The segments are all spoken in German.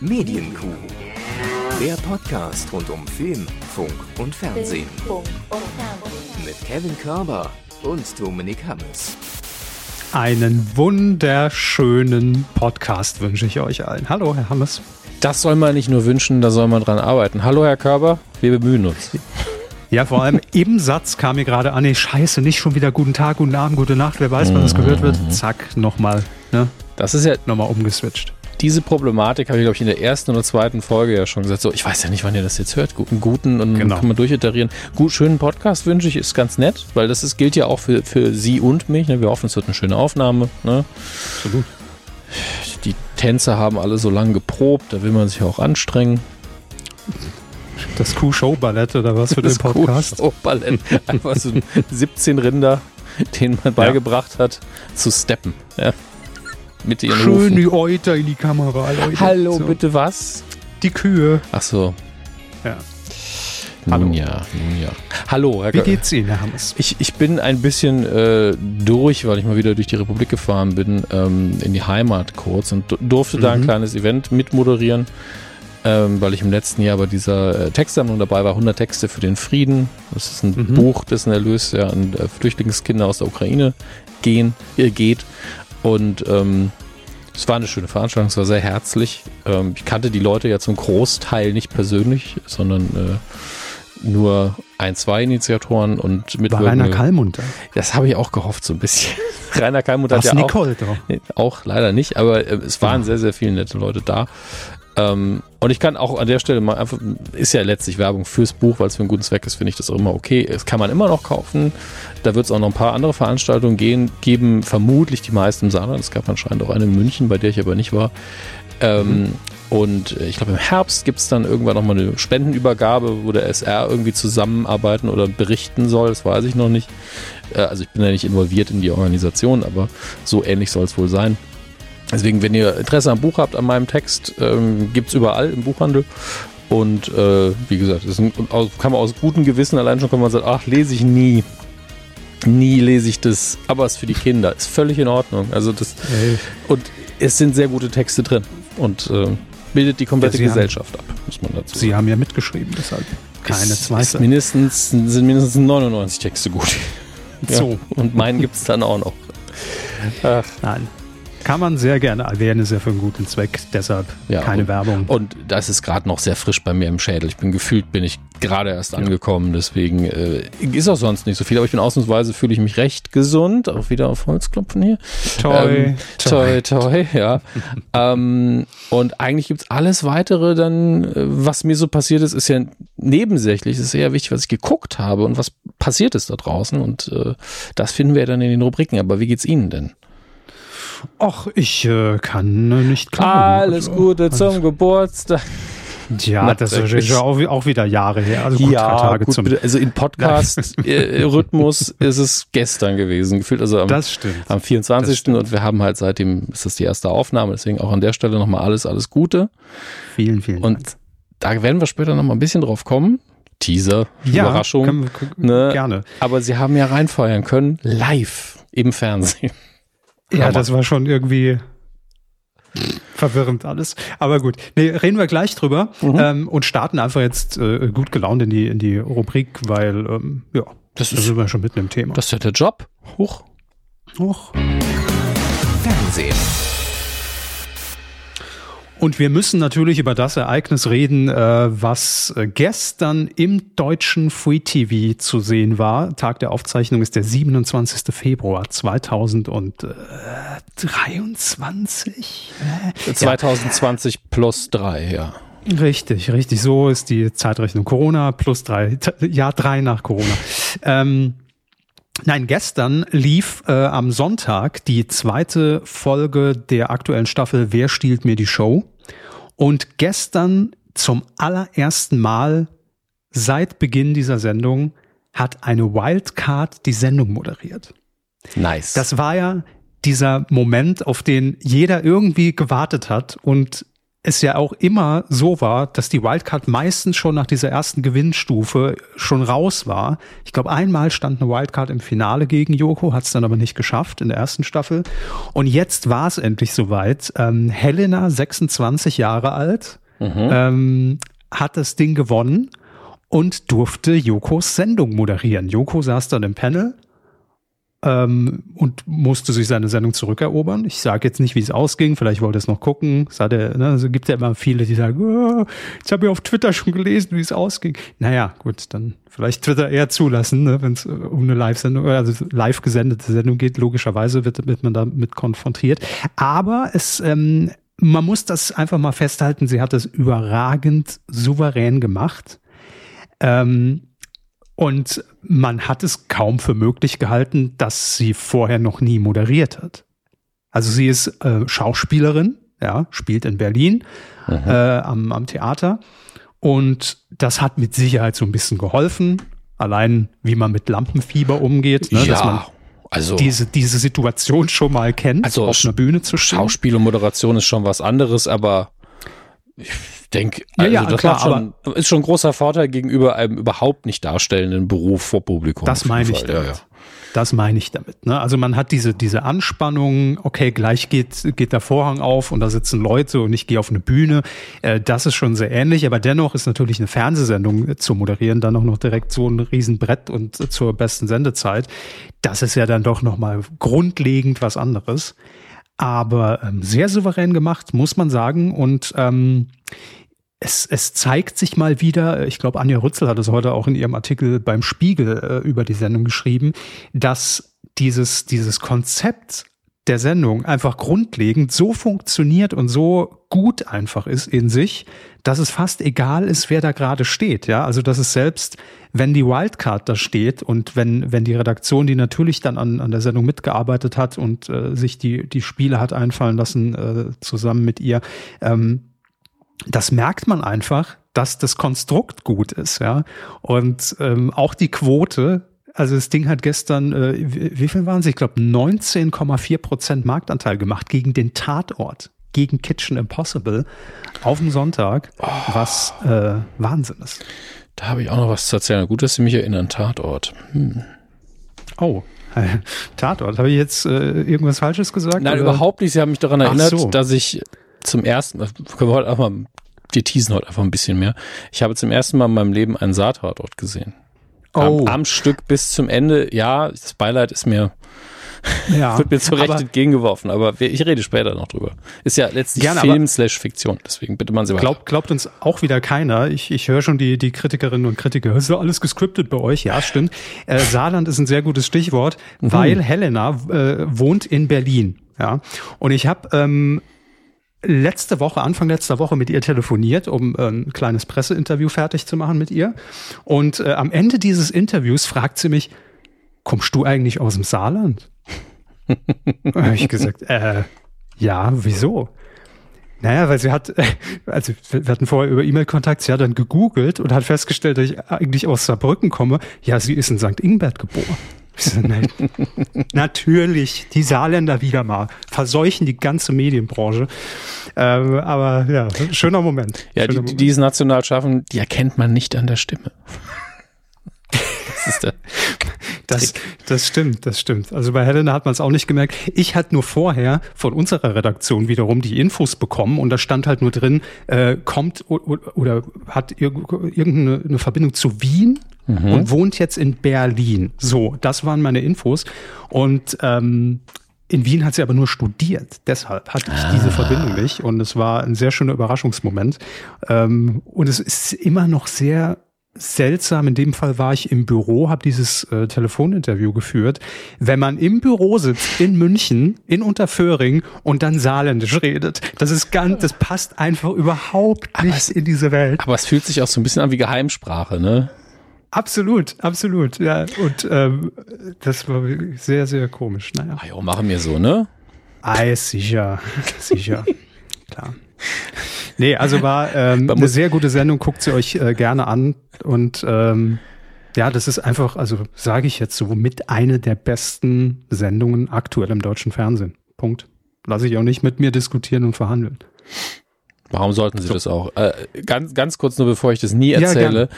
Medienkuh. Der Podcast rund um Film, Funk und Fernsehen. Mit Kevin Körber und Dominik Hammes. Einen wunderschönen Podcast wünsche ich euch allen. Hallo, Herr Hammes. Das soll man nicht nur wünschen, da soll man dran arbeiten. Hallo, Herr Körber, wir bemühen uns. Ja, vor allem im Satz kam mir gerade an, nee, scheiße, nicht schon wieder guten Tag, guten Abend, gute Nacht, wer weiß, wann das gehört wird. Zack, nochmal, ne? Das ist ja Nochmal umgeswitcht. Diese Problematik, habe ich, glaube ich, in der ersten oder zweiten Folge ja schon gesagt. So, ich weiß ja nicht, wann ihr das jetzt hört. Guten, guten und Genau. kann man durchiterieren. Gut, schönen Podcast wünsche ich, ist ganz nett, weil das ist, gilt ja auch für, für Sie und mich. Ne? Wir hoffen, es wird eine schöne Aufnahme. Ne? Absolut. Die Tänzer haben alle so lange geprobt, da will man sich auch anstrengen. Das Kuh-Show-Ballett oder was für den Das Podcast? Oh, Ballett. Einfach so 17 Rinder, denen man beigebracht hat, zu steppen. Ja. Mit ihren Schön Hufen. die Euter in die Kamera, Leute. Hallo, So, bitte was? Die Kühe. Ach so. Ja. Nun Hallo. ja, nun ja. Hallo, Herr Wie geht's Ihnen, Herr Hammes? Ich, ich bin ein bisschen äh, durch, weil ich mal wieder durch die Republik gefahren bin, ähm, in die Heimat kurz und du- durfte da ein Mhm. kleines Event mitmoderieren, ähm, weil ich im letzten Jahr bei dieser äh, Textsammlung dabei war, 100 Texte für den Frieden. Das ist ein Mhm. Buch, dessen Erlös ja an äh, Flüchtlingskinder aus der Ukraine gehen, äh, geht. Und ähm, es war eine schöne Veranstaltung, es war sehr herzlich. Ähm, ich kannte die Leute ja zum Großteil nicht persönlich, sondern äh, nur ein, zwei Initiatoren und War mitwirkende Rainer Kallmund da? das habe ich auch gehofft, so ein bisschen. Rainer Kalmut hat ja auch, Nicole doch? Nee, auch leider nicht, aber äh, es waren sehr, sehr viele nette Leute da. Ähm, und ich kann auch an der Stelle mal einfach, ist ja letztlich Werbung fürs Buch, weil es für einen guten Zweck ist, finde ich das auch immer okay. Es kann man immer noch kaufen. Da wird es auch noch ein paar andere Veranstaltungen gehen, geben, vermutlich die meisten im Saarland. Es gab anscheinend auch eine in München, bei der ich aber nicht war. Ähm, Und äh, ich glaube, im Herbst gibt es dann irgendwann nochmal eine Spendenübergabe, wo der SR irgendwie zusammenarbeiten oder berichten soll. Das weiß ich noch nicht. Äh, also ich bin ja nicht involviert in die Organisation, aber so ähnlich soll es wohl sein. Deswegen, wenn ihr Interesse am Buch habt, an meinem Text, ähm, gibt es überall im Buchhandel. Und äh, wie gesagt, ein, und aus, kann man aus gutem Gewissen allein schon, kann man sagen, ach, lese ich nie. Nie lese ich das, aber es ist für die Kinder. Ist völlig in Ordnung. Also das, Ey, und es sind sehr gute Texte drin. Und äh, bildet die komplette Ja, Sie haben- Gesellschaft ab, muss man dazu Sie haben ja mitgeschrieben, deshalb keine Zweifel. mindestens, sind mindestens 99 Texte gut. Ja. So. Und meinen gibt es dann auch noch. Ach, Nein. Kann man sehr gerne erwähnen, ist ja für einen guten Zweck, deshalb Ja, keine und- Werbung. Und das ist gerade noch sehr frisch bei mir im Schädel. Ich bin gefühlt, bin ich gerade erst angekommen, deswegen äh, ist auch sonst nicht so viel, aber ich bin ausnahmsweise, fühle ich mich recht gesund, auch wieder auf Holzklopfen hier. Toi, ähm, toi, toi, ja. ähm, und eigentlich gibt's alles weitere dann, äh, was mir so passiert ist, ist ja nebensächlich, es ist eher wichtig, was ich geguckt habe und was passiert ist da draußen und äh, das finden wir dann in den Rubriken, aber wie geht's Ihnen denn? Ach, ich äh, kann äh, nicht klagen. Alles Also, Gute zum Geburtstag. Ja, das ist ja auch, auch wieder Jahre her. Also gut, drei Tage gut, zum. also in Podcast-Rhythmus ist es gestern gewesen, gefühlt also am, Das stimmt. am 24. das stimmt. und wir haben halt seitdem, ist das die erste Aufnahme, deswegen auch an der Stelle nochmal alles, alles Gute. Vielen, vielen Und Dank. da werden wir später nochmal ein bisschen drauf kommen. Teaser, Ja, Überraschung. können wir- ne? Gerne. Aber sie haben ja reinfeuern können, live im Fernsehen. Ja, das war schon irgendwie verwirrend alles. Aber gut, nee, reden wir gleich drüber Mhm. ähm, und starten einfach jetzt äh, gut gelaunt in die, in die Rubrik, weil, ähm, ja, Das da ist, sind wir schon mitten im Thema. das ist ja der Job. Huch. Och. Fernsehen. Und wir müssen natürlich über das Ereignis reden, äh, was äh, gestern im deutschen Free TV zu sehen war. Tag der Aufzeichnung ist der 27. Februar 2023. Äh, 2020 plus drei, ja. Richtig, richtig. So ist die Zeitrechnung. Corona plus drei, Jahr drei nach Corona. Ähm, nein, gestern lief äh, am Sonntag die zweite Folge der aktuellen Staffel Wer stiehlt mir die Show? Und gestern zum allerersten Mal seit Beginn dieser Sendung hat eine Wildcard die Sendung moderiert. Nice. Das war ja dieser Moment, auf den jeder irgendwie gewartet hat und es ja auch immer so war, dass die Wildcard meistens schon nach dieser ersten Gewinnstufe schon raus war. Ich glaube, einmal stand eine Wildcard im Finale gegen Joko, hat es dann aber nicht geschafft in der ersten Staffel. Und jetzt war es endlich soweit. Ähm, Helena, 26 Jahre alt, mhm. ähm, hat das Ding gewonnen und durfte Jokos Sendung moderieren. Joko saß dann im Panel ähm, und musste sich seine Sendung zurückerobern. Ich sage jetzt nicht, wie es ausging, vielleicht wollte es noch gucken. Es hatte, ne, also gibt ja immer viele, die sagen, oh, ich habe ja auf Twitter schon gelesen, wie es ausging. Naja, gut, dann vielleicht Twitter eher zulassen, ne, wenn es um eine Live-Sendung, also live gesendete Sendung geht, logischerweise wird, wird man damit konfrontiert. Aber es ähm, man muss das einfach mal festhalten, sie hat es überragend souverän gemacht. Ähm, und man hat es kaum für möglich gehalten, dass sie vorher noch nie moderiert hat. Also sie ist äh, Schauspielerin, ja, spielt in Berlin mhm. äh, am, am Theater. Und das hat mit Sicherheit so ein bisschen geholfen. Allein, wie man mit Lampenfieber umgeht, ne, ja, dass man also, diese, diese Situation schon mal kennt, also auf einer Bühne zu stehen. Schauspiel und Moderation ist schon was anderes, aber ich denke, also ja, ja, das klar, schon, ist schon ein großer Vorteil gegenüber einem überhaupt nicht darstellenden Beruf vor Publikum. Das meine ich damit. Ja, ja. Das meine ich damit. Ne? Also man hat diese, diese Anspannung, okay, gleich geht, geht der Vorhang auf und da sitzen Leute und ich gehe auf eine Bühne. Äh, das ist schon sehr ähnlich, aber dennoch ist natürlich eine Fernsehsendung zu moderieren, dann auch noch direkt so ein Riesenbrett und zur besten Sendezeit. Das ist ja dann doch nochmal grundlegend was anderes aber ähm, sehr souverän gemacht, muss man sagen. Und ähm, es, es zeigt sich mal wieder, ich glaube, Anja Rützel hat es heute auch in ihrem Artikel beim Spiegel äh, über die Sendung geschrieben, dass dieses, dieses Konzept der Sendung einfach grundlegend so funktioniert und so gut einfach ist in sich, dass es fast egal ist, wer da gerade steht. Ja, also dass es selbst, wenn die Wildcard da steht und wenn wenn die Redaktion, die natürlich dann an, an der Sendung mitgearbeitet hat und äh, sich die die Spiele hat einfallen lassen äh, zusammen mit ihr, ähm, das merkt man einfach, dass das Konstrukt gut ist. Ja, und ähm, auch die Quote also das Ding hat gestern, äh, wie viel waren es? Ich glaube 19,4 Prozent Marktanteil gemacht gegen den Tatort, gegen Kitchen Impossible auf dem Sonntag, oh. was äh, Wahnsinn ist. Da habe ich auch noch was zu erzählen. Gut, dass Sie mich erinnern, Tatort. Hm. Oh, Tatort. Habe ich jetzt äh, irgendwas Falsches gesagt? Nein, oder? überhaupt nicht. Sie haben mich daran erinnert, so. dass ich zum ersten, können wir heute einfach mal, wir teasen heute einfach ein bisschen mehr. Ich habe zum ersten Mal in meinem Leben einen Saartatort gesehen. Oh. Am, am, Stück bis zum Ende. Ja, das Beileid ist mir, ja, wird mir zu Recht entgegengeworfen, aber ich rede später noch drüber. Ist ja letztlich Gerne, Film slash Fiktion, deswegen bitte man sie glaubt, glaubt uns auch wieder keiner. Ich, ich höre schon die, die Kritikerinnen und Kritiker. Ist ja alles gescriptet bei euch? Ja, stimmt. Äh, Saarland ist ein sehr gutes Stichwort, mhm. weil Helena äh, wohnt in Berlin. Ja, und ich habe ähm, letzte Woche, Anfang letzter Woche mit ihr telefoniert, um äh, ein kleines Presseinterview fertig zu machen mit ihr. Und äh, am Ende dieses Interviews fragt sie mich, kommst du eigentlich aus dem Saarland? habe ich gesagt, äh, ja, wieso? Naja, weil sie hat, also wir hatten vorher über E-Mail-Kontakt, sie hat dann gegoogelt und hat festgestellt, dass ich eigentlich aus Saarbrücken komme. Ja, sie ist in St. Ingbert geboren. Natürlich, die Saarländer wieder mal verseuchen die ganze Medienbranche. Ähm, aber ja, schöner Moment. Ja, schöner die, Moment. die es national schaffen, die erkennt man nicht an der Stimme. Das ist der das, das stimmt, das stimmt. Also bei Helena hat man es auch nicht gemerkt. Ich hatte nur vorher von unserer Redaktion wiederum die Infos bekommen und da stand halt nur drin, äh, kommt oder, oder hat irgendeine Verbindung zu Wien mhm. und wohnt jetzt in Berlin. So, das waren meine Infos. Und ähm, in Wien hat sie aber nur studiert. Deshalb hatte ich ah. diese Verbindung nicht. Und es war ein sehr schöner Überraschungsmoment. Ähm, und es ist immer noch sehr seltsam. In dem Fall war ich im Büro, habe dieses äh, Telefoninterview geführt. Wenn man im Büro sitzt in München, in Unterföhring und dann saarländisch redet, das ist ganz, das passt einfach überhaupt nicht es, in diese Welt. Aber es fühlt sich auch so ein bisschen an wie Geheimsprache, ne? Absolut, absolut. Ja, und ähm, das war sehr, sehr komisch. Naja. Ah, jo, machen wir so, ne? Ah, sicher, sicher, klar. Nee, also war ähm, eine sehr gute Sendung, guckt sie euch äh, gerne an und ähm, ja, das ist einfach, also sage ich jetzt so, mit eine der besten Sendungen aktuell im deutschen Fernsehen. Punkt. Lasse ich auch nicht mit mir diskutieren und verhandeln. Warum sollten sie so. das auch? Äh, ganz, ganz kurz nur, bevor ich das nie erzähle, ja,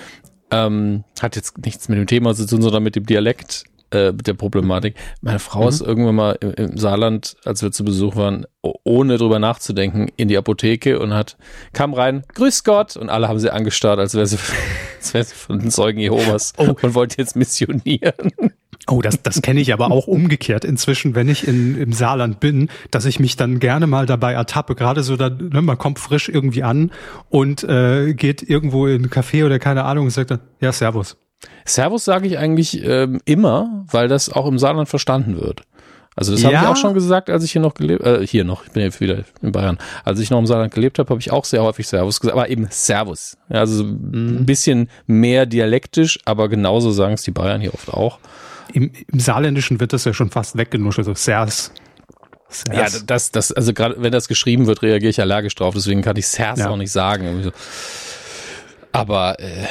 ähm, hat jetzt nichts mit dem Thema zu tun, sondern mit dem Dialekt äh, mit der Problematik. Meine Frau mhm. ist irgendwann mal im, im, Saarland, als wir zu Besuch waren, ohne drüber nachzudenken, in die Apotheke und hat, kam rein, grüß Gott, und alle haben sie angestarrt, als wäre sie, als wäre sie von den Zeugen Jehovas oh. und wollte jetzt missionieren. Oh, das, das kenne ich aber auch umgekehrt inzwischen, wenn ich in, im Saarland bin, dass ich mich dann gerne mal dabei ertappe. Gerade so, da, ne, man kommt frisch irgendwie an und äh, geht irgendwo in ein Café oder keine Ahnung und sagt dann, ja, Servus. Servus sage ich eigentlich ähm, immer, weil das auch im Saarland verstanden wird. Also das ja. habe ich auch schon gesagt, als ich hier noch gelebt, äh, hier noch, ich bin jetzt wieder in Bayern. Als ich noch im Saarland gelebt habe, habe ich auch sehr häufig Servus gesagt, aber eben Servus. Ja, also mhm. ein bisschen mehr dialektisch, aber genauso sagen es die Bayern hier oft auch. Im, Im Saarländischen wird das ja schon fast weggenuschelt, so Sers. Ja, das, das, also gerade wenn das geschrieben wird, reagiere ich allergisch drauf, deswegen kann ich Sers ja. auch nicht sagen. Aber äh,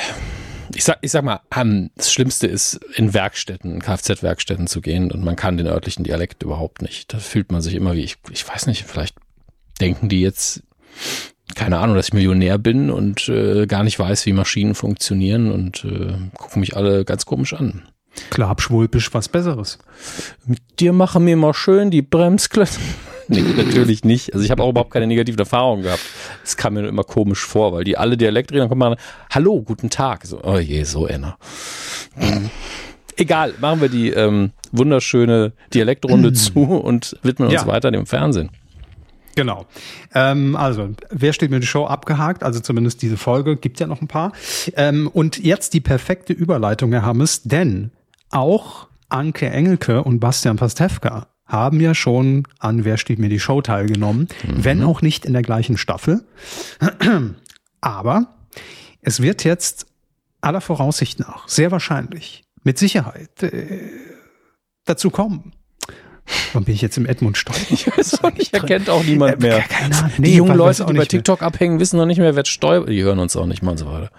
ich sag, ich sag mal, das Schlimmste ist, in Werkstätten, Kfz-Werkstätten zu gehen und man kann den örtlichen Dialekt überhaupt nicht. Da fühlt man sich immer wie, ich, ich weiß nicht, vielleicht denken die jetzt, keine Ahnung, dass ich Millionär bin und äh, gar nicht weiß, wie Maschinen funktionieren und äh, gucken mich alle ganz komisch an. Klar, Schwulpisch was Besseres. Mit dir machen wir mal schön die Bremsklötze. nee, natürlich nicht. Also ich habe auch überhaupt keine negativen Erfahrungen gehabt. Es kam mir nur immer komisch vor, weil die alle Dialekt reden, dann kommt man, hallo, guten Tag. So, oh je, so einer. Egal, machen wir die ähm, wunderschöne Dialektrunde zu und widmen uns ja. weiter dem Fernsehen. Genau. Ähm, also, wer steht mir die Show abgehakt? Also zumindest diese Folge, gibt ja noch ein paar. Ähm, und jetzt die perfekte Überleitung, Herr Hammes, denn auch Anke Engelke und Bastian Pastewka haben ja schon an Wer steht mir die Show teilgenommen, mhm. wenn auch nicht in der gleichen Staffel. Aber es wird jetzt aller Voraussicht nach, sehr wahrscheinlich, mit Sicherheit äh, dazu kommen. Warum bin ich jetzt im Edmund Stoiber? Ich weiß auch nicht, erkennt auch niemand äh, mehr. Keine Ahnung. Nee, die jungen Leute, die bei TikTok mehr. abhängen, wissen noch nicht mehr, wer Stoiber, die hören uns auch nicht mal und so weiter.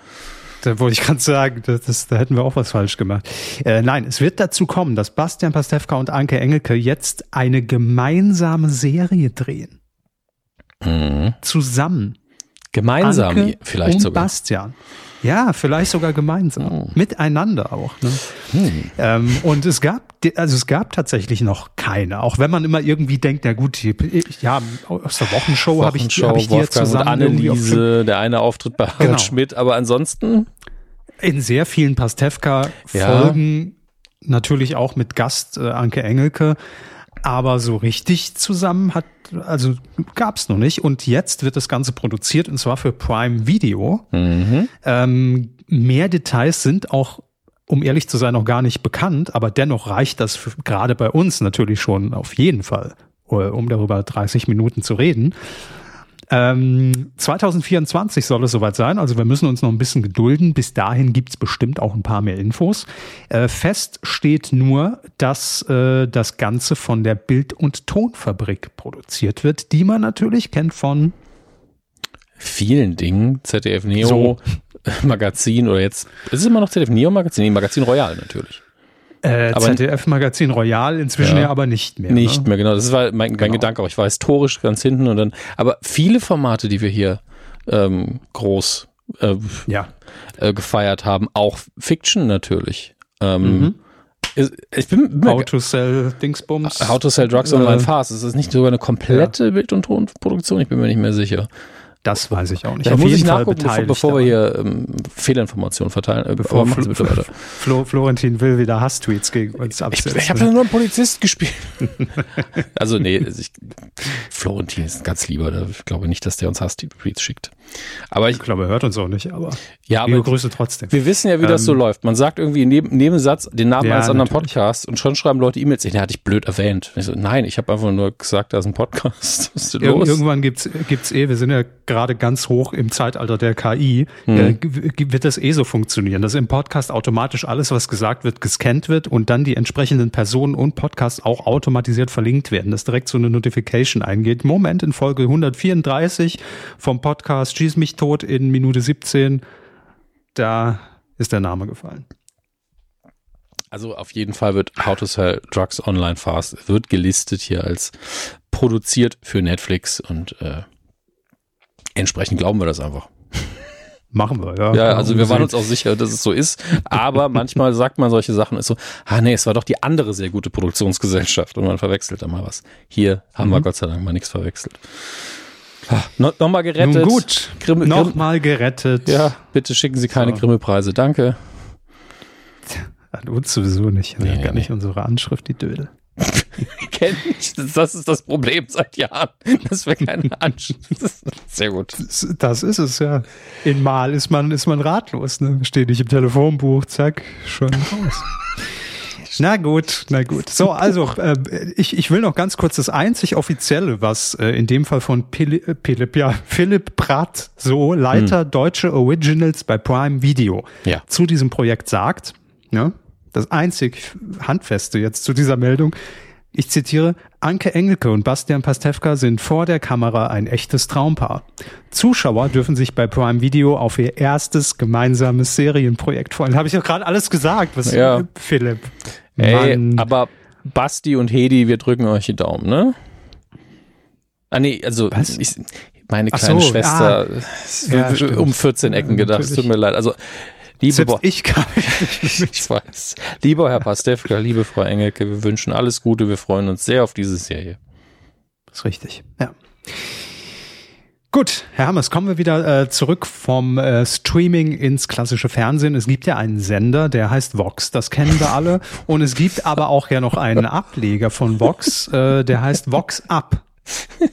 Da wollte ich gerade sagen, das, das, da hätten wir auch was falsch gemacht. Äh, nein, es wird dazu kommen, dass Bastian Pastewka und Anke Engelke jetzt eine gemeinsame Serie drehen. Mhm. Zusammen. Gemeinsam Anke vielleicht und sogar. Bastian. Ja, vielleicht sogar gemeinsam. Oh. Miteinander auch. Ne? Hm. Ähm, und es gab, also es gab tatsächlich noch keine. Auch wenn man immer irgendwie denkt, na gut, ja, aus der Wochenshow, habe ich, hab ich die jetzt zusammen. Anneliese, der eine Auftritt bei Harald genau. Schmidt, aber ansonsten. In sehr vielen Pastewka-Folgen, ja. natürlich auch mit Gast äh, Anke Engelke. Aber so richtig zusammen hat, also gab's noch nicht. Und jetzt wird das Ganze produziert und zwar für Prime Video. Mhm. Ähm, mehr Details sind auch, um ehrlich zu sein, noch gar nicht bekannt, aber dennoch reicht das für, gerade bei uns natürlich schon auf jeden Fall, äh, um darüber 30 Minuten zu reden. Ähm, 2024 soll es soweit sein, also wir müssen uns noch ein bisschen gedulden. Bis dahin gibt's bestimmt auch ein paar mehr Infos. Äh, fest steht nur, dass äh, das Ganze von der Bild- und Tonfabrik produziert wird, die man natürlich kennt von vielen Dingen. ZDF Neo so. Magazin oder jetzt, ist es immer noch ZDF Neo Magazin? Nee, Magazin Royal natürlich. Äh, ZDF-Magazin Royal, inzwischen ja, ja, aber nicht mehr. Nicht ne? mehr, genau. Das war mein, mein genau. Gedanke auch. Ich war historisch ganz hinten und dann, aber viele Formate, die wir hier ähm, groß äh, ja. äh, gefeiert haben, auch Fiction natürlich. Ähm, mhm. Ich bin How to Sell Dingsbums. How to Sell Drugs Online Fast. Ist das nicht sogar eine komplette ja. Bild- und Tonproduktion? Ich bin mir nicht mehr sicher. Das weiß ich auch nicht. Da Auf muss jeden ich Fall nachgucken, bevor, wir hier ähm, Fehlinformationen verteilen. Äh, bevor Fl Fl Fl Florentin will wieder Hasstweets gegen uns absetzen. Ich, ich habe ja nur einen Polizist gespielt. also nee, ich, Florentin ist ein ganz lieber. Ich glaube nicht, dass der uns Hasstweets schickt. Aber ich, ich, glaube, er hört uns auch nicht, aber ja, liebe Grüße trotzdem. Wir wissen ja, wie ähm, das so ähm, läuft. Man sagt irgendwie neben Nebensatz den Namen ja, eines anderen natürlich. Podcasts und schon schreiben Leute E-Mails, den hatte ich blöd erwähnt. Ich so, nein, ich habe einfach nur gesagt, da ist ein Podcast. Was ist denn los? Irgendwann gibt's gibt's eh, wir sind ja gerade ganz hoch im Zeitalter der KI, hm. äh, wird das eh so funktionieren, dass im Podcast automatisch alles, was gesagt wird, gescannt wird und dann die entsprechenden Personen und Podcasts auch automatisiert verlinkt werden, dass direkt so eine Notification eingeht. Moment, in Folge 134 vom Podcast Schieß mich tot in Minute 17, da ist der Name gefallen. Also auf jeden Fall wird How to Sell Drugs Online Fast wird gelistet hier als produziert für Netflix und äh, Entsprechend glauben wir das einfach. Machen wir, ja. Ja, also wir waren uns auch sicher, dass es so ist. Aber manchmal sagt man solche Sachen, ist so, ah nee, es war doch die andere sehr gute Produktionsgesellschaft und man verwechselt da mal was. Hier haben mhm. wir Gott sei Dank mal nichts verwechselt. No, Nochmal gerettet. Nun gut, Grimme, nochmal gerettet. Ja, bitte schicken Sie keine so. Grimme-Preise, danke. An uns sowieso nicht. Nee, gar nee. nicht unsere Anschrift, die Dödel. Kenn ich. Das ist das Problem seit Jahren, dass wir keine Anschrift. Sehr gut. Das ist es, ja. In Mal ist man, ist man ratlos, ne? Steht nicht im Telefonbuch, zack, schon raus. Na gut, na gut. So, also äh, ich, ich will noch ganz kurz das einzig offizielle, was äh, in dem Fall von Philipp, äh, Philipp ja, Philipp Pratt, so Leiter hm. deutsche Originals bei Prime Video, ja. zu diesem Projekt sagt. Ja, das einzig Handfeste jetzt zu dieser Meldung. Ich zitiere, Anke Engelke und Bastian Pastewka sind vor der Kamera ein echtes Traumpaar. Zuschauer dürfen sich bei Prime Video auf ihr erstes gemeinsames Serienprojekt freuen. Habe ich doch gerade alles gesagt, was ja. Philipp. Ey, aber Basti und Hedi, wir drücken euch die Daumen, ne? Ah nee, also ich, meine kleine so, Schwester ah, ja, um 14 Ecken gedacht, es tut mir leid. Also Liebe Selbst ich kann ich weiß. Lieber Herr Pastewka, liebe Frau Engelke, wir wünschen alles Gute, wir freuen uns sehr auf diese Serie. Das ist richtig, ja. Gut, Herr Hammers, kommen wir wieder äh, zurück vom äh, Streaming ins klassische Fernsehen. Es gibt ja einen Sender, der heißt Vox, das kennen wir alle. Und es gibt aber auch ja noch einen Ableger von Vox, äh, der heißt Vox Up.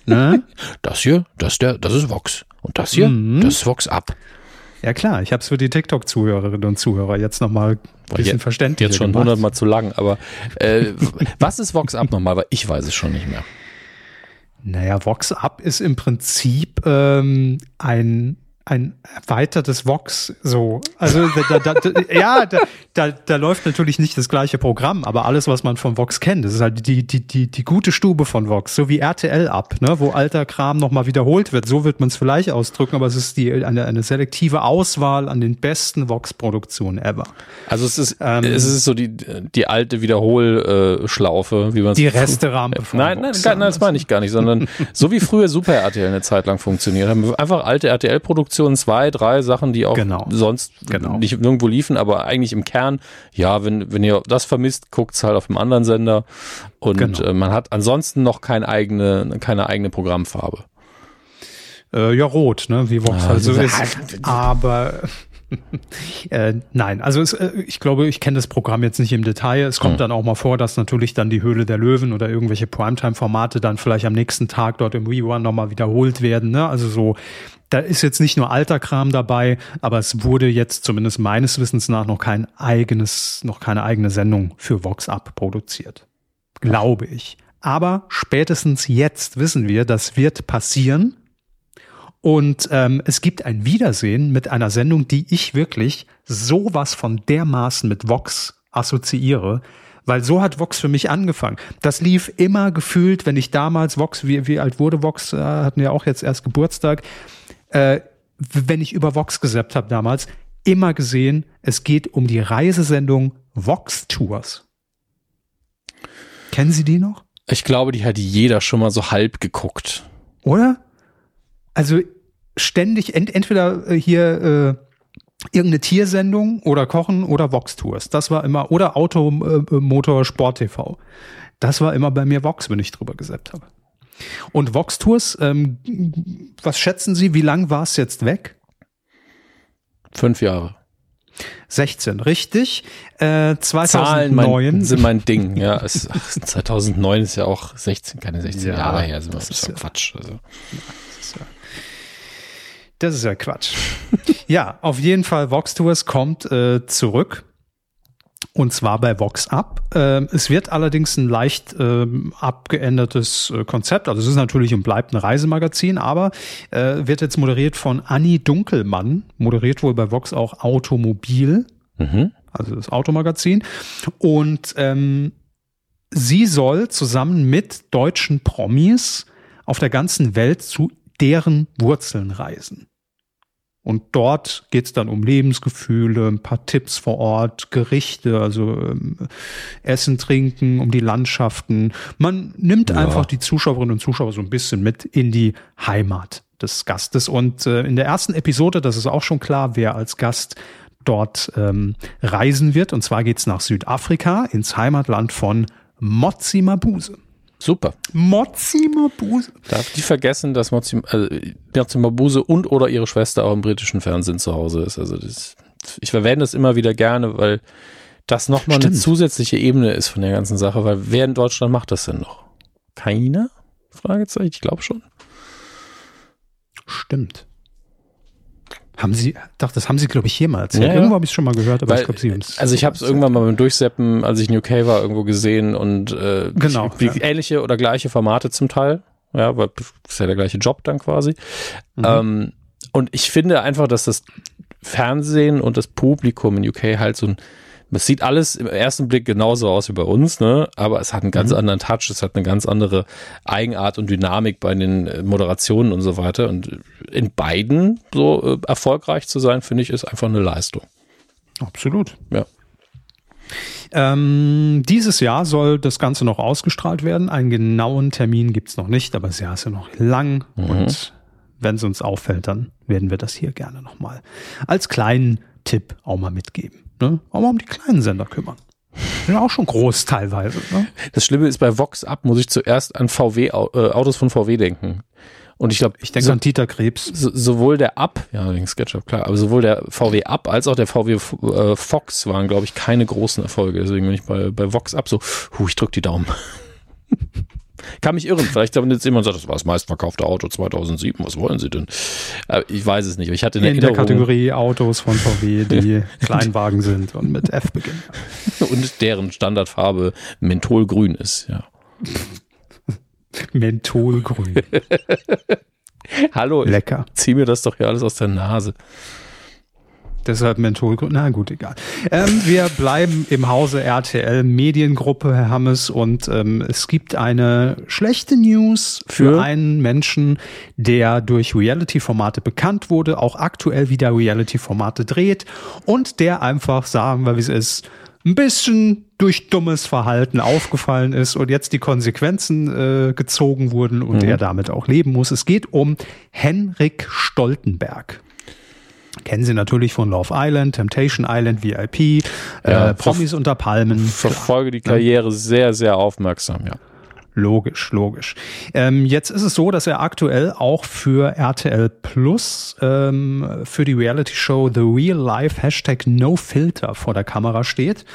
Ne? Das hier, das, der, das ist Vox. Und das hier, mhm. das ist Vox Up. Ja klar, ich habe es für die TikTok-Zuhörerinnen und Zuhörer jetzt nochmal ein bisschen verständlich. Jetzt schon hundertmal zu lang, aber äh, was ist Vox Up nochmal? Weil ich weiß es schon nicht mehr. Naja, Vox Up ist im Prinzip ähm, ein ein erweitertes Vox so. Also da, da, da, ja, da, da, da läuft natürlich nicht das gleiche Programm, aber alles, was man von Vox kennt, das ist halt die, die, die, die gute Stube von Vox, so wie RTL ab, ne, wo alter Kram nochmal wiederholt wird. So wird man es vielleicht ausdrücken, aber es ist die eine, eine selektive Auswahl an den besten Vox-Produktionen ever. Also es ist, ähm, es ist so die, die alte Wiederholschlaufe, wie man es Die Resterampe von Nein, nein, nein, nein, das meine ich gar nicht, sondern so wie früher Super RTL eine Zeit lang funktioniert haben. Einfach alte RTL-Produktionen Produktionen, zwei, drei Sachen, die auch genau. sonst genau. nicht irgendwo liefen, aber eigentlich im Kern, ja, wenn, wenn ihr das vermisst, guckt's halt auf einem anderen Sender und genau. äh, man hat ansonsten noch keine eigene, keine eigene Programmfarbe. Äh, ja, rot, ne, wie Vox ah, halt so ist. Aber äh, nein, also es, äh, ich glaube, ich kenne das Programm jetzt nicht im Detail. Es kommt hm. dann auch mal vor, dass natürlich dann die Höhle der Löwen oder irgendwelche Primetime-Formate dann vielleicht am nächsten Tag dort im Rerun nochmal wiederholt werden. Ne? Also so, da ist jetzt nicht nur alter Kram dabei, aber es wurde jetzt zumindest meines Wissens nach noch kein eigenes, noch keine eigene Sendung für Vox Up produziert. Glaube ich. Aber spätestens jetzt wissen wir, das wird passieren. Und ähm, es gibt ein Wiedersehen mit einer Sendung, die ich wirklich sowas von dermaßen mit Vox assoziiere, weil so hat Vox für mich angefangen. Das lief immer gefühlt, wenn ich damals Vox, wie, wie alt wurde Vox, äh, hatten ja auch jetzt erst Geburtstag, äh, wenn ich über Vox gesappt habe damals, immer gesehen, es geht um die Reisesendung Vox Tours. Kennen Sie die noch? Ich glaube, die hat jeder schon mal so halb geguckt. Oder? Also ständig ent entweder äh, hier äh, irgendeine Tiersendung oder Kochen oder Vox Tours. Das war immer oder Auto, äh, Motor, Sport TV. Das war immer bei mir Vox, wenn ich drüber gesäppt habe. Und Vox Tours, ähm, was schätzen Sie, wie lang war es jetzt weg? Fünf Jahre. 16, richtig. Äh, 2009 Zahlen mein, sind mein Ding. Ja, es, 2009 ist ja auch 16, keine 16 ja, Jahre her. Das ist ja Quatsch. Also. Das ist ja Quatsch. ja, auf jeden Fall, Vox Tours kommt äh, zurück. Und zwar bei Vox Up. Ähm, es wird allerdings ein leicht ähm, abgeändertes äh, Konzept. Also es ist natürlich und bleibt ein Reisemagazin, aber äh, wird jetzt moderiert von Anni Dunkelmann. Moderiert wohl bei Vox auch Automobil. Mhm. Also das Automagazin. Und ähm, sie soll zusammen mit deutschen Promis auf der ganzen Welt zu deren Wurzeln reisen. Und dort geht es dann um Lebensgefühle, ein paar Tipps vor Ort, Gerichte, also ähm, Essen, Trinken, um die Landschaften. Man nimmt ja. einfach die Zuschauerinnen und Zuschauer so ein bisschen mit in die Heimat des Gastes. Und äh, in der ersten Episode, das ist auch schon klar, wer als Gast dort ähm, reisen wird. Und zwar geht's nach Südafrika, ins Heimatland von Motsi Mabuse. Super. Motsi Mabuse. Darf die vergessen, dass Motsi, also, Motsi Mabuse und oder ihre Schwester auch im britischen Fernsehen zu Hause ist. Also das, ich verwende das immer wieder gerne, weil das nochmal eine zusätzliche Ebene ist von der ganzen Sache, weil wer in Deutschland macht das denn noch? Keiner? Fragezeichen, ich glaube schon. Stimmt. Haben Sie, doch, das haben Sie, glaube ich, mal erzählt. Ja, Irgendwo habe ich es schon mal gehört, aber Weil, ich glaube, Sie haben es. Also ich habe es irgendwann mal beim Durchseppen, als ich in UK war, irgendwo gesehen und äh, genau, ich, ja. ähnliche oder gleiche Formate zum Teil. Ja, weil das ist ja der gleiche Job dann quasi. Mhm. Ähm, und ich finde einfach, dass das Fernsehen und das Publikum in UK halt so ein es sieht alles im ersten Blick genauso aus wie bei uns, ne? aber es hat einen ganz mhm. anderen Touch, es hat eine ganz andere Eigenart und Dynamik bei den äh, Moderationen und so weiter. Und in beiden so äh, erfolgreich zu sein, finde ich, ist einfach eine Leistung. Absolut. Ja. Ähm, dieses Jahr soll das Ganze noch ausgestrahlt werden. Einen genauen Termin gibt es noch nicht, aber das Jahr ist ja noch lang mhm. und wenn es uns auffällt, dann werden wir das hier gerne nochmal als kleinen Tipp auch mal mitgeben. Ne? Auch mal um die kleinen Sender kümmern. Sind auch schon groß teilweise. Ne? Das Schlimme ist, bei Vox Up muss ich zuerst an VW, äh, Autos von VW denken. Und ich glaube, ich denke so, an Dieter Krebs. So, sowohl der Up, ja, wegen SketchUp, klar, aber sowohl der VW Up als auch der VW äh, Fox waren, glaube ich, keine großen Erfolge. Deswegen bin ich bei, bei Vox Up so, hu, ich drück die Daumen. Kann mich irren. Vielleicht wenn jetzt jemand sagt, das war das meistverkaufte Auto 2007. Was wollen Sie denn? Äh, ich weiß es nicht. Ich hatte eine in der Kategorie Autos von VW, die Kleinwagen sind und mit F beginnen. Und deren Standardfarbe Mentholgrün ist, ja. Mentholgrün. Hallo. Lecker. Zieh mir das doch hier alles aus der Nase. Deshalb Mentholgrün. Na gut, egal. Ähm, wir bleiben im Hause RTL Mediengruppe, Herr Hammes, und ähm, es gibt eine schlechte News für, für? einen Menschen, der durch Reality-Formate bekannt wurde, auch aktuell wieder Reality-Formate dreht und der einfach, sagen wir wie es ist, ein bisschen durch dummes Verhalten aufgefallen ist und jetzt die Konsequenzen äh, gezogen wurden und mhm. er damit auch leben muss. Es geht um Henrik Stoltenberg. Kennen Sie natürlich von Love Island, Temptation Island, VIP, äh, ja, äh, Promis unter Palmen. Verfolge die Karriere sehr, sehr aufmerksam, ja. Logisch, logisch. Ähm, jetzt ist es so, dass er aktuell auch für RTL Plus ähm, für die Reality Show The Real Life Hashtag No Filter vor der Kamera steht.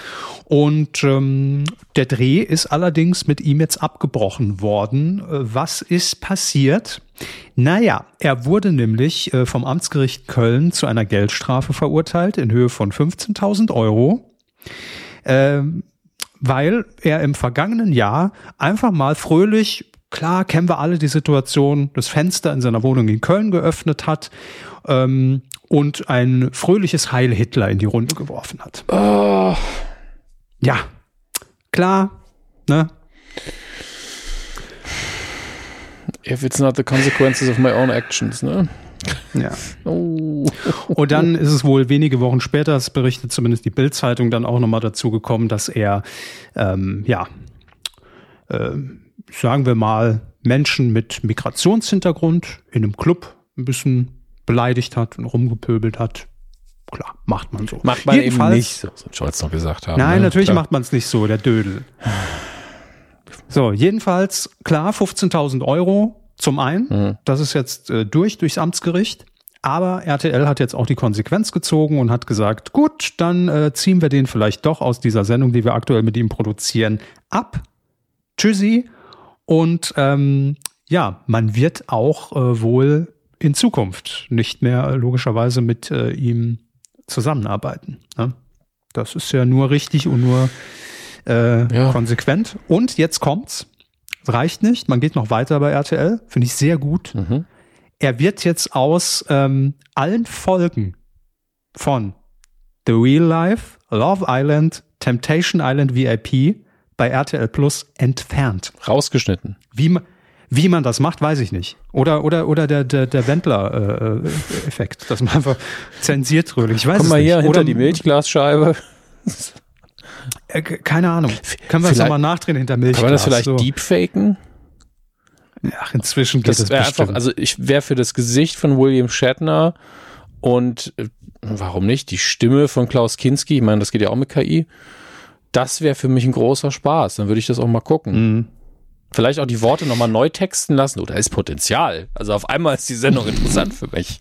Und ähm, der Dreh ist allerdings mit ihm jetzt abgebrochen worden. Was ist passiert? Naja, er wurde nämlich äh, vom Amtsgericht Köln zu einer Geldstrafe verurteilt in Höhe von 15.000 Euro. Ähm, weil er im vergangenen Jahr einfach mal fröhlich, klar kennen wir alle die Situation, das Fenster in seiner Wohnung in Köln geöffnet hat ähm, und ein fröhliches Heil Hitler in die Runde geworfen hat. Oh. Ja, klar, ne? If it's not the consequences of my own actions, ne? Ja. Oh. Und dann ist es wohl wenige Wochen später, das berichtet zumindest die Bildzeitung, dann auch nochmal dazu gekommen, dass er, ähm, ja, äh, sagen wir mal, Menschen mit Migrationshintergrund in einem Club ein bisschen beleidigt hat und rumgepöbelt hat. Klar, macht man so. Macht man Jedenfalls, eben nicht so, soll Scholz noch gesagt haben. Nein, ne? natürlich klar. macht man es nicht so, der Dödel. So, jedenfalls, klar, 15.000 Euro zum einen, mhm. das ist jetzt äh, durch, durchs Amtsgericht. Aber RTL hat jetzt auch die Konsequenz gezogen und hat gesagt, gut, dann äh, ziehen wir den vielleicht doch aus dieser Sendung, die wir aktuell mit ihm produzieren, ab. Tschüssi. Und ähm, ja, man wird auch äh, wohl in Zukunft nicht mehr äh, logischerweise mit äh, ihm zusammenarbeiten. Ne? Das ist ja nur richtig und nur äh, ja. konsequent. Und jetzt kommt's reicht nicht. Man geht noch weiter bei RTL. Finde ich sehr gut. Mhm. Er wird jetzt aus ähm, allen Folgen von The Real Life, Love Island, Temptation Island VIP bei RTL Plus entfernt. Rausgeschnitten. Wie man, wie man das macht, weiß ich nicht. Oder, oder, oder der, der, der Wendler-Effekt, äh, dass man einfach zensiert fröhlich. Ich weiß Komm es mal nicht. hier hinter oder, die Milchglasscheibe. Äh, keine Ahnung. Können wir das nochmal nachdrehen hinter Milch? Kann man das vielleicht so. deepfaken? Ach, inzwischen geht das wäre einfach, also ich wäre für das Gesicht von William Shatner und äh, warum nicht die Stimme von Klaus Kinski, ich meine, das geht ja auch mit KI. Das wäre für mich ein großer Spaß. Dann würde ich das auch mal gucken. Mhm. Vielleicht auch die Worte nochmal neu texten lassen. Oder oh, ist Potenzial. Also auf einmal ist die Sendung interessant für mich.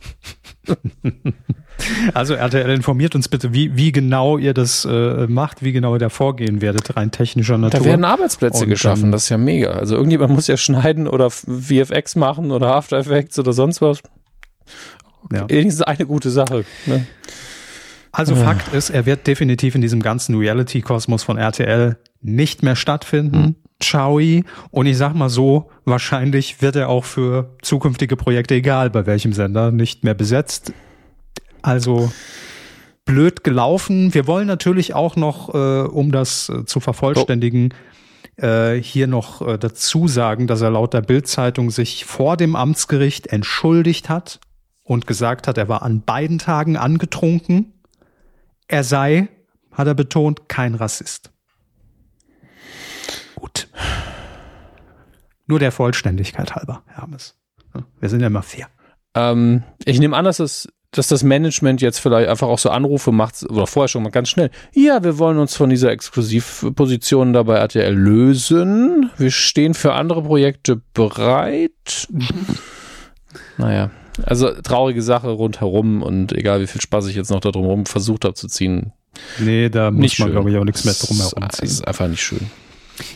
Also RTL informiert uns bitte, wie, wie genau ihr das äh, macht, wie genau ihr da vorgehen werdet, rein technischer Natur. Da werden Arbeitsplätze Und, geschaffen, das ist ja mega. Also irgendjemand muss ja schneiden oder VFX machen oder After Effects oder sonst was. Ja. Wenigstens eine gute Sache. Ne? Also ja. Fakt ist, er wird definitiv in diesem ganzen Reality-Kosmos von RTL nicht mehr stattfinden. Mhm. Ciao. Und ich sag mal so, wahrscheinlich wird er auch für zukünftige Projekte, egal bei welchem Sender, nicht mehr besetzt. Also blöd gelaufen. Wir wollen natürlich auch noch, äh, um das äh, zu vervollständigen, äh, hier noch äh, dazu sagen, dass er laut der Bildzeitung sich vor dem Amtsgericht entschuldigt hat und gesagt hat, er war an beiden Tagen angetrunken. Er sei, hat er betont, kein Rassist. Gut. Nur der Vollständigkeit halber, Hermes. Wir sind ja immer fair. Ähm, ich nehme an, dass es dass das Management jetzt vielleicht einfach auch so Anrufe macht oder vorher schon mal ganz schnell. Ja, wir wollen uns von dieser Exklusivposition dabei RTL lösen. Wir stehen für andere Projekte bereit. naja, also traurige Sache rundherum und egal wie viel Spaß ich jetzt noch da drumherum versucht habe zu ziehen. Nee, da muss man, glaube ich, auch nichts mehr drumherum ziehen. Das ist einfach nicht schön.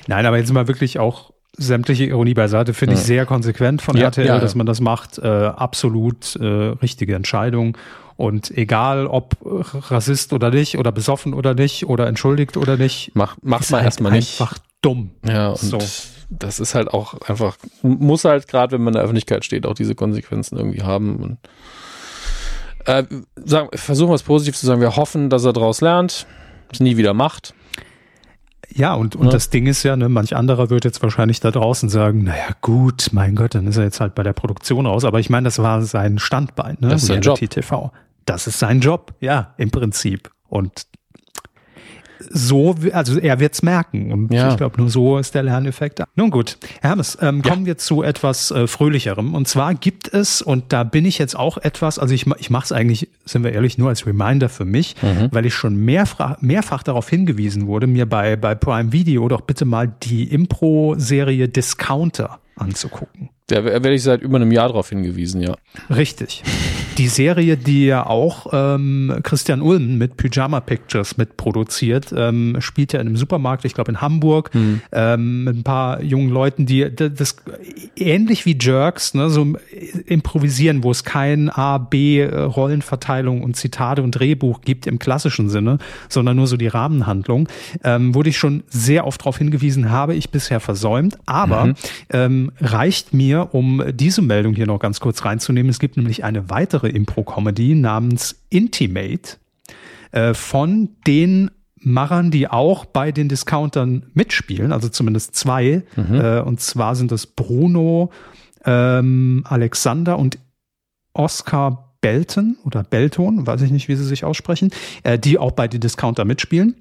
Nein, aber jetzt mal wirklich auch sämtliche Ironie beiseite, finde ich sehr konsequent von ja, RTL, ja, ja. dass man das macht. Äh, absolut äh, richtige Entscheidung. Und egal ob Rassist oder nicht, oder besoffen oder nicht, oder entschuldigt oder nicht, mach, macht man halt erstmal nicht. Einfach dumm. Ja, und so. das ist halt auch einfach, muss halt gerade, wenn man in der Öffentlichkeit steht, auch diese Konsequenzen irgendwie haben. Und äh, sagen, versuchen wir es positiv zu sagen, wir hoffen, dass er daraus lernt, es nie wieder macht. Ja, und, und ja. das Ding ist ja, ne, manch anderer wird jetzt wahrscheinlich da draußen sagen, naja, gut, mein Gott, dann ist er jetzt halt bei der Produktion raus. Aber ich meine, das war sein Standbein, ne? Das ist sein Job. TV. Das ist sein Job, ja, im Prinzip. Und so, also er wird's merken und ja. ich glaube, nur so ist der Lerneffekt da. Nun gut, Hermes, ähm, ja. kommen wir zu etwas äh, Fröhlicherem. Und zwar gibt es, und da bin ich jetzt auch etwas, also ich, ich mache es eigentlich, sind wir ehrlich, nur als Reminder für mich, mhm. weil ich schon mehrfach, mehrfach darauf hingewiesen wurde, mir bei, bei Prime Video doch bitte mal die Impro-Serie Discounter anzugucken. Da werde ich seit über einem Jahr darauf hingewiesen, ja. Richtig. Die Serie, die ja auch ähm, Christian Ulm mit Pyjama Pictures mitproduziert, ähm, spielt ja in einem Supermarkt, ich glaube in Hamburg, mhm. ähm, mit ein paar jungen Leuten, die das ähnlich wie Jerks, ne, so improvisieren, wo es kein A, B äh, Rollenverteilung und Zitate und Drehbuch gibt im klassischen Sinne, sondern nur so die Rahmenhandlung, ähm, wurde ich schon sehr oft darauf hingewiesen, habe ich bisher versäumt, aber mhm. ähm, reicht mir mir, um diese Meldung hier noch ganz kurz reinzunehmen. Es gibt nämlich eine weitere Impro-Comedy namens Intimate äh, von den Machern, die auch bei den Discountern mitspielen, also zumindest zwei. Mhm. Äh, und zwar sind das Bruno, ähm, Alexander und Oscar Belton oder Belton, weiß ich nicht, wie sie sich aussprechen, äh, die auch bei den Discounter mitspielen.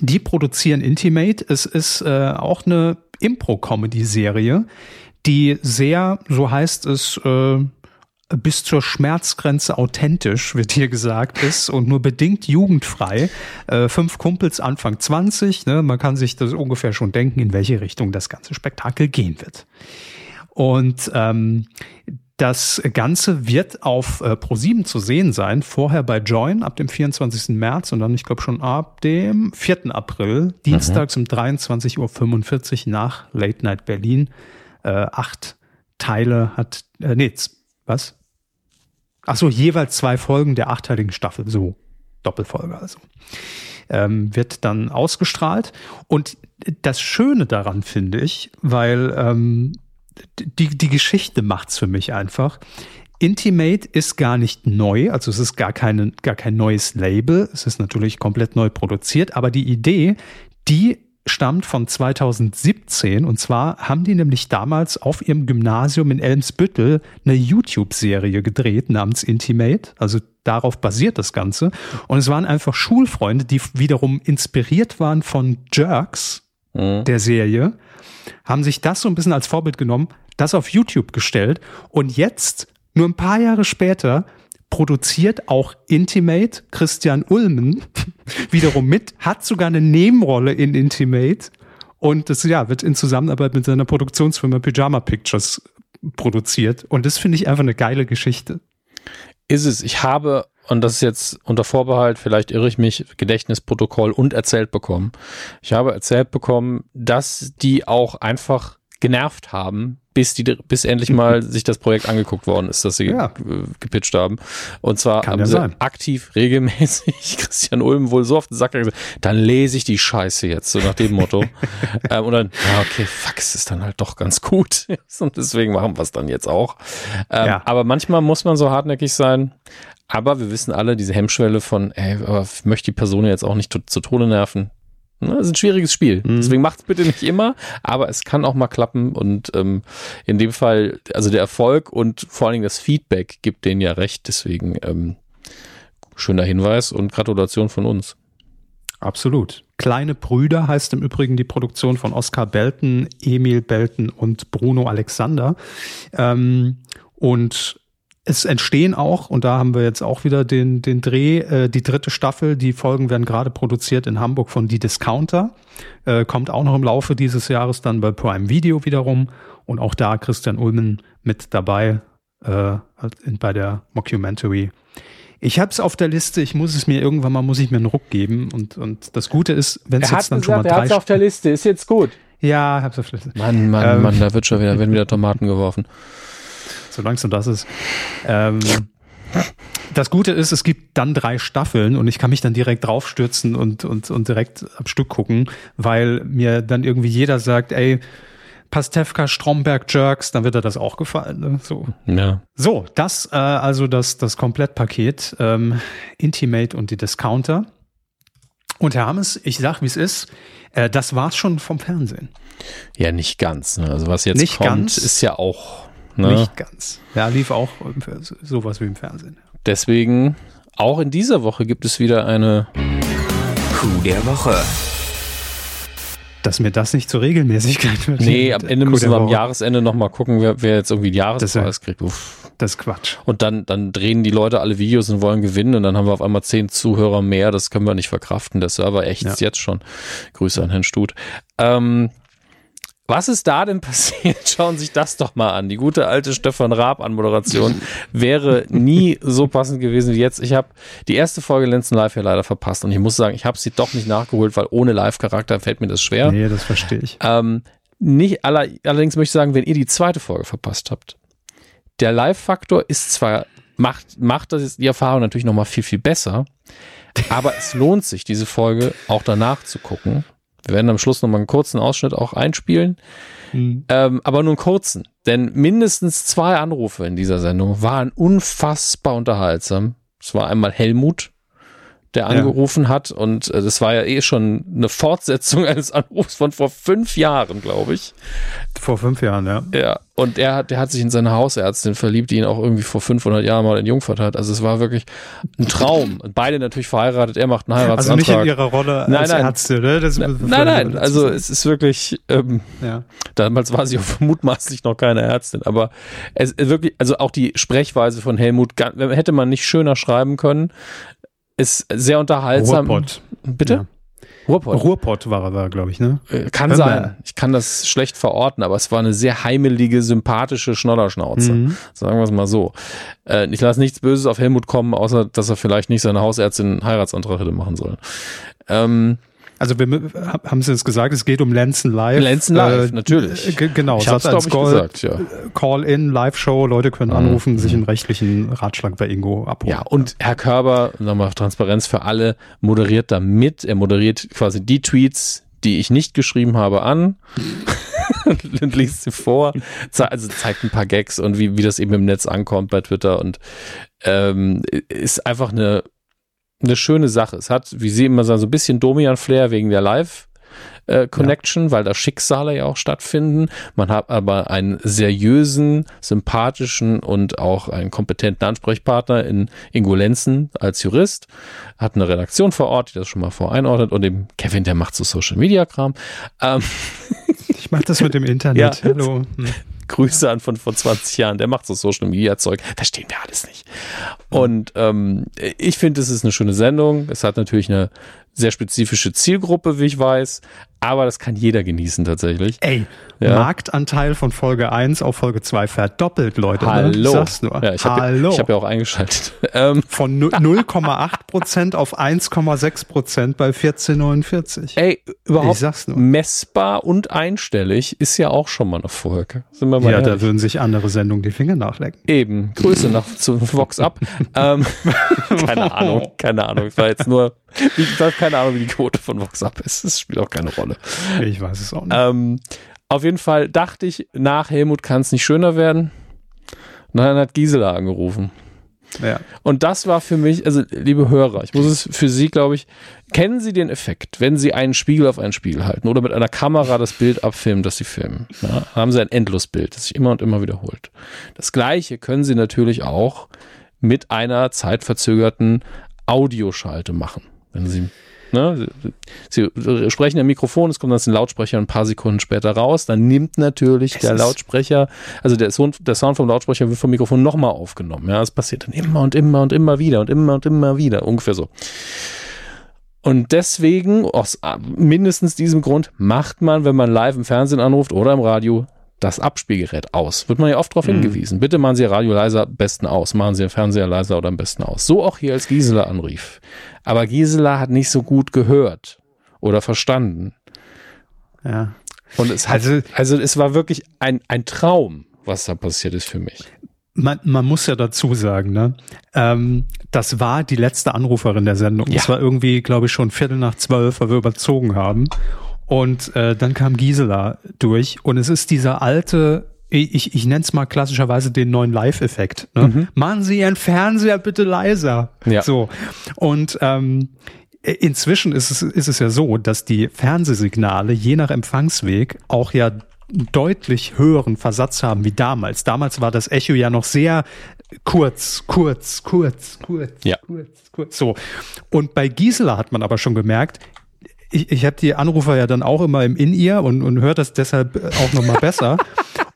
Die produzieren Intimate. Es ist äh, auch eine Impro-Comedy-Serie, die sehr, so heißt es, äh, bis zur Schmerzgrenze authentisch, wird hier gesagt, ist und nur bedingt jugendfrei. Äh, fünf Kumpels Anfang 20, ne? man kann sich das ungefähr schon denken, in welche Richtung das ganze Spektakel gehen wird. Und ähm, das Ganze wird auf äh, Pro7 zu sehen sein, vorher bei Join ab dem 24. März und dann, ich glaube, schon ab dem 4. April, dienstags mhm. um 23.45 Uhr nach Late Night Berlin äh, acht Teile hat, äh, nee, was? Ach so, jeweils zwei Folgen der achtteiligen Staffel, so Doppelfolge also. Ähm, wird dann ausgestrahlt. Und das Schöne daran finde ich, weil ähm, die, die Geschichte macht's für mich einfach. Intimate ist gar nicht neu, also es ist gar, keine, gar kein neues Label. Es ist natürlich komplett neu produziert, aber die Idee, die stammt von 2017 und zwar haben die nämlich damals auf ihrem Gymnasium in Elmsbüttel eine YouTube-Serie gedreht namens Intimate, also darauf basiert das Ganze. Und es waren einfach Schulfreunde, die wiederum inspiriert waren von Jerks, mhm. der Serie, haben sich das so ein bisschen als Vorbild genommen, das auf YouTube gestellt. Und jetzt, nur ein paar Jahre später, produziert auch Intimate Christian Ulmen wiederum mit, hat sogar eine Nebenrolle in Intimate und das ja, wird in Zusammenarbeit mit seiner Produktionsfirma Pyjama Pictures produziert. Und das finde ich einfach eine geile Geschichte. Ist es. Ich habe, und das ist jetzt unter Vorbehalt, vielleicht irre ich mich, Gedächtnisprotokoll und erzählt bekommen. Ich habe erzählt bekommen, dass die auch einfach genervt haben, bis die, bis endlich mal sich das Projekt angeguckt worden ist, dass sie ja. gepitcht haben. Und zwar Kann haben sie sein. aktiv, regelmäßig Christian Ulm wohl so auf den Sack gesagt, dann lese ich die Scheiße jetzt, so nach dem Motto. ähm, und dann, ja, okay, fuck, es ist dann halt doch ganz gut. und deswegen machen wir es dann jetzt auch. Ähm, ja. Aber manchmal muss man so hartnäckig sein. Aber wir wissen alle, diese Hemmschwelle von, ey, aber ich möchte die Person jetzt auch nicht zu, zu Tode nerven. Ne, das ist ein schwieriges Spiel. Mhm. Deswegen macht es bitte nicht immer, aber es kann auch mal klappen. Und ähm, in dem Fall, also der Erfolg und vor allen Dingen das Feedback gibt denen ja recht. Deswegen ähm, schöner Hinweis und Gratulation von uns. Absolut. Kleine Brüder heißt im Übrigen die Produktion von Oskar Belten, Emil Belten und Bruno Alexander. Ähm, und es entstehen auch, und da haben wir jetzt auch wieder den, den Dreh, äh, die dritte Staffel, die Folgen werden gerade produziert in Hamburg von Die Discounter, äh, kommt auch noch im Laufe dieses Jahres dann bei Prime Video wiederum. Und auch da Christian Ulmen mit dabei äh, bei der Mockumentary. Ich habe es auf der Liste, ich muss es mir irgendwann mal, muss ich mir einen Ruck geben. Und, und das Gute ist, wenn es jetzt dann gesagt, schon mal drei... Er hat auf der Liste, ist jetzt gut. Ja, hab's auf der Liste. Mann, Mann, ähm, Mann, da wird schon wieder, werden wieder Tomaten geworfen solange es nur das ist. Ähm, das Gute ist, es gibt dann drei Staffeln und ich kann mich dann direkt draufstürzen und, und, und direkt am Stück gucken, weil mir dann irgendwie jeder sagt, ey, Pastewka, Stromberg, Jerks, dann wird er das auch gefallen. Ne? So. Ja. so, das äh, also das, das Komplettpaket, ähm, Intimate und die Discounter. Und Herr Hammes, ich sag, wie es ist, äh, das war's schon vom Fernsehen. Ja, nicht ganz. Ne? Also was jetzt nicht kommt, ganz. ist ja auch Ne? Nicht ganz. Ja, lief auch sowas wie im Fernsehen. Deswegen, auch in dieser Woche gibt es wieder eine Kuh der Woche. Dass mir das nicht zur Regelmäßigkeit wird. Nee, am Ende müssen wir am Jahresende nochmal gucken, wer, wer, jetzt irgendwie die Jahrespreis kriegt. Uff. Das ist Quatsch. Und dann, dann drehen die Leute alle Videos und wollen gewinnen und dann haben wir auf einmal zehn Zuhörer mehr. Das können wir nicht verkraften. Der Server echt ja. jetzt schon. Grüße an Herrn Stut. Ähm, was ist da denn passiert? Schauen Sie sich das doch mal an. Die gute alte Stefan Raab Anmoderation wäre nie so passend gewesen wie jetzt. Ich habe die erste Folge Lenzen Live ja leider verpasst und ich muss sagen, ich habe sie doch nicht nachgeholt, weil ohne Live-Charakter fällt mir das schwer. Nee, das verstehe ich. Ähm, nicht aller, allerdings möchte ich sagen, wenn ihr die zweite Folge verpasst habt, der Live-Faktor ist zwar, macht, macht das die Erfahrung natürlich nochmal viel, viel besser, aber es lohnt sich, diese Folge auch danach zu gucken wir werden am Schluss nochmal einen kurzen Ausschnitt auch einspielen. Mhm. Ähm, aber nur einen kurzen. Denn mindestens zwei Anrufe in dieser Sendung waren unfassbar unterhaltsam. Es war einmal Helmut, der angerufen ja. hat. Und äh, das war ja eh schon eine Fortsetzung eines Anrufs von vor fünf Jahren, glaube ich. Vor fünf Jahren, ja. Ja, und er hat, der hat sich in seine Hausärztin verliebt, die ihn auch irgendwie vor 500 Jahren mal in Jungfurt hat. Also es war wirklich ein Traum. Und beide natürlich verheiratet. Er macht einen Heiratsantrag. Also nicht in ihrer Rolle nein, als nein. Ärzte, ne? Das nein, nein. Also es ist wirklich, ähm, ja. damals war sie auch mutmaßlich noch keine Ärztin. Aber es ist wirklich, also auch die Sprechweise von Helmut, hätte man nicht schöner schreiben können ist sehr unterhaltsam. Ruhrpott. Bitte? Ja. Ruhrpott. Ruhrpott war er da, glaube ich, ne? Äh, kann Hör sein. Ich kann das schlecht verorten, aber es war eine sehr heimelige, sympathische Schnodderschnauze. Mhm. Sagen wir es mal so. Äh, ich lasse nichts Böses auf Helmut kommen, außer dass er vielleicht nicht seine Hausärztin einen Heiratsantrag hätte machen sollen. Ähm, also wir haben Sie es gesagt, es geht um Lenzen Live. Lenzen Live, äh, natürlich. Genau, ich hab's, als Call, gesagt, ja. Call-in, Live-Show, Leute können mhm. anrufen, mhm. sich einen rechtlichen Ratschlag bei Ingo abholen. Ja, und Herr Körber, nochmal Transparenz für alle, moderiert da mit. Er moderiert quasi die Tweets, die ich nicht geschrieben habe, an und liest sie vor, also zeigt ein paar Gags und wie, wie das eben im Netz ankommt bei Twitter und ähm, ist einfach eine eine schöne Sache. Es hat, wie Sie immer sagen, so ein bisschen Domian-Flair wegen der Live- äh, Connection, ja. weil da Schicksale ja auch stattfinden. Man hat aber einen seriösen, sympathischen und auch einen kompetenten Ansprechpartner in Ingo Lenzen als Jurist. Hat eine Redaktion vor Ort, die das schon mal voreinordnet und dem Kevin, der macht so Social Media Kram. Ähm ich mach das mit dem Internet. Ja. Hallo. Hm Grüße an von vor 20 Jahren, der macht so Social Media Zeug, verstehen wir alles nicht. Und ähm, ich finde, es ist eine schöne Sendung. Es hat natürlich eine sehr spezifische Zielgruppe, wie ich weiß, aber das kann jeder genießen tatsächlich. Ey, ja. Marktanteil von Folge 1 auf Folge 2 verdoppelt, Leute. Ne? Hallo. Ne? Sag's nur. Ja, ich habe ja, hab ja auch eingeschaltet. Ähm. Von 0,8 Prozent auf 1,6 Prozent bei 14,49. Ey, überhaupt ich sag's nur. messbar und einstellig ist ja auch schon mal ein Erfolg. Sind wir mal ja, ehrlich. da würden sich andere Sendungen die Finger nachlecken. Eben. Grüße nach zu Vox ab. ähm, keine Ahnung, keine Ahnung. Ich war jetzt nur, ich habe keine Ahnung, wie die Quote von Vox ab ist. Das spielt auch keine Rolle. Ich weiß es auch nicht. Ähm, auf jeden Fall dachte ich, nach Helmut kann es nicht schöner werden. Und dann hat Gisela angerufen. Ja. Und das war für mich, also liebe Hörer, ich muss es für Sie, glaube ich, kennen Sie den Effekt, wenn Sie einen Spiegel auf einen Spiegel halten oder mit einer Kamera das Bild abfilmen, das Sie filmen? Ja, haben Sie ein Endlosbild, das sich immer und immer wiederholt. Das gleiche können Sie natürlich auch mit einer zeitverzögerten Audioschalte machen. Wenn Sie Ne? Sie, Sie sprechen im Mikrofon, es kommt aus den Lautsprecher ein paar Sekunden später raus, dann nimmt natürlich es der Lautsprecher, also der Sound, der Sound vom Lautsprecher wird vom Mikrofon nochmal aufgenommen. Ja, das passiert dann immer und immer und immer wieder und immer und immer wieder, ungefähr so. Und deswegen, aus mindestens diesem Grund, macht man, wenn man live im Fernsehen anruft oder im Radio, das Abspielgerät aus. Wird man ja oft darauf mhm. hingewiesen. Bitte machen Sie Ihr Radio leiser am besten aus. Machen Sie Ihr Fernseher leiser oder am besten aus. So auch hier als Gisela anrief. Aber Gisela hat nicht so gut gehört oder verstanden. Ja. Und es hat, also, also es war wirklich ein, ein Traum, was da passiert ist für mich. Man, man muss ja dazu sagen, ne? Ähm, das war die letzte Anruferin der Sendung. Ja. Das war irgendwie, glaube ich, schon Viertel nach zwölf, weil wir überzogen haben. Und äh, dann kam Gisela durch und es ist dieser alte ich, ich nenne es mal klassischerweise den neuen Live-Effekt. Ne? Mhm. Machen Sie Ihren Fernseher bitte leiser. Ja. So. Und ähm, inzwischen ist es, ist es ja so, dass die Fernsehsignale je nach Empfangsweg auch ja deutlich höheren Versatz haben wie damals. Damals war das Echo ja noch sehr kurz, kurz, kurz, kurz, ja. kurz, kurz. So. Und bei Gisela hat man aber schon gemerkt, ich, ich habe die Anrufer ja dann auch immer im In-Ear und, und hört das deshalb auch nochmal besser.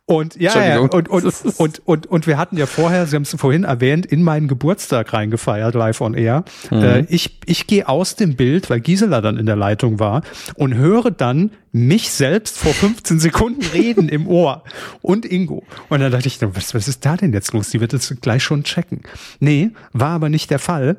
Und ja, ja und, und, und, und, und wir hatten ja vorher, Sie haben es vorhin erwähnt, in meinen Geburtstag reingefeiert, live on air. Mhm. Äh, ich ich gehe aus dem Bild, weil Gisela dann in der Leitung war und höre dann mich selbst vor 15 Sekunden reden im Ohr und Ingo. Und dann dachte ich, was, was ist da denn jetzt los? Die wird es gleich schon checken. Nee, war aber nicht der Fall,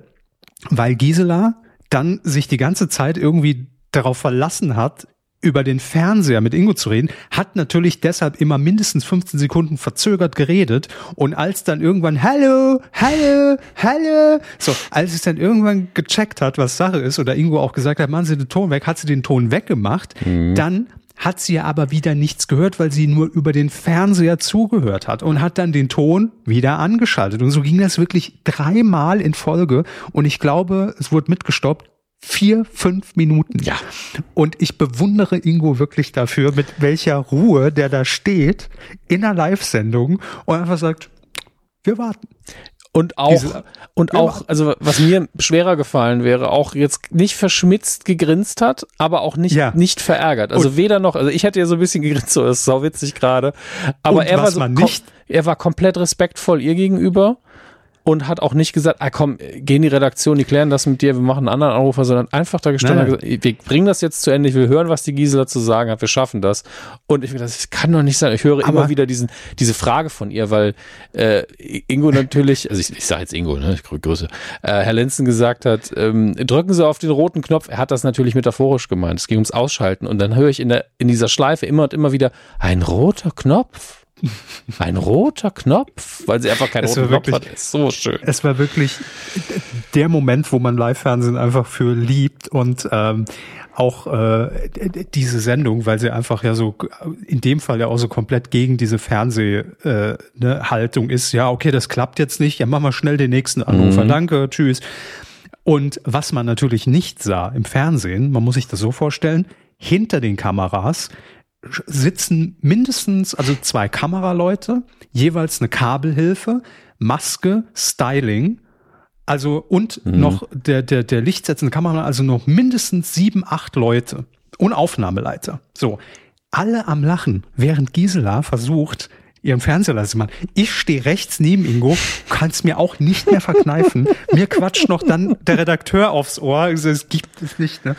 weil Gisela dann sich die ganze Zeit irgendwie darauf verlassen hat, über den Fernseher mit Ingo zu reden, hat natürlich deshalb immer mindestens 15 Sekunden verzögert geredet und als dann irgendwann Hallo, Hallo, Hallo, so, als es dann irgendwann gecheckt hat, was Sache ist oder Ingo auch gesagt hat, machen Sie den Ton weg, hat sie den Ton weggemacht, mhm. dann hat sie aber wieder nichts gehört, weil sie nur über den Fernseher zugehört hat und hat dann den Ton wieder angeschaltet. Und so ging das wirklich dreimal in Folge. Und ich glaube, es wurde mitgestoppt vier, fünf Minuten. Ja. Und ich bewundere Ingo wirklich dafür, mit welcher Ruhe der da steht in einer Live-Sendung und einfach sagt, wir warten. Und auch, Diese, und auch, also was mir schwerer gefallen wäre, auch jetzt nicht verschmitzt gegrinst hat, aber auch nicht, ja. nicht verärgert. Also und, weder noch, also ich hätte ja so ein bisschen gegrinst, so ist sau witzig gerade. Aber er war so, nicht, er war komplett respektvoll ihr gegenüber und hat auch nicht gesagt, ah komm, geh in die Redaktion, die klären das mit dir, wir machen einen anderen Anrufer, sondern einfach da gestanden und gesagt, wir bringen das jetzt zu Ende, ich will hören, was die Gisela zu sagen hat, wir schaffen das. Und ich das kann doch nicht sein. Ich höre Aber immer wieder diesen, diese Frage von ihr, weil äh, Ingo natürlich, also ich, ich sage jetzt Ingo, ne, Grüße, äh, Herr Lenzen gesagt hat, ähm, drücken Sie auf den roten Knopf. Er hat das natürlich metaphorisch gemeint. Es ging ums Ausschalten. Und dann höre ich in, der, in dieser Schleife immer und immer wieder, ein roter Knopf. Ein roter Knopf, weil sie einfach keinen es roten wirklich, Knopf hat. Ist so schön. Es war wirklich der Moment, wo man Live-Fernsehen einfach für liebt und ähm, auch äh, diese Sendung, weil sie einfach ja so in dem Fall ja auch so komplett gegen diese Fernsehhaltung äh, ne, ist. Ja, okay, das klappt jetzt nicht. Ja, machen wir schnell den nächsten Anrufer. Mhm. Danke, tschüss. Und was man natürlich nicht sah im Fernsehen, man muss sich das so vorstellen, hinter den Kameras sitzen mindestens, also zwei Kameraleute, jeweils eine Kabelhilfe, Maske, Styling, also und mhm. noch der, der, der lichtsetzende Kamera, also noch mindestens sieben, acht Leute und Aufnahmeleiter. So, alle am Lachen, während Gisela versucht, ihren Fernseher leise machen. Ich stehe rechts neben Ingo, kannst mir auch nicht mehr verkneifen. mir quatscht noch dann der Redakteur aufs Ohr. Also, es gibt es nicht. Ne?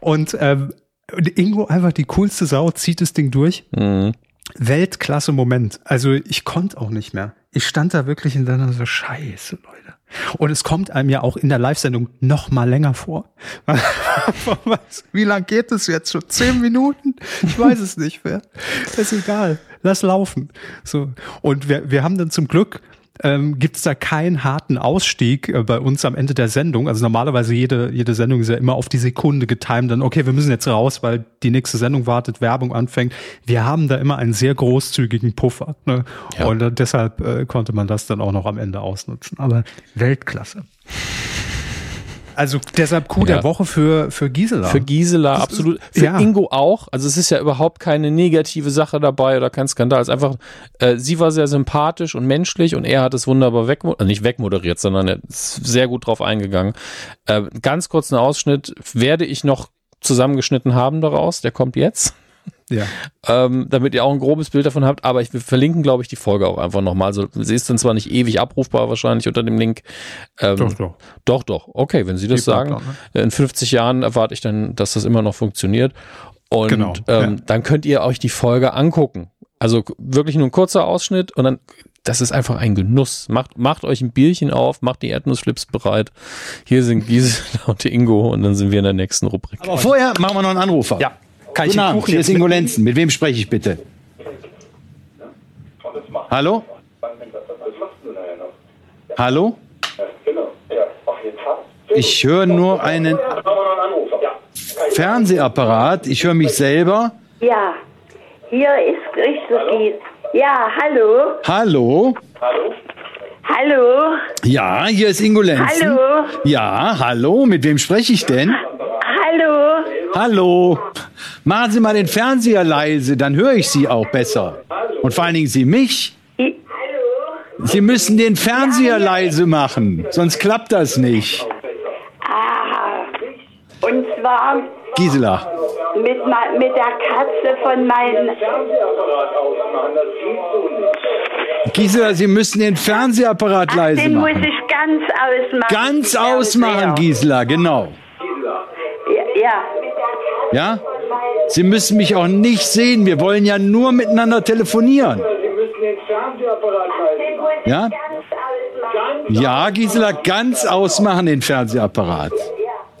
Und ähm, Ingo einfach die coolste Sau, zieht das Ding durch. Mhm. Weltklasse Moment. Also ich konnte auch nicht mehr. Ich stand da wirklich in deiner so Scheiße, Leute. Und es kommt einem ja auch in der Live-Sendung noch mal länger vor. Wie lang geht es jetzt schon? Zehn Minuten? Ich weiß es nicht mehr. Ist egal. Lass laufen. So. Und wir, wir haben dann zum Glück ähm, gibt es da keinen harten Ausstieg äh, bei uns am Ende der Sendung. Also normalerweise jede, jede Sendung ist ja immer auf die Sekunde getimt. Dann, okay, wir müssen jetzt raus, weil die nächste Sendung wartet, Werbung anfängt. Wir haben da immer einen sehr großzügigen Puffer. Ne? Ja. Und äh, deshalb äh, konnte man das dann auch noch am Ende ausnutzen. Aber Weltklasse. Also deshalb Coup ja. der Woche für, für Gisela. Für Gisela, das absolut. Ist, für ja. Ingo auch. Also es ist ja überhaupt keine negative Sache dabei oder kein Skandal. Es ist einfach, äh, sie war sehr sympathisch und menschlich und er hat es wunderbar weg, äh, nicht wegmoderiert, sondern er ist sehr gut drauf eingegangen. Äh, ganz kurz einen Ausschnitt werde ich noch zusammengeschnitten haben daraus. Der kommt jetzt. Ja. Ähm, damit ihr auch ein grobes Bild davon habt. Aber ich wir verlinken, glaube ich, die Folge auch einfach nochmal. Also, sie ist dann zwar nicht ewig abrufbar wahrscheinlich unter dem Link. Ähm, doch, doch. Doch, doch. Okay, wenn Sie das die sagen. Auch, ne? In 50 Jahren erwarte ich dann, dass das immer noch funktioniert. Und genau, ähm, ja. dann könnt ihr euch die Folge angucken. Also wirklich nur ein kurzer Ausschnitt und dann, das ist einfach ein Genuss. Macht, macht euch ein Bierchen auf, macht die Erdnussflips bereit. Hier sind Gisela und Ingo und dann sind wir in der nächsten Rubrik. Aber vorher machen wir noch einen Anrufer. Ja. Kann Guten Abend, hier ist Ingo Lenzen. Mit wem spreche ich bitte? Hallo? Hallo? Ich höre nur einen Fernsehapparat. Ich höre mich selber. Ja, hier ist Christoph. Ja, hallo. Hallo. Hallo. Hallo. Ja, hier ist Ingo Lenzen. Hallo. Ja, hallo. Mit wem spreche ich denn? Hallo. Hallo. Machen Sie mal den Fernseher leise, dann höre ich Sie auch besser. Und vor allen Dingen Sie mich. Sie müssen den Fernseher leise machen, sonst klappt das nicht. Ah, und zwar. Gisela. Mit, mit der Katze von meinen. Gisela, Sie müssen den Fernsehapparat Ach, leise den machen. Den muss ich ganz ausmachen. Ganz ausmachen, Gisela, genau. Ja, ja. Ja? Sie müssen mich auch nicht sehen. Wir wollen ja nur miteinander telefonieren. Ja? Ja, Gisela, ganz ausmachen den Fernsehapparat.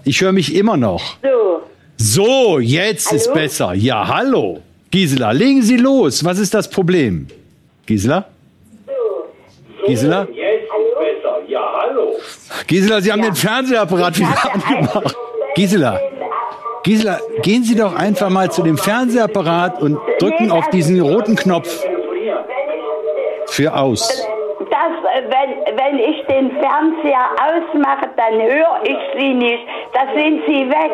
Ich höre mich immer noch. So. So, jetzt hallo? ist besser. Ja, hallo. Gisela, legen Sie los. Was ist das Problem? Gisela? Gisela? Jetzt ist besser. Ja, hallo. Gisela, Sie haben ja. den Fernsehapparat wieder angemacht. Gisela, Gisela, gehen Sie doch einfach mal zu dem Fernsehapparat und drücken auf diesen roten Knopf für aus. Das, wenn, wenn ich den Fernseher ausmache, dann höre ich Sie nicht. Da sind Sie weg.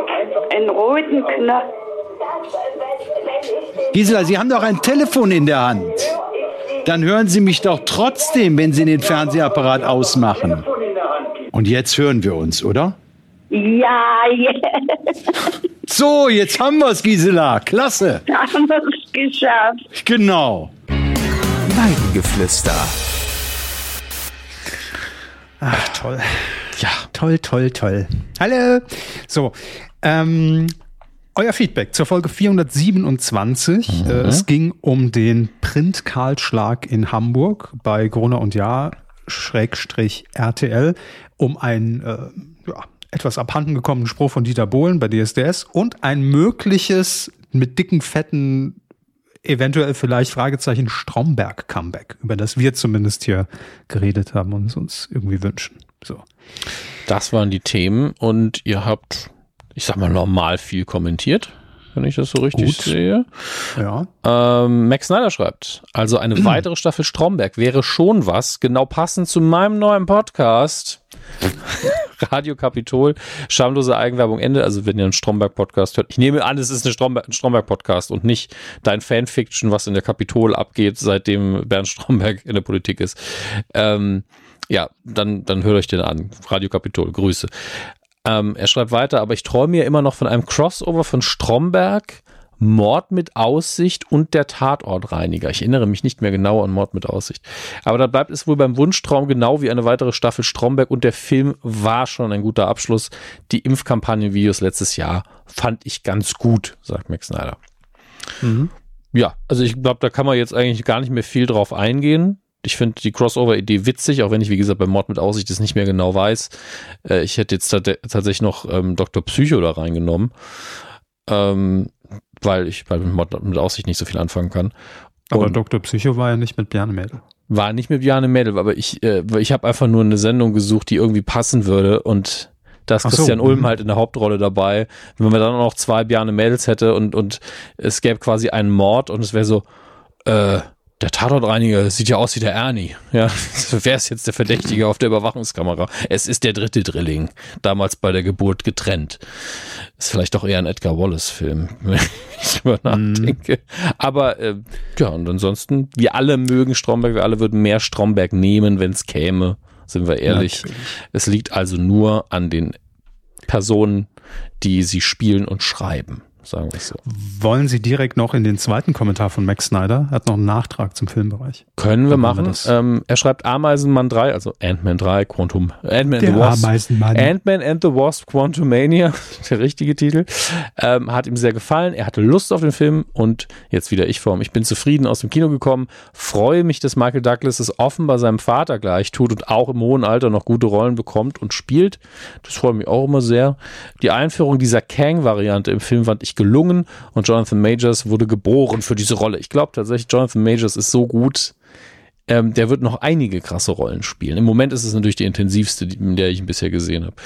Einen roten Knopf. Gisela, Sie haben doch ein Telefon in der Hand. Dann hören Sie mich doch trotzdem, wenn Sie den Fernsehapparat ausmachen. Und jetzt hören wir uns, oder? Ja, jetzt. So, jetzt haben wir es, Gisela. Klasse. Haben wir es geschafft. Genau. Weidengeflüster. Ach, toll. Toll, toll, toll. Hallo. So, ähm, euer Feedback zur Folge 427. Mhm. Äh, es ging um den Print-Kahlschlag in Hamburg bei Gruner und Jahr, Schrägstrich RTL, um ein äh, ja, etwas abhanden gekommenen Spruch von Dieter Bohlen bei DSDS und ein mögliches mit dicken, fetten, eventuell vielleicht Fragezeichen Stromberg-Comeback, über das wir zumindest hier geredet haben und es uns irgendwie wünschen. So. Das waren die Themen und ihr habt, ich sag mal, normal viel kommentiert wenn ich das so richtig Gut. sehe. Ja. Ähm, Max Snyder schreibt, also eine weitere Staffel Stromberg wäre schon was, genau passend zu meinem neuen Podcast. Radio Kapitol, schamlose Eigenwerbung Ende. Also wenn ihr einen Stromberg-Podcast hört, ich nehme an, es ist eine Stromberg, ein Stromberg-Podcast und nicht dein Fanfiction, was in der Kapitol abgeht, seitdem Bernd Stromberg in der Politik ist. Ähm, ja, dann, dann hört euch den an. Radio Kapitol, Grüße. Ähm, er schreibt weiter, aber ich träume mir immer noch von einem Crossover von Stromberg, Mord mit Aussicht und der Tatortreiniger. Ich erinnere mich nicht mehr genau an Mord mit Aussicht. Aber da bleibt es wohl beim Wunschtraum genau wie eine weitere Staffel Stromberg und der Film war schon ein guter Abschluss. Die Impfkampagnenvideos letztes Jahr fand ich ganz gut, sagt Max Snyder. Mhm. Ja, also ich glaube, da kann man jetzt eigentlich gar nicht mehr viel drauf eingehen. Ich finde die Crossover-Idee witzig, auch wenn ich, wie gesagt, bei Mord mit Aussicht das nicht mehr genau weiß. Äh, ich hätte jetzt tatsächlich noch ähm, Dr. Psycho da reingenommen, ähm, weil ich bei Mord mit Aussicht nicht so viel anfangen kann. Aber Und Dr. Psycho war ja nicht mit Bjarne Mädel. War nicht mit Bjarne Mädel, aber ich, äh, ich habe einfach nur eine Sendung gesucht, die irgendwie passen würde und da ist Christian so, Ulm mhm. halt in der Hauptrolle dabei. Wenn man dann noch zwei Bjarne Mädels hätte und, und es gäbe quasi einen Mord und es wäre so, äh, der Tatortreiniger sieht ja aus wie der Ernie. Ja, wer ist jetzt der Verdächtige auf der Überwachungskamera? Es ist der dritte Drilling, damals bei der Geburt getrennt. Ist vielleicht doch eher ein Edgar Wallace-Film, wenn ich drüber mhm. nachdenke. Mm. Aber äh, ja, und ansonsten, wir alle mögen Stromberg, wir alle würden mehr Stromberg nehmen, wenn es käme sind wir ehrlich. Natürlich. Es liegt also nur an den Personen, die sie spielen und schreiben sagen wir so. Wollen Sie direkt noch in den zweiten Kommentar von Max Snyder? Er hat noch einen Nachtrag zum Filmbereich. Können wir machen. Wir ähm, er schreibt Ameisenmann 3, also Ant-Man 3, Quantum, Ant-Man and the Wasp. Ant-Man and the Wasp Quantumania, der richtige Titel, ähm, hat ihm sehr gefallen. Er hatte Lust auf den Film und jetzt wieder ich vor ihm. Ich bin zufrieden aus dem Kino gekommen, freue mich, dass Michael Douglas es offenbar seinem Vater gleich tut und auch im hohen Alter noch gute Rollen bekommt und spielt. Das freut mich auch immer sehr. Die Einführung dieser Kang-Variante im Film fand ich gelungen und Jonathan Majors wurde geboren für diese Rolle. Ich glaube tatsächlich, Jonathan Majors ist so gut, ähm, der wird noch einige krasse Rollen spielen. Im Moment ist es natürlich die intensivste, in der ich ihn bisher gesehen habe.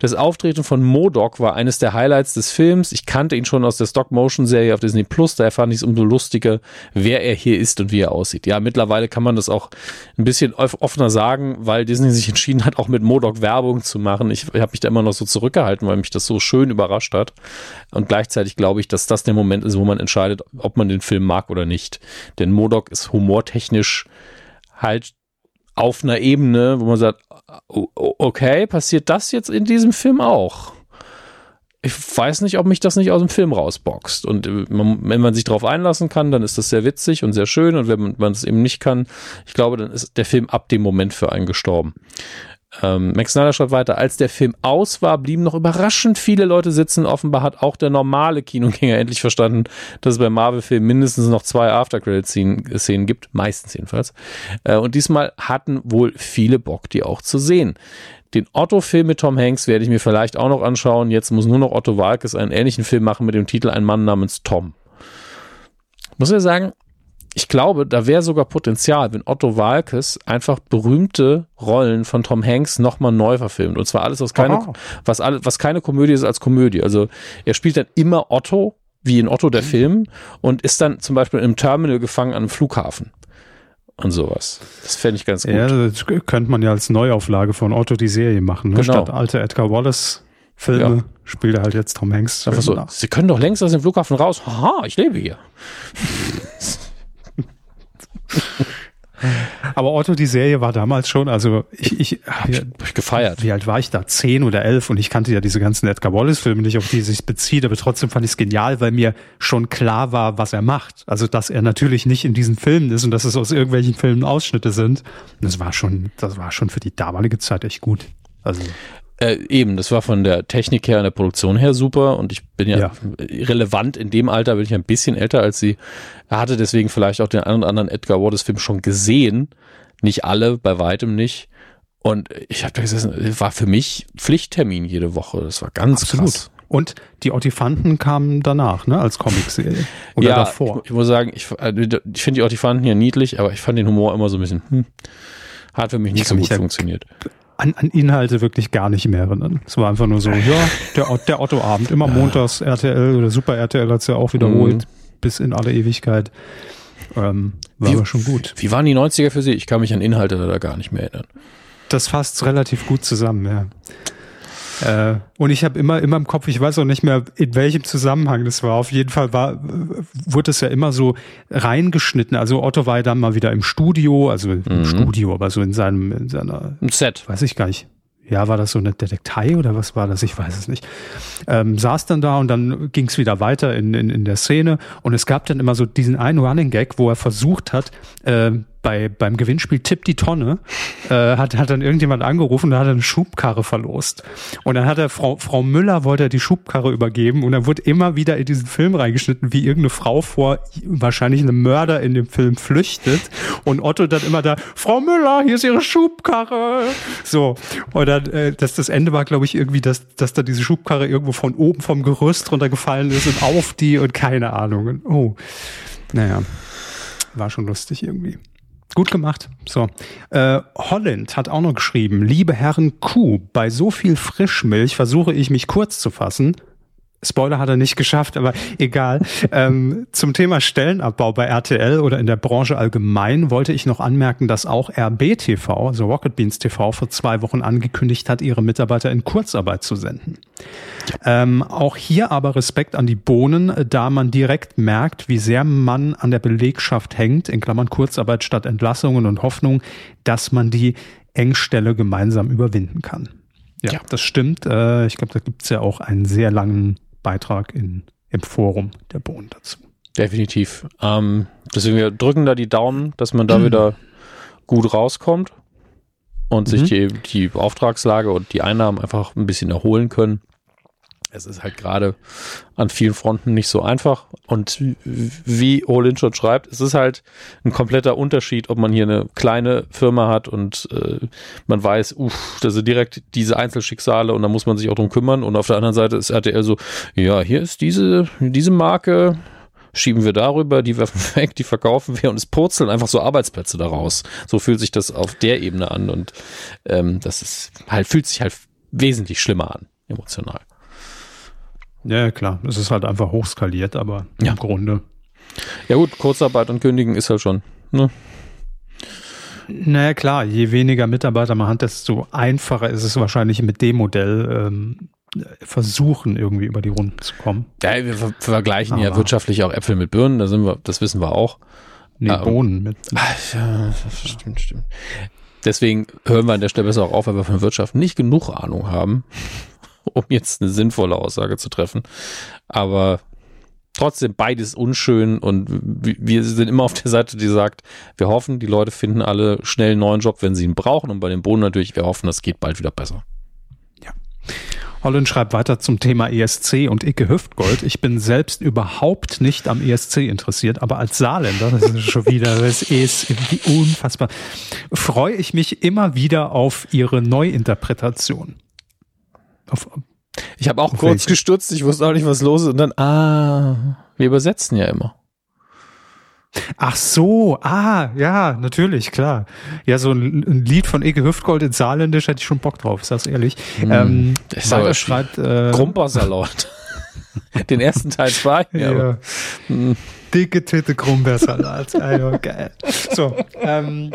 Das Auftreten von Modok war eines der Highlights des Films. Ich kannte ihn schon aus der Stop-Motion-Serie auf Disney Plus. Daher fand ich es umso lustiger, wer er hier ist und wie er aussieht. Ja, mittlerweile kann man das auch ein bisschen offener sagen, weil Disney sich entschieden hat, auch mit Modok Werbung zu machen. Ich habe mich da immer noch so zurückgehalten, weil mich das so schön überrascht hat. Und gleichzeitig glaube ich, dass das der Moment ist, wo man entscheidet, ob man den Film mag oder nicht. Denn Modok ist humortechnisch halt auf einer Ebene, wo man sagt, okay, passiert das jetzt in diesem Film auch? Ich weiß nicht, ob mich das nicht aus dem Film rausboxt. Und äh, wenn man sich darauf einlassen kann, dann ist das sehr witzig und sehr schön. Und wenn man es eben nicht kann, ich glaube, dann ist der Film ab dem Moment für einen gestorben. Ähm, Max Snyder schreibt weiter, als der Film aus war, blieben noch überraschend viele Leute sitzen. Offenbar hat auch der normale Kinogänger endlich verstanden, dass es bei Marvel-Filmen mindestens noch zwei After-Credit-Szenen gibt, meistens jedenfalls. Äh, und diesmal hatten wohl viele Bock, die auch zu sehen. Den Otto-Film mit Tom Hanks werde ich mir vielleicht auch noch anschauen. Jetzt muss nur noch Otto Walkes einen ähnlichen Film machen mit dem Titel Ein Mann namens Tom. Muss ja sagen, ich glaube, da wäre sogar Potenzial, wenn Otto Walkes einfach berühmte Rollen von Tom Hanks nochmal neu verfilmt. Und zwar alles aus keine, was, alle, was keine Komödie ist als Komödie. Also er spielt dann immer Otto, wie in Otto der mhm. Film, und ist dann zum Beispiel im Terminal gefangen an einem Flughafen und sowas. Das fände ich ganz gut. Ja, das könnte man ja als Neuauflage von Otto die Serie machen. Ne? Genau. Statt alte Edgar Wallace Filme ja. spielt er halt jetzt Tom Hanks. So, Sie können doch längst aus dem Flughafen raus. Haha, ich lebe hier. Aber Otto, die Serie war damals schon, also ich, ich habe ja, ich gefeiert. Wie alt war ich da? Zehn oder elf und ich kannte ja diese ganzen Edgar Wallace-Filme nicht, auf die es sich bezieht, aber trotzdem fand ich es genial, weil mir schon klar war, was er macht. Also, dass er natürlich nicht in diesen Filmen ist und dass es aus irgendwelchen Filmen Ausschnitte sind. Und das war schon, das war schon für die damalige Zeit echt gut. Also. Äh, eben, das war von der Technik her und der Produktion her super und ich bin ja, ja, relevant in dem Alter, bin ich ein bisschen älter als sie. Er hatte deswegen vielleicht auch den einen oder anderen Edgar Wallace Film schon gesehen. Nicht alle, bei weitem nicht. Und ich habe da gesessen, war für mich Pflichttermin jede Woche. Das war ganz Absolut. krass. Und die Ottifanten kamen danach, ne, als Comicserie. Oder ja, davor. Ich, ich, muss sagen, ich, äh, ich finde die Ottifanten ja niedlich, aber ich fand den Humor immer so ein bisschen, hm, hat für mich nicht so gut funktioniert an, an Inhalte wirklich gar nicht mehr erinnern. Es war einfach nur so, ja, der, der Otto-Abend, immer montags RTL oder Super RTL hat es ja auch wiederholt, mhm. bis in alle Ewigkeit. Ähm, war wie, aber schon gut. Wie waren die 90er für Sie? Ich kann mich an Inhalte da gar nicht mehr erinnern. Das fasst relativ gut zusammen, ja. Äh, und ich habe immer, immer im Kopf, ich weiß auch nicht mehr, in welchem Zusammenhang das war. Auf jeden Fall war, wurde es ja immer so reingeschnitten. Also Otto war ja dann mal wieder im Studio, also im mhm. Studio, aber so in seinem, in seiner, Ein Set. Weiß ich gar nicht. ja, war das so eine Detektei oder was war das? Ich weiß es nicht. Ähm, saß dann da und dann ging es wieder weiter in, in, in der Szene und es gab dann immer so diesen einen Running Gag, wo er versucht hat, äh, bei, beim Gewinnspiel Tipp die Tonne, äh, hat, hat dann irgendjemand angerufen, da hat eine Schubkarre verlost. Und dann hat er Frau, Frau Müller wollte er die Schubkarre übergeben und dann wurde immer wieder in diesen Film reingeschnitten, wie irgendeine Frau vor wahrscheinlich einem Mörder in dem Film flüchtet und Otto dann immer da, Frau Müller, hier ist ihre Schubkarre. So. Und dann, äh, das, das Ende war, glaube ich, irgendwie, dass, dass da diese Schubkarre irgendwo von oben vom Gerüst runtergefallen ist und auf die und keine Ahnung. oh. Naja. War schon lustig irgendwie. Gut gemacht. So. Äh, Holland hat auch noch geschrieben, liebe Herren Kuh, bei so viel Frischmilch versuche ich mich kurz zu fassen. Spoiler hat er nicht geschafft, aber egal. Ähm, zum Thema Stellenabbau bei RTL oder in der Branche allgemein wollte ich noch anmerken, dass auch RBTV, also Rocket Beans TV, vor zwei Wochen angekündigt hat, ihre Mitarbeiter in Kurzarbeit zu senden. Ähm, auch hier aber Respekt an die Bohnen, da man direkt merkt, wie sehr man an der Belegschaft hängt, in Klammern Kurzarbeit statt Entlassungen und Hoffnung, dass man die Engstelle gemeinsam überwinden kann. Ja, ja. das stimmt. Äh, ich glaube, da gibt es ja auch einen sehr langen Beitrag in, im Forum der Bohnen dazu. Definitiv. Ähm, deswegen wir drücken da die Daumen, dass man da mhm. wieder gut rauskommt und mhm. sich die, die Auftragslage und die Einnahmen einfach ein bisschen erholen können es ist halt gerade an vielen Fronten nicht so einfach. Und wie Olin schon schreibt, es ist halt ein kompletter Unterschied, ob man hier eine kleine Firma hat und äh, man weiß, uff, das sind direkt diese Einzelschicksale und da muss man sich auch drum kümmern. Und auf der anderen Seite ist RTL so, ja, hier ist diese, diese Marke, schieben wir darüber, die werfen weg, die verkaufen wir und es purzeln einfach so Arbeitsplätze daraus. So fühlt sich das auf der Ebene an und ähm, das ist halt, fühlt sich halt wesentlich schlimmer an, emotional. Ja, klar. Es ist halt einfach hochskaliert, aber ja. im Grunde. Ja gut, Kurzarbeit und Kündigen ist halt schon. Ne? Naja, klar, je weniger Mitarbeiter man hat, desto einfacher ist es wahrscheinlich mit dem Modell ähm, versuchen, irgendwie über die Runden zu kommen. Ja, wir ver vergleichen Aber ja wirtschaftlich auch Äpfel mit Birnen, da sind wir, das wissen wir auch. Nee, ähm, Bohnen mit. Ach, ja, stimmt, stimmt. Deswegen hören wir an der Stelle besser auch auf, weil wir von Wirtschaft nicht genug Ahnung haben, um jetzt eine sinnvolle Aussage zu treffen. Aber trotzdem beides unschön und wir sind immer auf der Seite, die sagt, wir hoffen, die Leute finden alle schnell einen neuen Job, wenn sie ihn brauchen und bei den Bohnen natürlich, wir hoffen, das geht bald wieder besser. Ja. Holland schreibt weiter zum Thema ESC und Icke Hüftgold. Ich bin selbst überhaupt nicht am ESC interessiert, aber als Saarländer, das ist schon wieder, das ist irgendwie unfassbar, freue ich mich immer wieder auf ihre Neuinterpretation. Auf, ich habe auch kurz welche? gestutzt, ich wusste auch nicht, was los ist. Und dann, ah, wir übersetzen ja immer. Ach so, ah, ja, natürlich, klar. Ja, so ein, ein Lied von Eke Hüftgold in Saarländisch hätte ich schon Bock drauf, ist das ehrlich. Mm, ähm, ist aber schreibt, äh, Krumpersalat. Den ersten Teil ich, ja. Mm. Dicke Titte Krumpersalat. also, geil. So, ähm,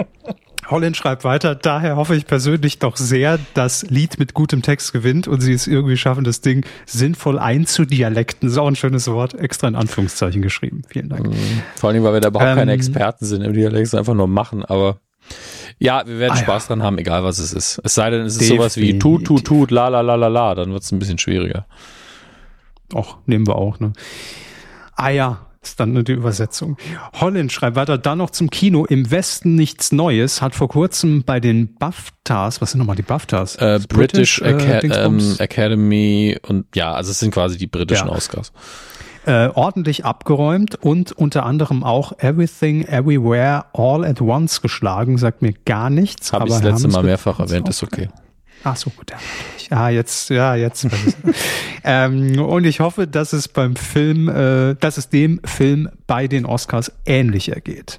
Holland schreibt weiter, daher hoffe ich persönlich doch sehr, dass Lied mit gutem Text gewinnt und sie es irgendwie schaffen, das Ding sinnvoll einzudialekten. Ist auch ein schönes Wort, extra in Anführungszeichen geschrieben. Vielen Dank. Mhm. Vor allem, weil wir da überhaupt ähm, keine Experten sind im Dialekt, einfach nur machen, aber ja, wir werden ah, Spaß ja. dran haben, egal was es ist. Es sei denn, es ist Definitiv. sowas wie tut, tut, tut, la, la, la, la, la, dann wird es ein bisschen schwieriger. Och, nehmen wir auch, ne? Ah ja, ist dann nur die Übersetzung. Holland schreibt weiter, dann noch zum Kino. Im Westen nichts Neues. Hat vor kurzem bei den BAFTAs, was sind nochmal die BAFTAs? Äh, British, British Aca ähm, Academy und ja, also es sind quasi die britischen ja. Oscars. Äh, ordentlich abgeräumt und unter anderem auch Everything, Everywhere, All at Once geschlagen. Sagt mir gar nichts. Habe ich das letzte Mal mehrfach erwähnt, ist okay. Ach so, gut, ja. Ah, jetzt, ja, jetzt. ähm, und ich hoffe, dass es beim Film, äh, dass es dem Film bei den Oscars ähnlich ergeht.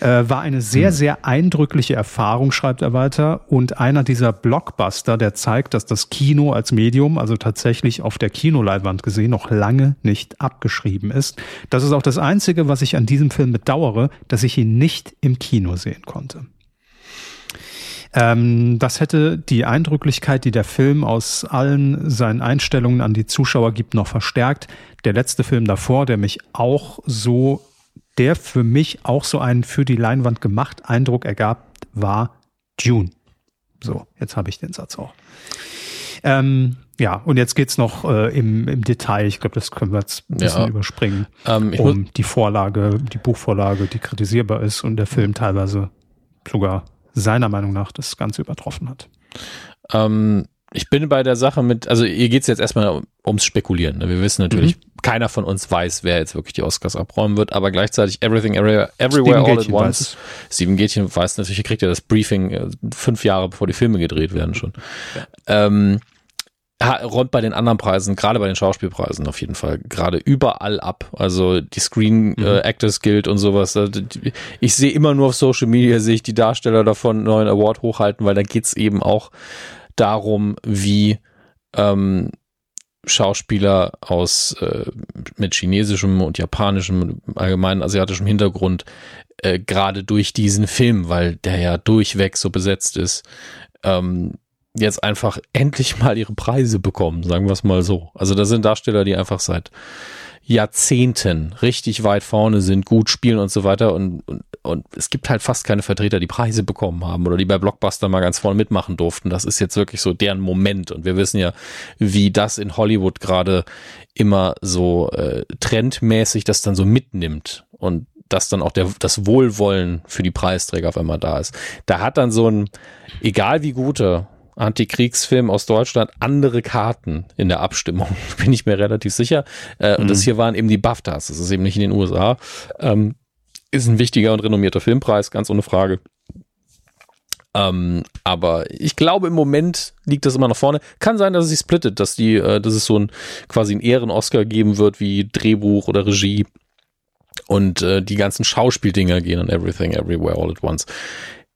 Äh, war eine sehr, hm. sehr eindrückliche Erfahrung, schreibt er weiter. Und einer dieser Blockbuster, der zeigt, dass das Kino als Medium, also tatsächlich auf der Kinoleinwand gesehen, noch lange nicht abgeschrieben ist. Das ist auch das Einzige, was ich an diesem Film bedauere, dass ich ihn nicht im Kino sehen konnte. Ähm, das hätte die Eindrücklichkeit, die der Film aus allen seinen Einstellungen an die Zuschauer gibt, noch verstärkt. Der letzte Film davor, der mich auch so, der für mich auch so einen für die Leinwand gemacht Eindruck ergab, war Dune. So, jetzt habe ich den Satz auch. Ähm, ja, und jetzt geht's noch äh, im, im Detail, ich glaube, das können wir jetzt ein bisschen Ja. überspringen, Ähm, um die Vorlage, die Buchvorlage, die kritisierbar ist und der Film teilweise sogar seiner Meinung nach das Ganze übertroffen hat. Ähm, ich bin bei der Sache mit, also hier geht's jetzt erstmal ums Spekulieren. Ne? Wir wissen natürlich, Mhm. keiner von uns weiß, wer jetzt wirklich die Oscars abräumen wird, aber gleichzeitig Everything Everywhere, everywhere All at Gätchen Once. es. Steven Gätchen weiß natürlich, kriegt ja das Briefing äh, fünf Jahre bevor die Filme gedreht werden schon. Ähm, räumt bei den anderen Preisen, gerade bei den Schauspielpreisen auf jeden Fall, gerade überall ab. Also die Screen Mhm. äh, Actors Guild und sowas. Ich sehe immer nur auf Social Media, sehe ich die Darsteller davon einen neuen Award hochhalten, weil da geht's eben auch darum, wie ähm, Schauspieler aus äh, mit chinesischem und japanischem, allgemeinen asiatischem Hintergrund äh, gerade durch diesen Film, weil der ja durchweg so besetzt ist, ähm, jetzt einfach endlich mal ihre Preise bekommen, sagen wir es mal so. Also da sind Darsteller, die einfach seit Jahrzehnten richtig weit vorne sind, gut spielen und so weiter und, und, und es gibt halt fast keine Vertreter, die Preise bekommen haben oder die bei Blockbuster mal ganz vorne mitmachen durften. Das ist jetzt wirklich so deren Moment und wir wissen ja, wie das in Hollywood gerade immer so äh, trendmäßig das dann so mitnimmt und dass dann auch der, das Wohlwollen für die Preisträger auf einmal da ist. Da hat dann so ein, egal wie guter Antikriegsfilm aus Deutschland andere Karten in der Abstimmung, bin ich mir relativ sicher. Äh, Und das hier waren eben die BAFTAs, das ist eben nicht in den USA. Ähm, ist ein wichtiger und renommierter Filmpreis, ganz ohne Frage. Ähm, aber ich glaube, im Moment liegt das immer nach vorne. Kann sein, dass es sich splittet, dass die, äh, dass es so ein quasi einen Ehren-Oscar geben wird, wie Drehbuch oder Regie. Und äh, die ganzen Schauspieldinger gehen an Everything, Everywhere, All at Once.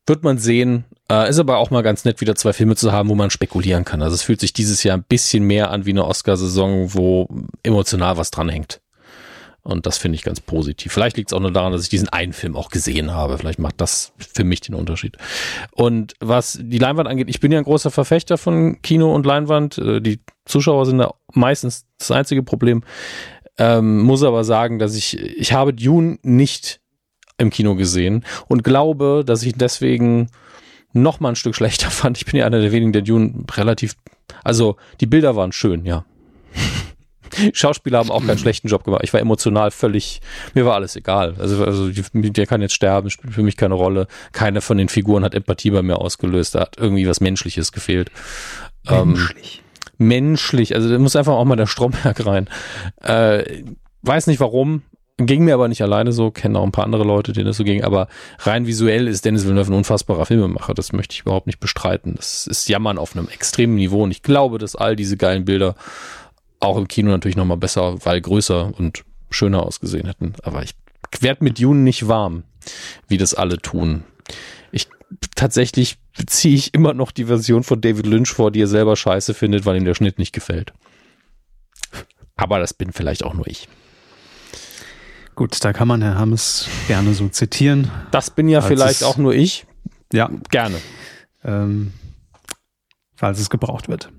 Wird man sehen. Äh, ist aber auch mal ganz nett, wieder zwei Filme zu haben, wo man spekulieren kann. Also es fühlt sich dieses Jahr ein bisschen mehr an wie eine Oscarsaison, wo emotional was dranhängt. Und das finde ich ganz positiv. Vielleicht liegt es auch nur daran, dass ich diesen einen Film auch gesehen habe. Vielleicht macht das für mich den Unterschied. Und was die Leinwand angeht, ich bin ja ein großer Verfechter von Kino und Leinwand. Äh, Die Zuschauer sind da meistens das einzige Problem. Ähm, muss aber sagen, dass ich, ich habe Dune nicht im Kino gesehen und glaube, dass ich deswegen noch mal ein Stück schlechter fand. Ich bin ja einer der wenigen, der Dune relativ, also die Bilder waren schön, ja. Schauspieler haben auch keinen schlechten Job gemacht. Ich war emotional völlig, mir war alles egal. Also, also der kann jetzt sterben, spielt für mich keine Rolle. Keine von den Figuren hat Empathie bei mir ausgelöst. Da hat irgendwie was Menschliches gefehlt. Ähm, Menschlich. menschlich. Also da muss einfach auch mal der Stromberg rein. Äh, weiß nicht warum. Ging mir aber nicht alleine so, kenne auch ein paar andere Leute, denen das so ging, aber rein visuell ist Dennis Villeneuve ein unfassbarer Filmemacher, das möchte ich überhaupt nicht bestreiten. Das ist Jammern auf einem extremen Niveau und ich glaube, dass all diese geilen Bilder auch im Kino natürlich nochmal besser, weil größer und schöner ausgesehen hätten. Aber ich werde mit Dune nicht warm, wie das alle tun. Ich tatsächlich beziehe ich immer noch die Version von David Lynch vor, die er selber scheiße findet, weil ihm der Schnitt nicht gefällt. Aber das bin vielleicht auch nur ich. Gut, da kann man Herr Hammes gerne so zitieren. Das bin ja vielleicht es- auch nur ich. Ja, Gerne. ähm, falls es gebraucht wird.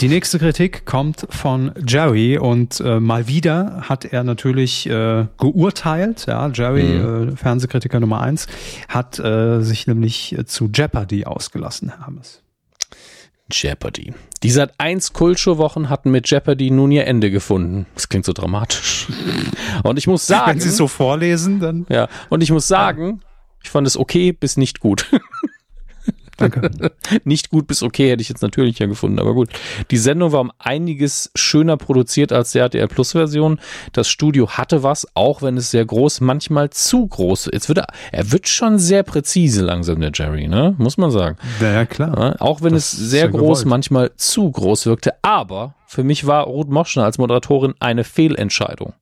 Die nächste Kritik kommt von Jerry und äh, mal wieder hat er natürlich äh, geurteilt. Ja, Jerry, äh, Fernsehkritiker Nummer eins, hat äh, sich nämlich zu Jeopardy ausgelassen, Herr Hammes. Jeopardy. Die Sat 1 Kultshow-Wochen hatten mit Jeopardy nun ihr Ende gefunden. Das klingt so dramatisch. Und ich muss sagen, Wenn Sie es so vorlesen, dann ja, und ich muss sagen, ich fand es okay bis nicht gut. danke. nicht gut bis okay hätte ich jetzt natürlich ja gefunden, aber gut. Die Sendung war um einiges schöner produziert als die RTL Plus Version. Das Studio hatte was, auch wenn es sehr groß, manchmal zu groß. Jetzt wird er, er wird schon sehr präzise langsam, der Jerry, ne? Muss man sagen. Ja, ja, klar. Ja, auch wenn Das es sehr ja groß, gewollt. manchmal zu groß wirkte. Aber für mich war Ruth Moschner als Moderatorin eine Fehlentscheidung.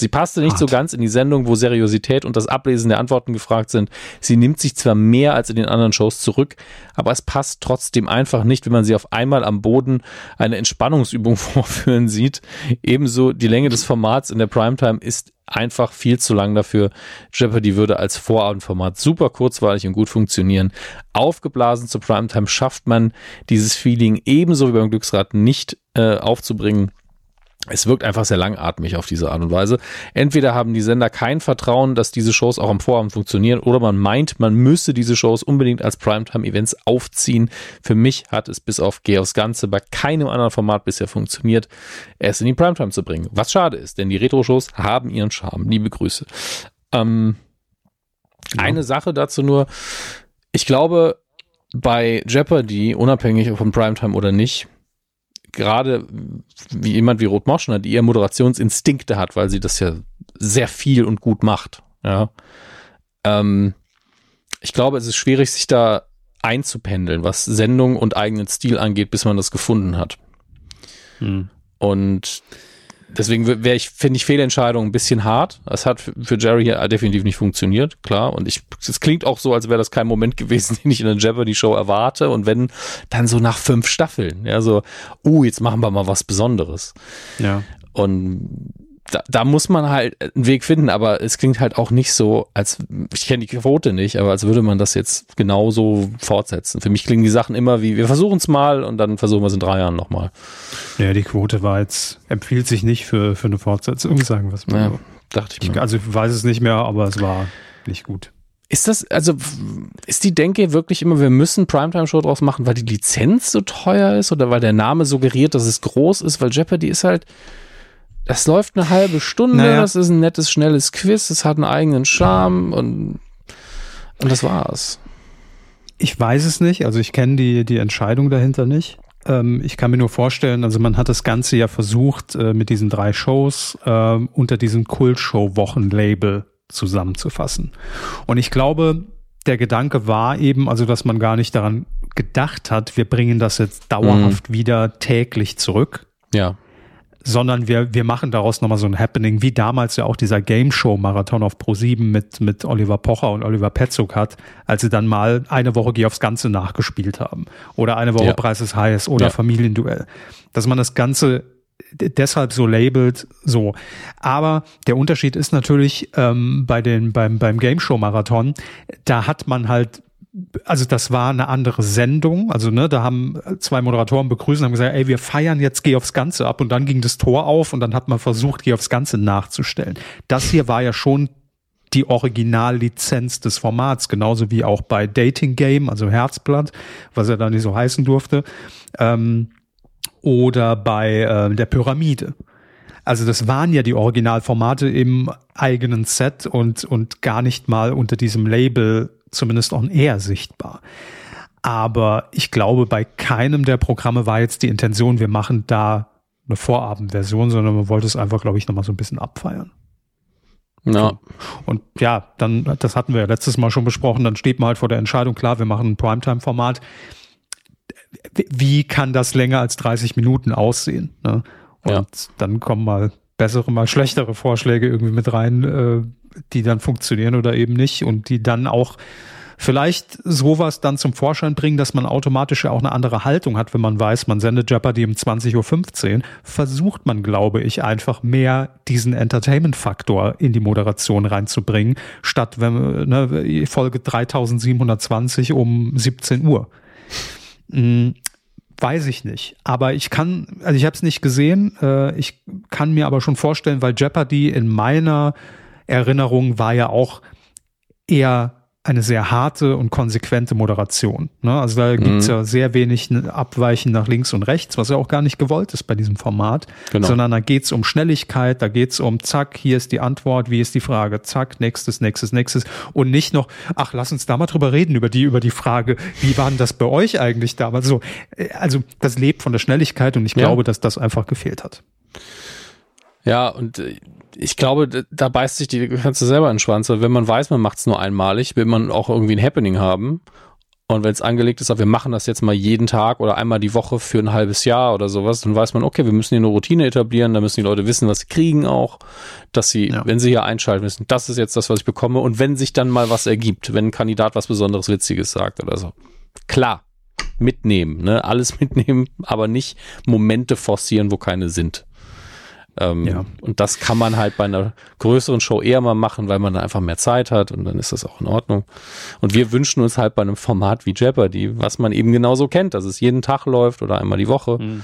Sie passte nicht so Hart. ganz in die Sendung, wo Seriosität und das Ablesen der Antworten gefragt sind. Sie nimmt sich zwar mehr als in den anderen Shows zurück, aber es passt trotzdem einfach nicht, wenn man sie auf einmal am Boden eine Entspannungsübung vorführen sieht. Ebenso die Länge des Formats in der Primetime ist einfach viel zu lang dafür. Jeopardy würde als Vorabendformat super kurzweilig und gut funktionieren. Aufgeblasen zur Primetime schafft man dieses Feeling ebenso wie beim Glücksrad nicht äh, aufzubringen. Es wirkt einfach sehr langatmig auf diese Art und Weise. Entweder haben die Sender kein Vertrauen, dass diese Shows auch am Vorabend funktionieren, oder man meint, man müsse diese Shows unbedingt als Primetime-Events aufziehen. Für mich hat es bis auf aufs Ganze bei keinem anderen Format bisher funktioniert, es in die Primetime zu bringen. Was schade ist, denn die Retro-Shows haben ihren Charme. Liebe Grüße. Ähm, ja. Eine Sache dazu nur. Ich glaube, bei Jeopardy, unabhängig von Primetime oder nicht, gerade wie jemand wie Ruth Moschner, die eher Moderationsinstinkte hat, weil sie das ja sehr viel und gut macht. Ja. Ähm, ich glaube, es ist schwierig, sich da einzupendeln, was Sendung und eigenen Stil angeht, bis man das gefunden hat. Hm. Und deswegen wäre ich, finde ich Fehlentscheidungen ein bisschen hart. Es hat für Jerry hier definitiv nicht funktioniert, klar. Und ich, es klingt auch so, als wäre das kein Moment gewesen, den ich in einer Jeopardy-Show erwarte. Und wenn, dann so nach fünf Staffeln. Ja, so, uh, jetzt machen wir mal was Besonderes. Ja. Und da, da muss man halt einen Weg finden, aber es klingt halt auch nicht so, als ich kenne die Quote nicht, aber als würde man das jetzt genauso fortsetzen. Für mich klingen die Sachen immer wie, wir versuchen es mal und dann versuchen wir es in drei Jahren nochmal. Ja, die Quote war jetzt, empfiehlt sich nicht für, für eine Fortsetzung, sagen wir es mal. Ja, dachte ich mir. Also ich weiß es nicht mehr, aber es war nicht gut. Ist das, also, ist die Denke wirklich immer, wir müssen Primetime-Show draus machen, weil die Lizenz so teuer ist oder weil der Name suggeriert, dass es groß ist? Weil Jeopardy ist halt, das läuft eine halbe Stunde, naja. das ist ein nettes, schnelles Quiz, es hat einen eigenen Charme und, und das war's. Ich weiß es nicht, also ich kenne die, die Entscheidung dahinter nicht. Ähm, ich kann mir nur vorstellen, also man hat das Ganze ja versucht, äh, mit diesen drei Shows äh, unter diesem Kult-Show-Wochen-Label zusammenzufassen. Und ich glaube, der Gedanke war eben, also dass man gar nicht daran gedacht hat, wir bringen das jetzt dauerhaft mhm. wieder täglich zurück. Ja sondern wir, wir machen daraus nochmal so ein Happening, wie damals ja auch dieser Game Show Marathon auf Pro7 mit, mit Oliver Pocher und Oliver Petzuk hat, als sie dann mal eine Woche Geh aufs Ganze nachgespielt haben. Oder eine Woche ja. Preis ist heiß oder ja. Familienduell. Dass man das Ganze deshalb so labelt, so. Aber der Unterschied ist natürlich ähm, bei den beim beim Game Show Marathon, da hat man halt also das war eine andere Sendung. Also ne, da haben zwei Moderatoren begrüßt und haben gesagt, ey, wir feiern jetzt Geh aufs Ganze ab. Und dann ging das Tor auf und dann hat man versucht, Geh aufs Ganze nachzustellen. Das hier war ja schon die Originallizenz des Formats, genauso wie auch bei Dating Game, also Herzblatt, was er da nicht so heißen durfte, ähm, oder bei äh, der Pyramide. Also das waren ja die Originalformate im eigenen Set und, und gar nicht mal unter diesem Label zumindest on air sichtbar. Aber ich glaube, bei keinem der Programme war jetzt die Intention, wir machen da eine Vorabendversion, sondern man wollte es einfach, glaube ich, nochmal so ein bisschen abfeiern. Ja. Und ja, dann, das hatten wir ja letztes Mal schon besprochen, dann steht man halt vor der Entscheidung, klar, wir machen ein Primetime-Format. Wie kann das länger als 30 Minuten aussehen? Ne? Und ja. dann kommen mal bessere, mal schlechtere Vorschläge irgendwie mit rein, äh, die dann funktionieren oder eben nicht und die dann auch vielleicht sowas dann zum Vorschein bringen, dass man automatisch ja auch eine andere Haltung hat, wenn man weiß, man sendet Jeopardy um 20.15 Uhr, versucht man, glaube ich, einfach mehr diesen Entertainment-Faktor in die Moderation reinzubringen, statt wenn, ne, Folge 3720 um 17 Uhr. Hm, weiß ich nicht. Aber ich kann, also ich habe es nicht gesehen, äh, ich kann mir aber schon vorstellen, weil Jeopardy in meiner Erinnerung war ja auch eher eine sehr harte und konsequente Moderation. Ne? Also da gibt's mhm. ja sehr wenig Abweichen nach links und rechts, was ja auch gar nicht gewollt ist bei diesem Format, genau. sondern da geht's um Schnelligkeit, da geht's um zack, hier ist die Antwort, wie ist die Frage, zack, nächstes, nächstes, nächstes und nicht noch, ach, lass uns da mal drüber reden, über die, über die Frage, wie war denn das bei euch eigentlich damals? So, äh, also das lebt von der Schnelligkeit und ich ja. glaube, dass das einfach gefehlt hat. Ja, und äh, ich glaube, da beißt sich die ganze selber in den Schwanz. Wenn man weiß, man macht es nur einmalig, will man auch irgendwie ein Happening haben. Und wenn es angelegt ist, wir machen das jetzt mal jeden Tag oder einmal die Woche für ein halbes Jahr oder sowas, dann weiß man, okay, wir müssen hier eine Routine etablieren, da müssen die Leute wissen, was sie kriegen auch, dass sie, ja. wenn sie hier einschalten müssen, das ist jetzt das, was ich bekomme. Und wenn sich dann mal was ergibt, wenn ein Kandidat was Besonderes Witziges sagt oder so. Klar, mitnehmen, ne? Alles mitnehmen, aber nicht Momente forcieren, wo keine sind. Ähm, ja. Und das kann man halt bei einer größeren Show eher mal machen, weil man da einfach mehr Zeit hat und dann ist das auch in Ordnung. Und wir wünschen uns halt bei einem Format wie Jeopardy, was man eben genauso kennt, dass es jeden Tag läuft oder einmal die Woche. Mhm.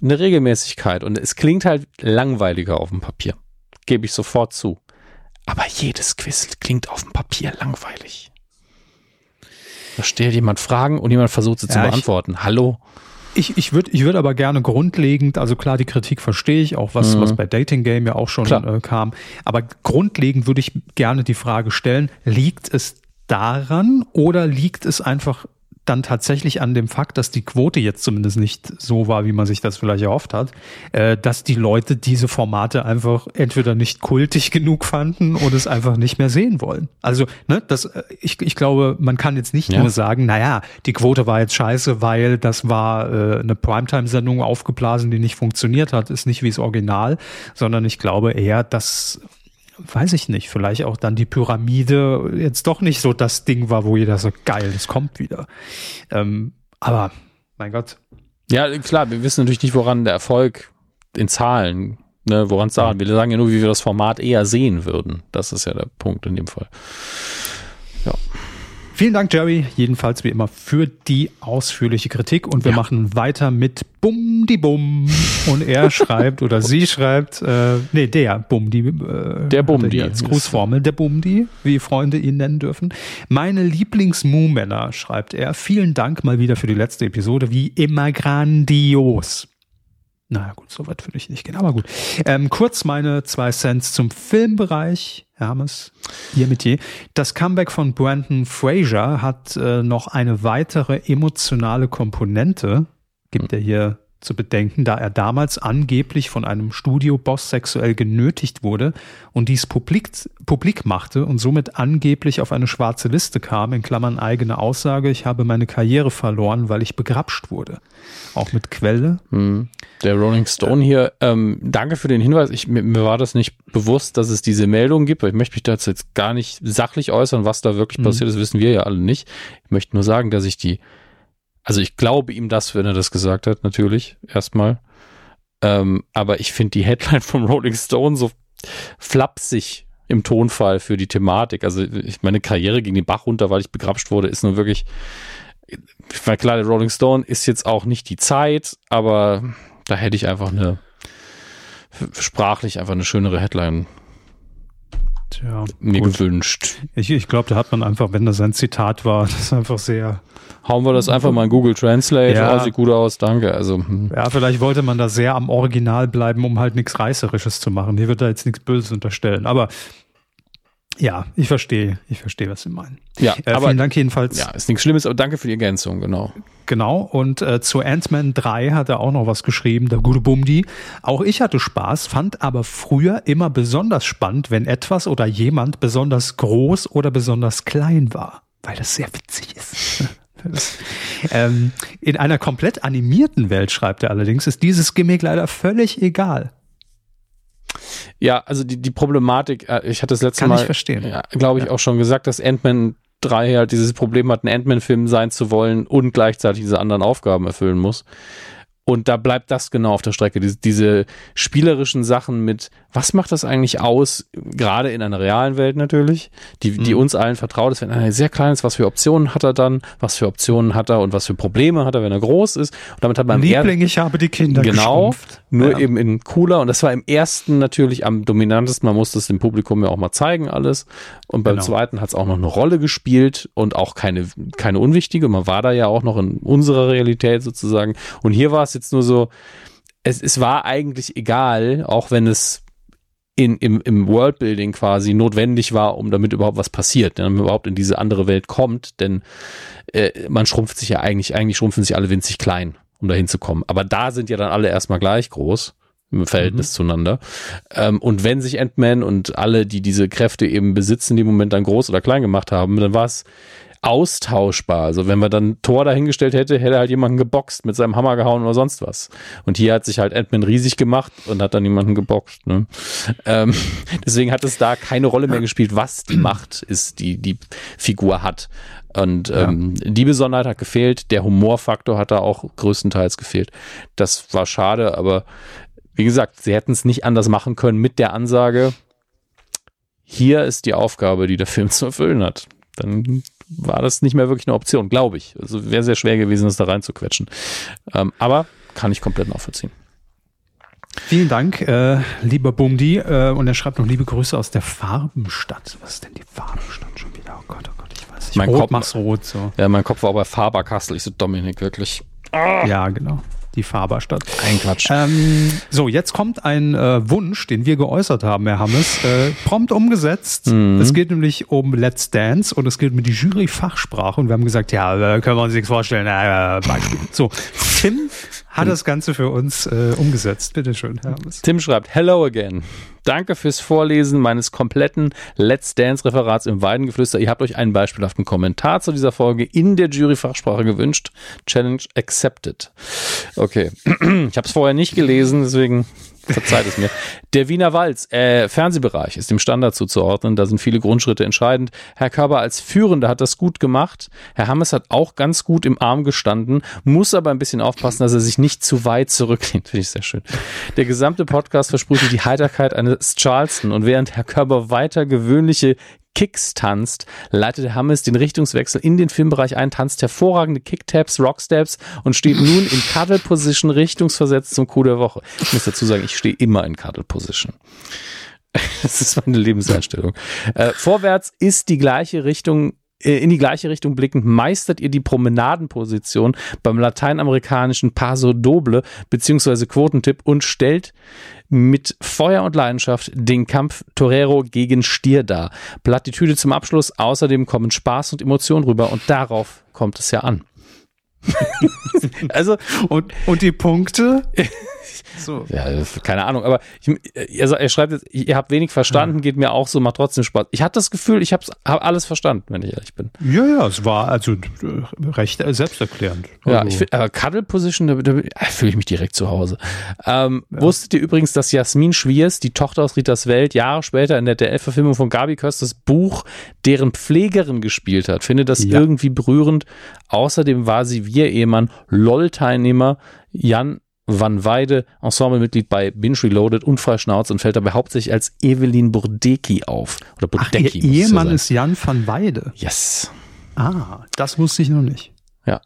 eine Regelmäßigkeit und es klingt halt langweiliger auf dem Papier. Gebe ich sofort zu. Aber jedes Quiz klingt auf dem Papier langweilig. Da stellt jemand Fragen und jemand versucht sie ja, zu beantworten. Hallo? Ich, ich würde ich würd aber gerne grundlegend, also klar, die Kritik verstehe ich, auch was, mhm. was bei Dating Game ja auch schon äh, kam. Aber grundlegend würde ich gerne die Frage stellen, liegt es daran oder liegt es einfach dann tatsächlich an dem Fakt, dass die Quote jetzt zumindest nicht so war, wie man sich das vielleicht erhofft hat, äh, dass die Leute diese Formate einfach entweder nicht kultig genug fanden oder es einfach nicht mehr sehen wollen. Also, ne, das, äh, ich, ich glaube, man kann jetzt nicht ja. nur sagen, naja, die Quote war jetzt scheiße, weil das war äh, eine Primetime-Sendung aufgeblasen, die nicht funktioniert hat, ist nicht wie das Original, sondern ich glaube eher, dass weiß ich nicht, vielleicht auch dann die Pyramide jetzt doch nicht so das Ding war, wo jeder so geil, das kommt wieder. Ähm, aber mein Gott. Ja, klar, wir wissen natürlich nicht, woran der Erfolg in Zahlen, ne, woran es daran. Wir sagen ja nur, wie wir das Format eher sehen würden. Das ist ja der Punkt in dem Fall. Ja. Vielen Dank, Jerry, jedenfalls wie immer für die ausführliche Kritik und wir ja. machen weiter mit Bum die Bum und er schreibt oder sie schreibt, äh, nee, der Bumdi, äh, der Bumdi als Grußformel, der Bumdi, wie Freunde ihn nennen dürfen. Meine Lieblings-Mu-Männer, schreibt er. Vielen Dank mal wieder für die letzte Episode, wie immer grandios. Naja, gut, so weit würde ich nicht gehen, aber gut. Ähm, kurz meine zwei Cents zum Filmbereich. Hermes, ihr Metier. Das Comeback von Brandon Fraser hat äh, noch eine weitere emotionale Komponente, gibt er hier zu bedenken, da er damals angeblich von einem Studioboss sexuell genötigt wurde und dies publik, publik machte und somit angeblich auf eine schwarze Liste kam, in Klammern eigene Aussage, ich habe meine Karriere verloren, weil ich begrapscht wurde. Auch mit Quelle. Hm. Der Rolling Stone hier, ähm, danke für den Hinweis. Ich, mir, mir, war das nicht bewusst, dass es diese Meldung gibt, weil ich möchte mich dazu jetzt gar nicht sachlich äußern, was da wirklich mhm. passiert ist, wissen wir ja alle nicht. Ich möchte nur sagen, dass ich die also ich glaube ihm das, wenn er das gesagt hat, natürlich, erstmal. Ähm, aber ich finde die Headline vom Rolling Stone so flapsig im Tonfall für die Thematik. Also ich meine Karriere ging den Bach runter, weil ich begrapscht wurde, ist nur wirklich, ich meine, klar, der Rolling Stone ist jetzt auch nicht die Zeit, aber da hätte ich einfach eine sprachlich einfach eine schönere Headline Tja, mir gut. gewünscht. Ich, ich glaube, da hat man einfach, wenn das ein Zitat war, das ist einfach sehr. Hauen wir das einfach mal in Google Translate. Ja. Oh, sieht gut aus, danke. Also, hm. Ja, vielleicht wollte man da sehr am Original bleiben, um halt nichts Reißerisches zu machen. Hier wird da jetzt nichts Böses unterstellen. Aber ja, ich verstehe, ich verstehe, was Sie meinen. Ja, äh, aber, vielen Dank jedenfalls. Ja, ist nichts Schlimmes, aber danke für die Ergänzung, genau. Genau, und äh, zu Ant-Man 3 hat er auch noch was geschrieben, der gute Bumdi. Auch ich hatte Spaß, fand aber früher immer besonders spannend, wenn etwas oder jemand besonders groß oder besonders klein war, weil das sehr witzig ist. ähm, in einer komplett animierten Welt, schreibt er allerdings, ist dieses Gimmick leider völlig egal. Ja, also die, die Problematik, äh, ich hatte das letzte Kann Mal. Ja, glaube ich, ja. auch schon gesagt, dass Ant-Man 3 halt dieses Problem hat, ein Ant-Man-Film sein zu wollen und gleichzeitig diese anderen Aufgaben erfüllen muss. Und da bleibt das genau auf der Strecke. Diese, diese spielerischen Sachen mit, was macht das eigentlich aus, gerade in einer realen Welt natürlich, die, die mhm. uns allen vertraut ist, wenn er sehr klein ist, was für Optionen hat er dann, was für Optionen hat er und was für Probleme hat er, wenn er groß ist. Und damit hat man Liebling, ich habe die Kinder Genau, geschrumpft. nur ja. eben in cooler. Und das war im ersten natürlich am dominantesten. Man musste es dem Publikum ja auch mal zeigen alles. Und beim genau. zweiten hat es auch noch eine Rolle gespielt und auch keine, keine unwichtige. Man war da ja auch noch in unserer Realität sozusagen. Und hier war es jetzt nur so, es, es war eigentlich egal, auch wenn es in, im, im Worldbuilding quasi notwendig war, um damit überhaupt was passiert, damit man überhaupt in diese andere Welt kommt, denn äh, man schrumpft sich ja eigentlich, eigentlich schrumpfen sich alle winzig klein, um dahin zu kommen. Aber da sind ja dann alle erstmal gleich groß im Verhältnis mhm. zueinander. Ähm, und wenn sich Ant-Man und alle, die diese Kräfte eben besitzen, die im Moment dann groß oder klein gemacht haben, dann war es austauschbar. Also wenn man dann Tor dahingestellt hätte, hätte halt jemanden geboxt, mit seinem Hammer gehauen oder sonst was. Und hier hat sich halt Ant-Man riesig gemacht und hat dann jemanden geboxt. Ne? Ähm, deswegen hat es da keine Rolle mehr gespielt, was die Macht ist, die die Figur hat. Und ähm, ja. die Besonderheit hat gefehlt, der Humorfaktor hat da auch größtenteils gefehlt. Das war schade, aber wie gesagt, sie hätten es nicht anders machen können mit der Ansage, hier ist die Aufgabe, die der Film zu erfüllen hat. Dann war das nicht mehr wirklich eine Option, glaube ich. Also wäre sehr schwer gewesen, das da reinzuquetschen. Ähm, aber kann ich komplett nachvollziehen. Vielen Dank, äh, lieber Bumdi. Äh, und er schreibt noch liebe Grüße aus der Farbenstadt. Was ist denn die Farbenstadt schon wieder? Oh Gott, oh Gott, ich weiß nicht. Mein rot Kopf- mach's rot. So. Ja, mein Kopf war bei Faber-Castell. Ich so, Dominik, wirklich. Ja, genau. Die Faberstadt. Ein Quatsch. Ähm, so, jetzt kommt ein äh, Wunsch, den wir geäußert haben, Herr Hammes, äh, prompt umgesetzt. Es geht nämlich um Let's Dance und es geht um die Jury-Fachsprache und wir haben gesagt, ja, äh, können wir uns nichts vorstellen. Äh, Beispiel. So, Tim hat das Ganze für uns äh, umgesetzt. Bitte schön, Herr Hammes. Tim schreibt, Hello again. Danke fürs Vorlesen meines kompletten Let's Dance-Referats im Weidengeflüster. Ihr habt euch einen beispielhaften Kommentar zu dieser Folge in der Jury-Fachsprache gewünscht. Challenge accepted. Okay. Ich habe es vorher nicht gelesen, deswegen verzeiht es mir. Der Wiener Walz, äh, Fernsehbereich, ist dem Standard zuzuordnen. Da sind viele Grundschritte entscheidend. Herr Körber als Führender hat das gut gemacht. Herr Hammes hat auch ganz gut im Arm gestanden, muss aber ein bisschen aufpassen, dass er sich nicht zu weit zurücklehnt. Finde ich sehr schön. Der gesamte Podcast versprühte die Heiterkeit eines Charleston und während Herr Körber weiter gewöhnliche Kicks tanzt, leitet Hammes den Richtungswechsel in den Filmbereich ein, tanzt hervorragende Kicktaps, Rocksteps und steht nun in Cuddle Position richtungsversetzt zum Coup der Woche. Ich muss dazu sagen, ich stehe immer in Cuddle Position. Das ist meine Lebenseinstellung. Äh, vorwärts ist die gleiche Richtung in die gleiche Richtung blickend meistert ihr die Promenadenposition beim lateinamerikanischen Paso Doble beziehungsweise Quotentipp und stellt mit Feuer und Leidenschaft den Kampf Torero gegen Stier dar. Plattitüde zum Abschluss. Außerdem kommen Spaß und Emotionen rüber und darauf kommt es ja an. also Und, und die Punkte? So. Ja, keine Ahnung, aber ich, also er schreibt jetzt, ihr habt wenig verstanden, geht mir auch so, macht trotzdem Spaß. Ich hatte das Gefühl, ich habe hab alles verstanden, wenn ich ehrlich bin. Ja, ja, es war also äh, recht äh, selbsterklärend. Ja, Also, ich finde, aber Cuddle Position, da, da, da fühle ich mich direkt zu Hause. Ähm, Wusstet ihr übrigens, dass Jasmin Schwiers, die Tochter aus Ritas Welt, Jahre später in der DL-Verfilmung von Gabi Kösters Buch deren Pflegerin gespielt hat? Finde das Ja. irgendwie berührend. Außerdem war sie wie ihr Ehemann LOL-Teilnehmer Jan Van Weide, Ensemblemitglied bei Binge Reloaded und Frei Schnauze und fällt dabei hauptsächlich als Evelyn Burdecki auf. Oder Ach, Burdecki. ihr es ja Ehemann sein. ist Jan van Weide. Yes. Ah, das wusste ich noch nicht. Ja.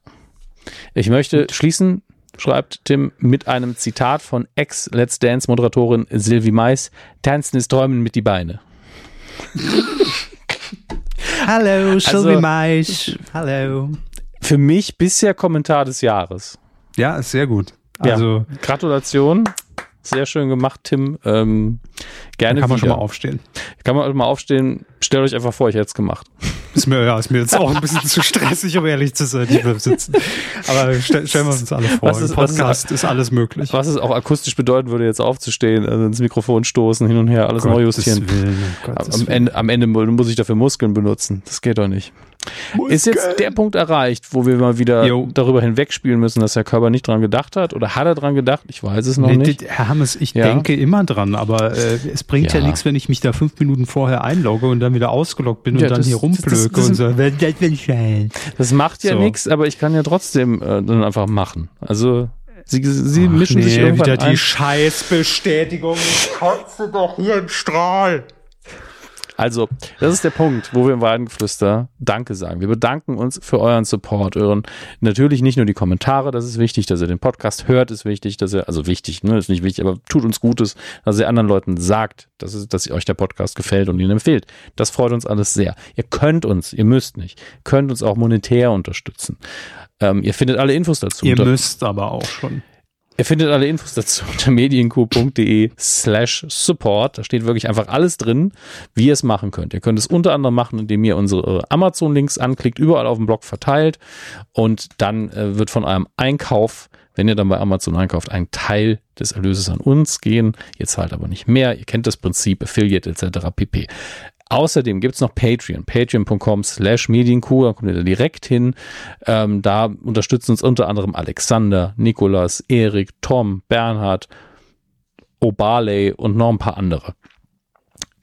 Ich möchte schließen, schreibt Tim, mit einem Zitat von Ex-Let's Dance-Moderatorin Sylvie Mais. Tanzen ist Träumen mit die Beine. Hallo, Sylvie Mais. Hallo. Für mich bisher Kommentar des Jahres. Ja, ist sehr gut. Also, ja. Gratulation. Sehr schön gemacht, Tim. Ähm, gerne kann man schon wieder. mal aufstehen. Kann man mal aufstehen. Stellt euch einfach vor, ich hätte es gemacht. Ist mir, ja, ist mir jetzt auch ein bisschen zu stressig, um ehrlich zu sein. Ich bleib sitzen. Aber stell, stellen wir uns alle vor. Was ist- Im was ist- Podcast ist, alles möglich. Was es auch akustisch bedeuten würde, jetzt aufzustehen, also ins Mikrofon stoßen, hin und her, alles neu justieren. Am. Ende, am Ende muss ich dafür Muskeln benutzen. Das geht doch nicht. Ist jetzt der Punkt erreicht, wo wir mal wieder Jo. darüber hinwegspielen müssen, dass der Körper nicht dran gedacht hat? Oder hat er dran gedacht? Ich weiß es noch Nee, nicht. dit- Herr Hammes, ich Ja. denke immer dran, aber äh, es bringt ja. Ja. nichts, wenn ich mich da fünf Minuten vorher einlogge und dann wieder ausgeloggt bin Ja, und dann das- hier das- rumplöke das- und so. "Wer- Das. Das macht ja So. nichts, aber ich kann ja trotzdem äh, dann einfach machen. Also sie, sie mischen sich nee, irgendwann wieder ein. die Scheißbestätigung. Ich kotze doch hier einen Strahl. Also, das ist der Punkt, wo wir im Weidengeflüster Danke sagen. Wir bedanken uns für euren Support, euren, natürlich nicht nur die Kommentare, das ist wichtig, dass ihr den Podcast hört, ist wichtig, dass ihr, also wichtig, ne, ist nicht wichtig, aber tut uns Gutes, dass ihr anderen Leuten sagt, dass, es, dass euch der Podcast gefällt und ihn empfiehlt. Das freut uns alles sehr. Ihr könnt uns, ihr müsst nicht, könnt uns auch monetär unterstützen. Ähm, ihr findet alle Infos dazu. Ihr müsst aber auch schon. Ihr findet alle Infos dazu unter medienq.de slash support. Da steht wirklich einfach alles drin, wie ihr es machen könnt. Ihr könnt es unter anderem machen, indem ihr unsere Amazon-Links anklickt, überall auf dem Blog verteilt und dann äh, wird von eurem Einkauf, wenn ihr dann bei Amazon einkauft, ein Teil des Erlöses an uns gehen. Ihr zahlt aber nicht mehr. Ihr kennt das Prinzip, Affiliate etc. pp. Außerdem gibt's noch Patreon, patreon.com slash medienkuh, da kommt ihr da direkt hin. Ähm, da unterstützen uns unter anderem Alexander, Nikolas, Erik, Tom, Bernhard, Obaley und noch ein paar andere.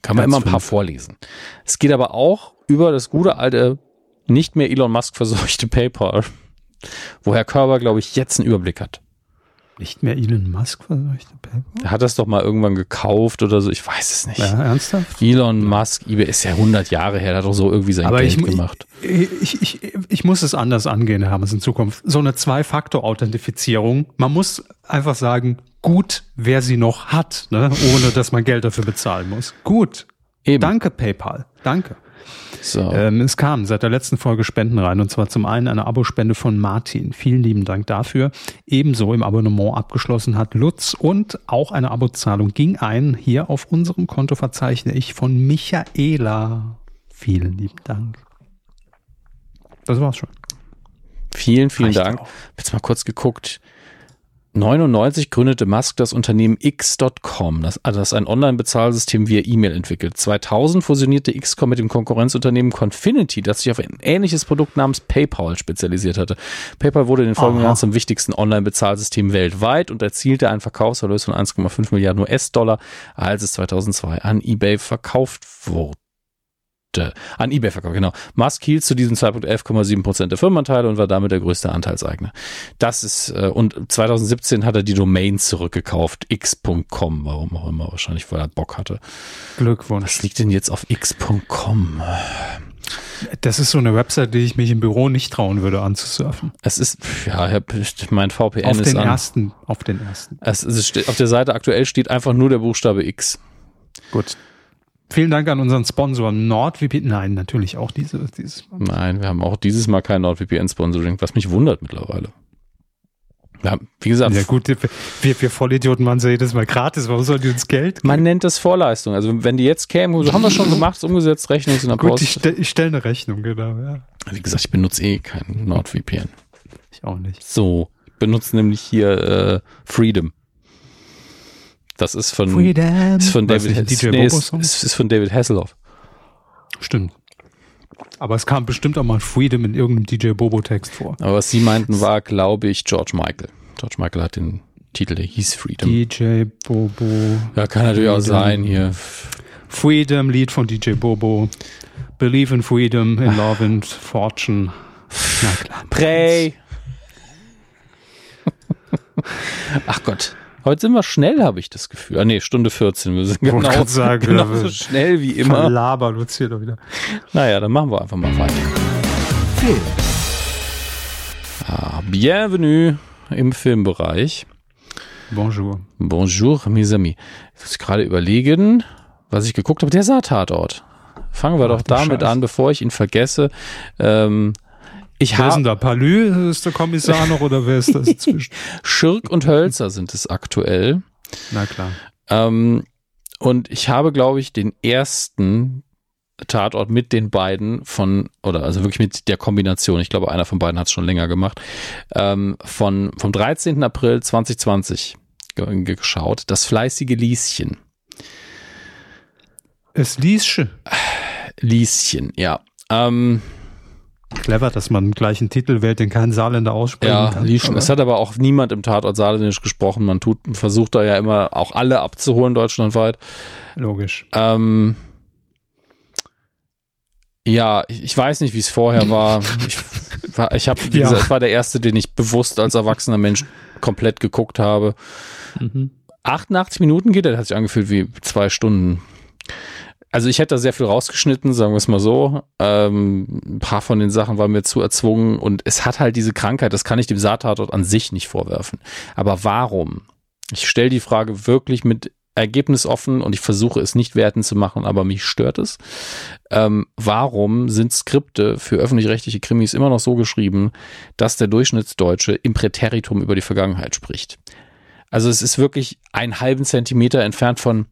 Kann man immer ein paar fünf. vorlesen. Es geht aber auch über das gute alte, nicht mehr Elon Musk verseuchte PayPal, wo Herr Körber, glaube ich, jetzt einen Überblick hat. Nicht mehr Elon Musk verseuchte PayPal? Er hat das doch mal irgendwann gekauft oder so, ich weiß es nicht. Ja, ernsthaft? Elon Musk, eBay ist ja 100 Jahre her, der hat doch so irgendwie sein Aber Geld ich, gemacht. Ich, ich, ich, ich muss es anders angehen, Herr Hammes, in Zukunft. So eine Zwei-Faktor-Authentifizierung. Man muss einfach sagen, gut, wer sie noch hat, ne? ohne dass man Geld dafür bezahlen muss. Gut. Eben. Danke, PayPal. Danke. So. Ähm, es kam seit der letzten Folge Spenden rein und zwar zum einen eine Abospende von Martin. Vielen lieben Dank dafür. Ebenso im Abonnement abgeschlossen hat Lutz und auch eine Abozahlung ging ein. Hier auf unserem Konto verzeichne ich von Michaela. Vielen lieben Dank. Das war's schon. Vielen, vielen Reicht Dank. Auch. Jetzt mal kurz geguckt. 99 gründete Musk das Unternehmen X.com, das, also das ein Online-Bezahlsystem via E-Mail entwickelt. 2000 fusionierte XCOM mit dem Konkurrenzunternehmen Confinity, das sich auf ein ähnliches Produkt namens PayPal spezialisiert hatte. PayPal wurde in den folgenden Jahren zum wichtigsten Online-Bezahlsystem weltweit und erzielte einen Verkaufserlös von 1,5 Milliarden US-Dollar, als es 2002 an eBay verkauft wurde an eBay verkauft, genau. Musk hielt zu diesem Zeitpunkt 11,7 Prozent der Firmenanteile und war damit der größte Anteilseigner. Das ist, äh, und 2017 hat er die Domain zurückgekauft, x.com, warum auch immer, wahrscheinlich, weil er Bock hatte. Glückwunsch. Was liegt denn jetzt auf x.com? Das ist so eine Website, die ich mich im Büro nicht trauen würde anzusurfen. Es ist, ja, mein VPN auf ist den an. ersten, auf den ersten. Es, es steht, auf der Seite aktuell steht einfach nur der Buchstabe X. Gut, Vielen Dank an unseren Sponsor NordVPN. Nein, natürlich auch diese, dieses Mal. Nein, wir haben auch dieses Mal kein NordVPN-Sponsoring, was mich wundert mittlerweile. Ja, wie gesagt. Ja gut, wir, wir Vollidioten machen es ja jedes Mal gratis. Warum sollen die uns Geld geben? Man nennt das Vorleistung. Also wenn die jetzt kämen, so haben wir schon gemacht, umgesetzt, Rechnung in der Gut, ich, stelle stell eine Rechnung, genau. Ja. Wie gesagt, ich benutze eh kein NordVPN. Ich auch nicht. So, ich benutze nämlich hier äh, Freedom. Das ist von, Freedom. ist von David, DJ nee, ist, ist, ist von David Hasselhoff. Stimmt. Aber es kam bestimmt auch mal Freedom in irgendeinem DJ Bobo Text vor. Aber was Sie meinten war, glaube ich, George Michael. George Michael hat den Titel, der hieß Freedom. DJ Bobo. Ja, kann natürlich Freedom. auch sein hier. Freedom, Lied von DJ Bobo. Believe in Freedom, in Love and Fortune. Na klar. Pray. Ach Gott. Heute sind wir schnell, habe ich das Gefühl. Ah nee, Stunde 14. Wir sind genau, sagen, genau so schnell wie immer. Laber uns hier doch wieder. Naja, dann machen wir einfach mal weiter. Film. Ah, bienvenue im Filmbereich. Bonjour. Bonjour, mes amis. Ich muss gerade überlegen, was ich geguckt habe. Der Saartatort. Fangen wir Ach, doch damit Scheiß. an, bevor ich ihn vergesse. Ähm, ich wer ist denn da? Palü ist der Kommissar noch oder wer ist das inzwischen? Schirk und Hölzer sind es aktuell. Na klar. Ähm, und ich habe, glaube ich, den ersten Tatort mit den beiden von, oder also wirklich mit der Kombination, ich glaube, einer von beiden hat es schon länger gemacht, ähm, von, vom 13. April 2020 geschaut. Das fleißige Lieschen. Es Lieschen. Lieschen, ja. Ähm, Clever, dass man gleich einen Titel wählt, den kein Saarländer aussprechen ja, kann. Lieschen. Es hat aber auch niemand im Tatort Saarländisch gesprochen. Man tut, versucht da ja immer auch alle abzuholen deutschlandweit. Logisch. Ähm, ja, ich weiß nicht, wie es vorher war. Ich war, ich habe, wie ja. gesagt, war der erste, den ich bewusst als erwachsener Mensch komplett geguckt habe. Mhm. 88 Minuten geht, der hat sich angefühlt wie zwei Stunden. Also ich hätte da sehr viel rausgeschnitten, sagen wir es mal so. Ähm, ein paar von den Sachen waren mir zu erzwungen und es hat halt diese Krankheit, das kann ich dem Saattatort an sich nicht vorwerfen. Aber warum? Ich stelle die Frage wirklich mit Ergebnis offen und ich versuche es nicht werten zu machen, aber mich stört es. Ähm, warum sind Skripte für öffentlich-rechtliche Krimis immer noch so geschrieben, dass der Durchschnittsdeutsche im Präteritum über die Vergangenheit spricht? Also es ist wirklich einen halben Zentimeter entfernt von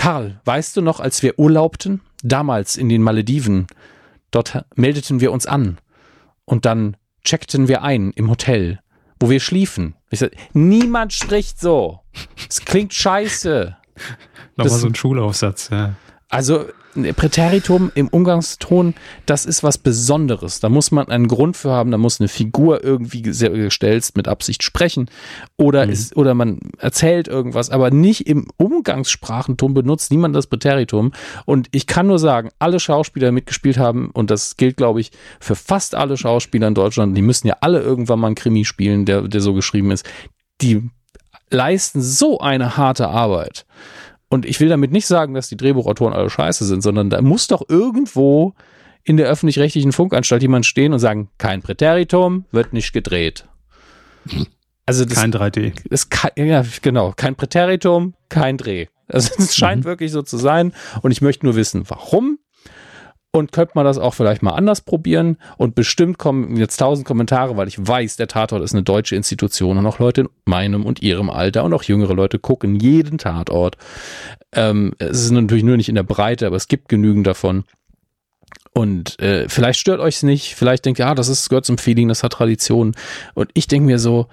Karl, weißt du noch, als wir urlaubten? Damals in den Malediven. Dort meldeten wir uns an. Und dann checkten wir ein im Hotel, wo wir schliefen. Ich sag, niemand spricht so. Es klingt scheiße. Nochmal so ein Schulaufsatz, ja. Also Präteritum im Umgangston, das ist was Besonderes. Da muss man einen Grund für haben, da muss eine Figur irgendwie gestellt mit Absicht sprechen oder mhm. ist, oder man erzählt irgendwas, aber nicht im Umgangssprachentum benutzt niemand das Präteritum. Und ich kann nur sagen, alle Schauspieler die mitgespielt haben, und das gilt, glaube ich, für fast alle Schauspieler in Deutschland, die müssen ja alle irgendwann mal einen Krimi spielen, der, der so geschrieben ist, die leisten so eine harte Arbeit. Und ich will damit nicht sagen, dass die Drehbuchautoren alle scheiße sind, sondern da muss doch irgendwo in der öffentlich-rechtlichen Funkanstalt jemand stehen und sagen, kein Präteritum, wird nicht gedreht. Also das, kein 3D. Ist kein, ja, genau. Kein Präteritum, kein Dreh. Also es scheint mhm. wirklich so zu sein. Und ich möchte nur wissen, warum. Und könnte man das auch vielleicht mal anders probieren? Und bestimmt kommen jetzt tausend Kommentare, weil ich weiß, der Tatort ist eine deutsche Institution und auch Leute in meinem und ihrem Alter und auch jüngere Leute gucken jeden Tatort. Ähm, es ist natürlich nur nicht in der Breite, aber es gibt genügend davon. Und äh, vielleicht stört euch es nicht, vielleicht denkt ihr, ja, das ist, gehört zum Feeling, das hat Tradition. Und ich denke mir so,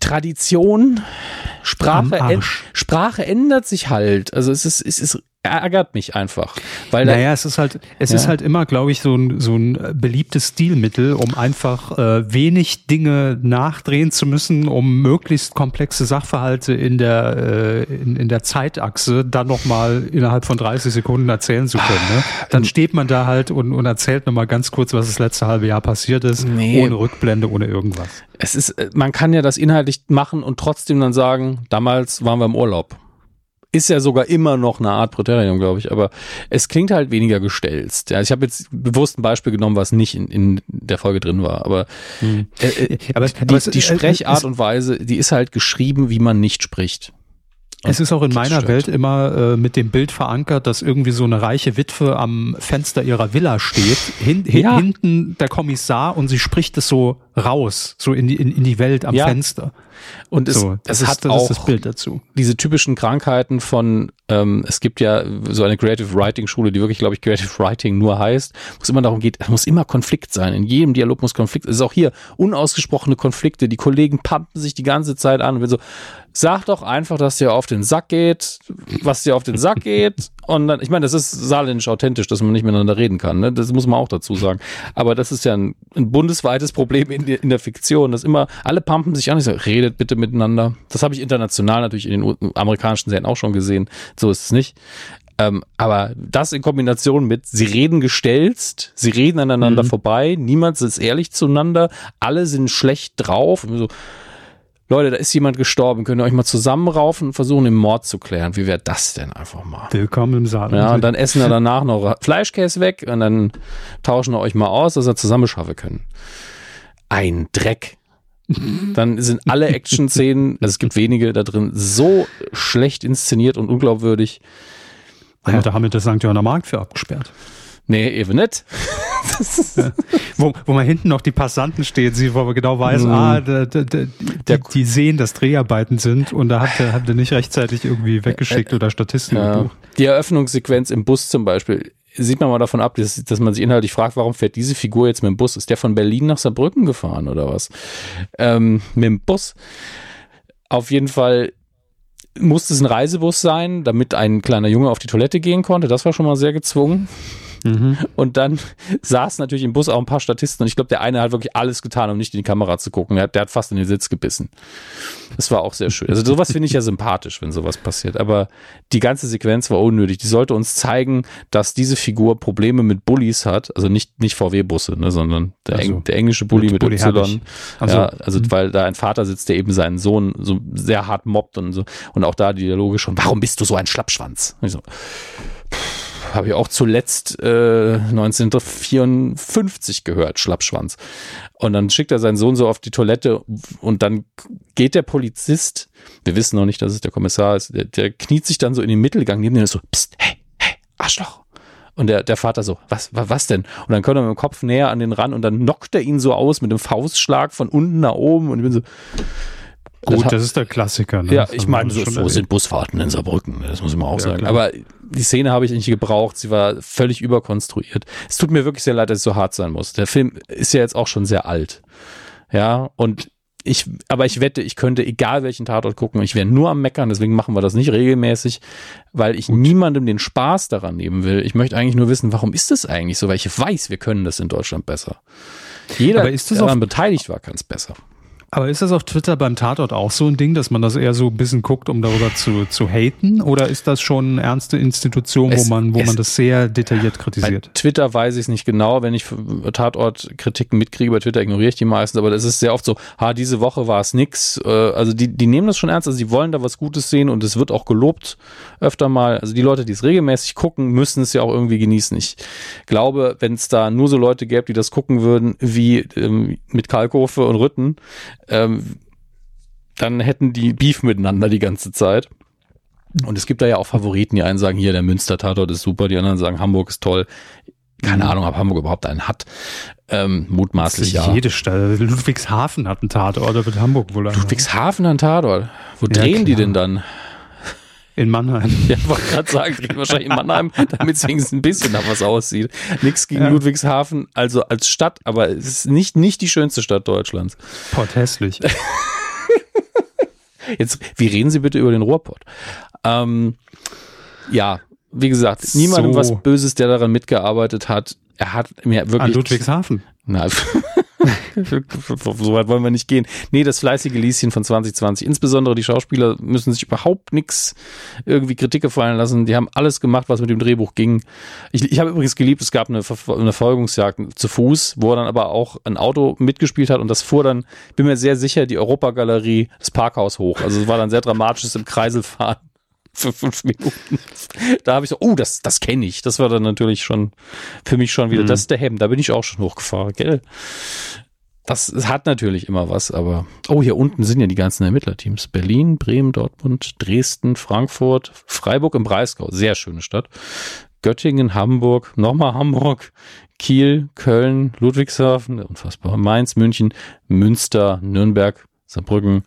Tradition, Sprache, Sprache ändert sich halt. Also es ist, es ist ärgert mich einfach. Weil naja, es ist halt, es ja. ist halt immer, glaube ich, so ein, so ein beliebtes Stilmittel, um einfach äh, wenig Dinge nachdrehen zu müssen, um möglichst komplexe Sachverhalte in der, äh, in, in der Zeitachse dann nochmal innerhalb von 30 Sekunden erzählen zu können. Ne? Dann steht man da halt und, und erzählt nochmal ganz kurz, was das letzte halbe Jahr passiert ist, nee. ohne Rückblende, ohne irgendwas. Es ist, äh, man kann ja das inhaltlich machen und trotzdem dann sagen, damals waren wir im Urlaub ist ja sogar immer noch eine Art Präterium, glaube ich, aber es klingt halt weniger gestelzt. Ja, ich habe jetzt bewusst ein Beispiel genommen, was nicht in, in der Folge drin war, aber, hm. äh, äh, aber die, aber es, die äh, Sprechart und Weise, die ist halt geschrieben, wie man nicht spricht. Es ist auch in meiner stört. Welt immer äh, mit dem Bild verankert, dass irgendwie so eine reiche Witwe am Fenster ihrer Villa steht, hin, ja. hinten der Kommissar und sie spricht es so raus, so in die, in, in die Welt am ja. Fenster. Und es, so, es hat ist, auch das Bild dazu. diese typischen Krankheiten von, ähm, es gibt ja so eine Creative Writing Schule, die wirklich, glaube ich, Creative Writing nur heißt, wo es immer darum geht, es muss immer Konflikt sein. In jedem Dialog muss Konflikt. Es ist auch hier unausgesprochene Konflikte. Die Kollegen pumpen sich die ganze Zeit an und so, sag doch einfach, dass dir auf den Sack geht, was dir auf den Sack geht. Und dann, ich meine, das ist saarländisch authentisch, dass man nicht miteinander reden kann. Ne? Das muss man auch dazu sagen. Aber das ist ja ein, ein bundesweites Problem in, in, der Fiktion, dass immer alle pumpen sich an. Ich sage, redet bitte miteinander. Das habe ich international natürlich in den amerikanischen Serien auch schon gesehen. So ist es nicht. Ähm, aber das in Kombination mit, sie reden gestelzt, sie reden aneinander mhm. vorbei, niemand ist ehrlich zueinander, alle sind schlecht drauf. So, Leute, da ist jemand gestorben, könnt ihr euch mal zusammenraufen und versuchen, den Mord zu klären. Wie wäre das denn einfach mal? Willkommen im Saal. Ja, und dann essen wir danach noch Fleischkäse weg und dann tauschen wir euch mal aus, dass wir zusammen schaffen können. Ein Dreck. Dann sind alle Action-Szenen, also es gibt wenige da drin, so schlecht inszeniert und unglaubwürdig. Ja, da haben wir das St. Johanner Markt für abgesperrt. Nee, eben nicht. ja. wo, wo man hinten noch die Passanten steht, sieht, wo man genau weiß, mhm. ah, da, da, da, die, die, sehen, dass Dreharbeiten sind und da hat er, hat er nicht rechtzeitig irgendwie weggeschickt oder Statisten ja. Die Eröffnungssequenz im Bus zum Beispiel, sieht man mal davon ab, dass, dass, man sich inhaltlich fragt, warum fährt diese Figur jetzt mit dem Bus? Ist der von Berlin nach Saarbrücken gefahren oder was? Ähm, mit dem Bus. Auf jeden Fall musste es ein Reisebus sein, damit ein kleiner Junge auf die Toilette gehen konnte. Das war schon mal sehr gezwungen. Mhm. Und dann saßen natürlich im Bus auch ein paar Statisten und ich glaube, der eine hat wirklich alles getan, um nicht in die Kamera zu gucken. Der, der hat fast in den Sitz gebissen. Das war auch sehr schön. Also sowas finde ich ja sympathisch, wenn sowas passiert. Aber die ganze Sequenz war unnötig. Die sollte uns zeigen, dass diese Figur Probleme mit Bullies hat. Also nicht, nicht VW-Busse, ne, sondern der, also, Eng, der englische Bully mit, mit Bulli Y. Also, ja, also mhm. weil da ein Vater sitzt, der eben seinen Sohn so sehr hart mobbt und so. Und auch da die Dialoge schon, warum bist du so ein Schlappschwanz? Und ich so, pff habe ich auch zuletzt äh, 1954 gehört, Schlappschwanz. Und dann schickt er seinen Sohn so auf die Toilette und dann geht der Polizist, wir wissen noch nicht, dass es der Kommissar ist, der, der kniet sich dann so in den Mittelgang neben den so, pst, hey, hey, Arschloch. Und der, der Vater so, was, was, was denn? Und dann kommt er mit dem Kopf näher an den ran und dann knockt er ihn so aus mit einem Faustschlag von unten nach oben und ich bin so, Gut, das, das ist der Klassiker. Ne? Ja, ich meine, so, so sind Busfahrten in Saarbrücken, das muss ich mal auch ja, sagen. Klar. Aber die Szene habe ich nicht gebraucht, sie war völlig überkonstruiert. Es tut mir wirklich sehr leid, dass es so hart sein muss. Der Film ist ja jetzt auch schon sehr alt. Ja, und ich, aber ich wette, ich könnte egal welchen Tatort gucken, ich wäre nur am Meckern, deswegen machen wir das nicht regelmäßig, weil ich Gut. niemandem den Spaß daran nehmen will. Ich möchte eigentlich nur wissen, warum ist das eigentlich so, weil ich weiß, wir können das in Deutschland besser. Jeder, der daran beteiligt war, kann es besser. Aber ist das auf Twitter beim Tatort auch so ein Ding, dass man das eher so ein bisschen guckt, um darüber zu, zu haten? Oder ist das schon eine ernste Institution, es, wo man, wo man das sehr detailliert kritisiert? Bei Twitter weiß ich es nicht genau. Wenn ich Tatortkritiken mitkriege bei Twitter, ignoriere ich die meistens. Aber das ist sehr oft so, ha, diese Woche war es nix. Äh, also die, die nehmen das schon ernst. Also die wollen da was Gutes sehen und es wird auch gelobt öfter mal. Also die Leute, die es regelmäßig gucken, müssen es ja auch irgendwie genießen. Ich glaube, wenn es da nur so Leute gäbe, die das gucken würden, wie ähm, mit Kalkofe und Rütten, ähm, dann hätten die Beef miteinander die ganze Zeit. Und es gibt da ja auch Favoriten. Die einen sagen hier, der Münster-Tatort ist super, die anderen sagen, Hamburg ist toll. Keine Mhm. Ahnung, ob Hamburg überhaupt einen hat. Ähm, mutmaßlich ja. Jede Stadt. Ludwigshafen hat einen Tatort, da wird Hamburg wohl einen. Ludwigshafen ein Tatort. Wo Ja, drehen die klar. denn dann? In Mannheim. Ja, ich wollte gerade sagen, drehen wahrscheinlich in Mannheim, damit es wenigstens ein bisschen nach was aussieht. Nichts gegen Ja. Ludwigshafen, also als Stadt, aber es ist nicht, nicht die schönste Stadt Deutschlands. Port hässlich. Jetzt, wie reden Sie bitte über den Rohrpott? Ähm, ja, wie gesagt, niemandem So. was Böses, der daran mitgearbeitet hat. Er hat mir wirklich. An Ludwigshafen. Nein, so weit wollen wir nicht gehen. Nee, das fleißige Lieschen von 2020. Insbesondere die Schauspieler müssen sich überhaupt nichts irgendwie Kritik gefallen lassen. Die haben alles gemacht, was mit dem Drehbuch ging. Ich, ich habe übrigens geliebt, es gab eine, Ver eine Verfolgungsjagd zu Fuß, wo er dann aber auch ein Auto mitgespielt hat und das fuhr dann, bin mir sehr sicher, die Europagalerie, das Parkhaus hoch. Also es war dann sehr dramatisches im Kreisel fahren. Für fünf Minuten. Da habe ich so, oh, das, das kenne ich. Das war dann natürlich schon für mich schon wieder, das ist der Hemm. Da bin ich auch schon hochgefahren, gell? Das hat natürlich immer was, aber oh, hier unten sind ja die ganzen Ermittlerteams. Berlin, Bremen, Dortmund, Dresden, Frankfurt, Freiburg im Breisgau, sehr schöne Stadt. Göttingen, Hamburg, nochmal Hamburg, Kiel, Köln, Ludwigshafen, unfassbar, Mainz, München, Münster, Nürnberg, Saarbrücken,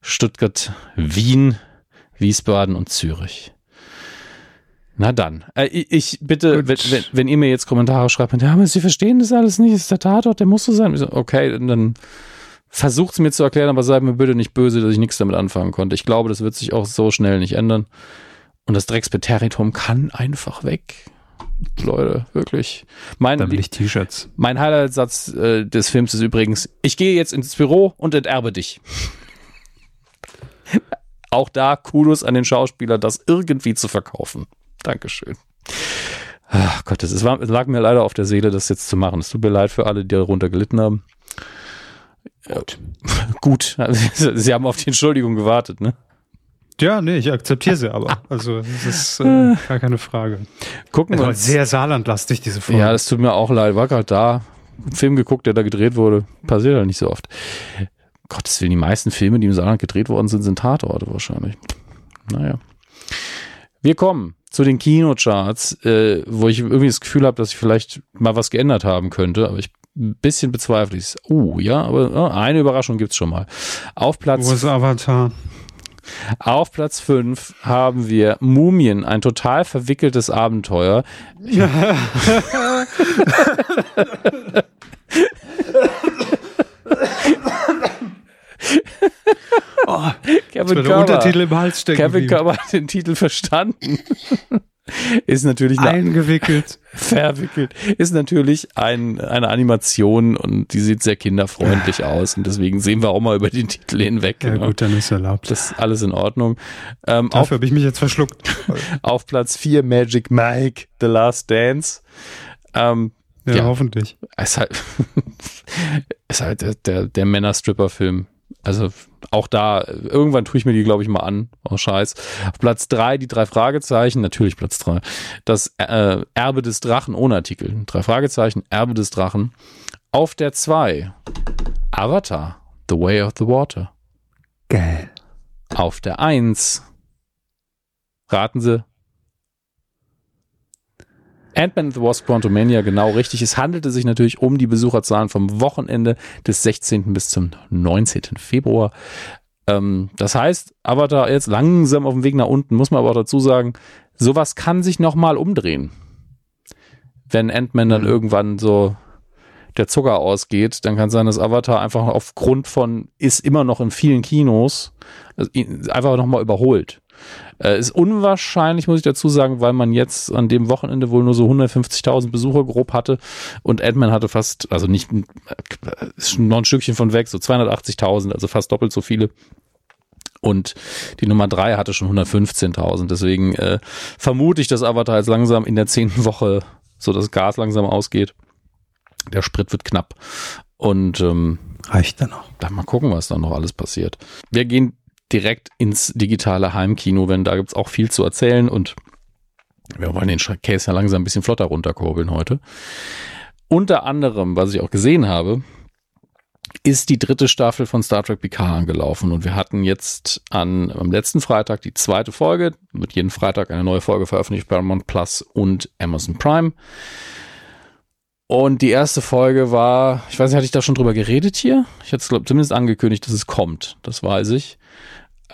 Stuttgart, Wien, Wiesbaden und Zürich. Na dann. Äh, ich, bitte, wenn, wenn, wenn ihr mir jetzt Kommentare schreibt, ja, aber Sie verstehen das alles nicht, das ist der Tatort, der muss so sein. So, okay, dann versucht es mir zu erklären, aber seid mir bitte nicht böse, dass ich nichts damit anfangen konnte. Ich glaube, das wird sich auch so schnell nicht ändern. Und das Dreckspräteritum kann einfach weg. Leute, wirklich. Mein, Da will ich T-Shirts. mein Highlight-Satz äh, des Films ist übrigens, ich gehe jetzt ins Büro und enterbe dich. Auch da Kudos an den Schauspieler, das irgendwie zu verkaufen. Dankeschön. Ach Gott, es, lag mir leider auf der Seele, das jetzt zu machen. Es tut mir leid für alle, die darunter gelitten haben. Gut. Gut. Sie haben auf die Entschuldigung gewartet, ne? Ja, nee, ich akzeptiere sie aber. Also, das ist äh, gar keine Frage. Gucken Es wir uns. sehr saarlandlastig, diese Folge. Ja, das tut mir auch leid. War gerade da. Einen Film geguckt, der da gedreht wurde. Passiert halt nicht so oft. Gottes Willen, die meisten Filme, die im Saarland gedreht worden sind, sind Tatorte wahrscheinlich. Naja. Wir kommen zu den Kinocharts, äh, wo ich irgendwie das Gefühl habe, dass ich vielleicht mal was geändert haben könnte, aber ich ein bisschen bezweifle ich es. Oh, ja, aber äh, eine Überraschung gibt's schon mal. Auf Platz Wo ist Avatar? auf Platz 5 haben wir Mumien, ein total verwickeltes Abenteuer. Oh, Kevin Körber, Untertitel im Hals stecken. Kevin. Körber hat den Titel verstanden. Ist natürlich eine, Eingewickelt. verwickelt. Ist natürlich ein, eine Animation und die sieht sehr kinderfreundlich aus und deswegen sehen wir auch mal über den Titel hinweg. Ja genau. gut, dann ist erlaubt. Das ist alles in Ordnung. Ähm, auf, Dafür habe ich mich jetzt verschluckt. auf Platz 4 Magic Mike, The Last Dance. Ähm, Ja, Ja. hoffentlich. ist halt, ist halt der, der, der Männer-Stripper-Film. Also auch da, irgendwann tue ich mir die, glaube ich, mal an. Oh, scheiß. Auf Platz drei die drei Fragezeichen, natürlich Platz drei Das äh, Erbe des Drachen ohne Artikel. Drei Fragezeichen, Erbe des Drachen. Auf der zwei Avatar, The Way of the Water. Geil. Auf der eins raten Sie, Ant-Man and the Wasp Quantumania, genau richtig. Es handelte sich natürlich um die Besucherzahlen vom Wochenende des 16. bis zum 19. Februar. Ähm, das heißt, Avatar jetzt langsam auf dem Weg nach unten, muss man aber auch dazu sagen, sowas kann sich nochmal umdrehen. Wenn Ant-Man dann irgendwann so der Zucker ausgeht, dann kann sein, dass Avatar einfach aufgrund von, ist immer noch in vielen Kinos, also einfach nochmal überholt. Äh, ist unwahrscheinlich, muss ich dazu sagen, weil man jetzt an dem Wochenende wohl nur so 150.000 Besucher grob hatte und Ant-Man hatte fast, also nicht, äh, ist noch ein Stückchen von weg, so 280.000, also fast doppelt so viele. Und die Nummer drei hatte schon 115.000. Deswegen äh, vermute ich, dass Avatar jetzt langsam in der zehnten Woche so das Gas langsam ausgeht. Der Sprit wird knapp. Und ähm, Reicht dann auch. dann mal gucken, was dann noch alles passiert. Wir gehen direkt ins digitale Heimkino, wenn da gibt's auch viel zu erzählen und wir wollen den Case ja langsam ein bisschen flotter runterkurbeln heute. Unter anderem, was ich auch gesehen habe, ist die dritte Staffel von Star Trek Picard angelaufen und wir hatten jetzt an, am letzten Freitag die zweite Folge, mit jeden Freitag eine neue Folge veröffentlicht, Paramount Plus und Amazon Prime. Und die erste Folge war, ich weiß nicht, hatte ich da schon drüber geredet hier? Ich hatte es zumindest angekündigt, dass es kommt, das weiß ich.